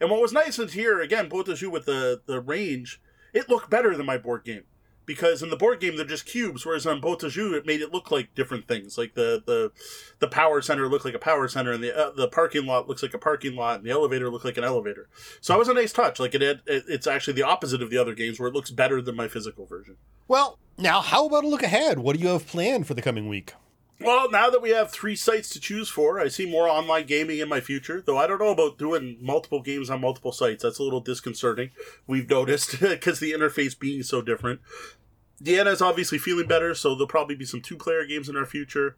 And what was nice is here again, à Jeux the the range, it looked better than my board game because in the board game they're just cubes, whereas on Jeux it made it look like different things. Like the the the power center looked like a power center, and the uh, the parking lot looks like a parking lot, and the elevator looked like an elevator. So that was a nice touch. Like it, had, it it's actually the opposite of the other games where it looks better than my physical version. Well, now how about a look ahead? What do you have planned for the coming week? Well, now that we have three sites to choose for, I see more online gaming in my future. Though I don't know about doing multiple games on multiple sites. That's a little disconcerting. We've noticed because the interface being so different. Deanna's obviously feeling better, so there'll probably be some two-player games in our future.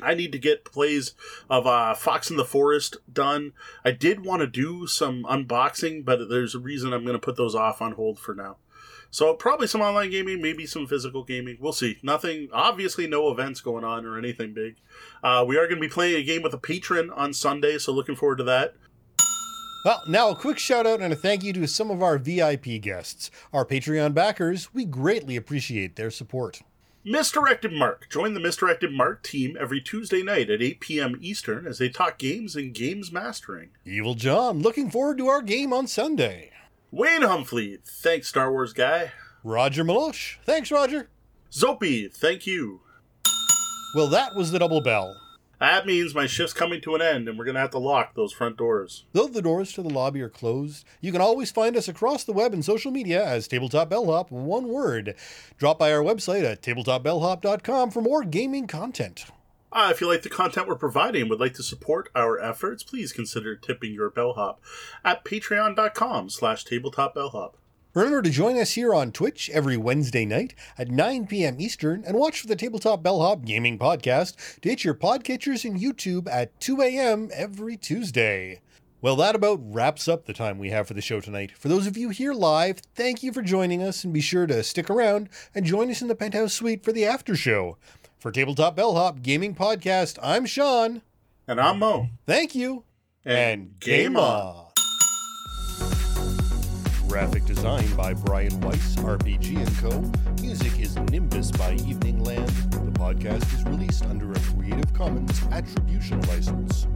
I need to get plays of uh, Fox in the Forest done. I did want to do some unboxing, but there's a reason I'm going to put those off on hold for now. So probably some online gaming, maybe some physical gaming. We'll see. Nothing, obviously, no events going on or anything big. Uh, we are going to be playing a game with a patron on Sunday, so looking forward to that. Well, now a quick shout out and a thank you to some of our VIP guests, our Patreon backers. We greatly appreciate their support. Misdirected Mark. Join the Misdirected Mark team every Tuesday night at 8 p.m. Eastern as they talk games and games mastering. Evil John, looking forward to our game on Sunday. Wayne Humphrey, thanks, Star Wars guy. Roger Malosh, thanks, Roger. Zopi, thank you. Well, that was the double bell. That means my shift's coming to an end and we're going to have to lock those front doors. Though the doors to the lobby are closed, you can always find us across the web and social media as Tabletop Bellhop, one word. Drop by our website at tabletopbellhop.com for more gaming content. Uh, if you like the content we're providing and would like to support our efforts, please consider tipping your bellhop at patreon.com slash tabletopbellhop. Remember to join us here on Twitch every Wednesday night at 9 p.m. Eastern and watch for the Tabletop Bellhop Gaming Podcast to hit your podcatchers in YouTube at 2 a.m. every Tuesday. Well, that about wraps up the time we have for the show tonight. For those of you here live, thank you for joining us and be sure to stick around and join us in the penthouse suite for the after show. For Tabletop Bellhop Gaming Podcast, I'm Sean. And I'm Mo. Thank you. And, and game on. Graphic design by Brian Weiss, RPG & Co. Music is Nimbus by Evening Land. The podcast is released under a Creative Commons Attribution License.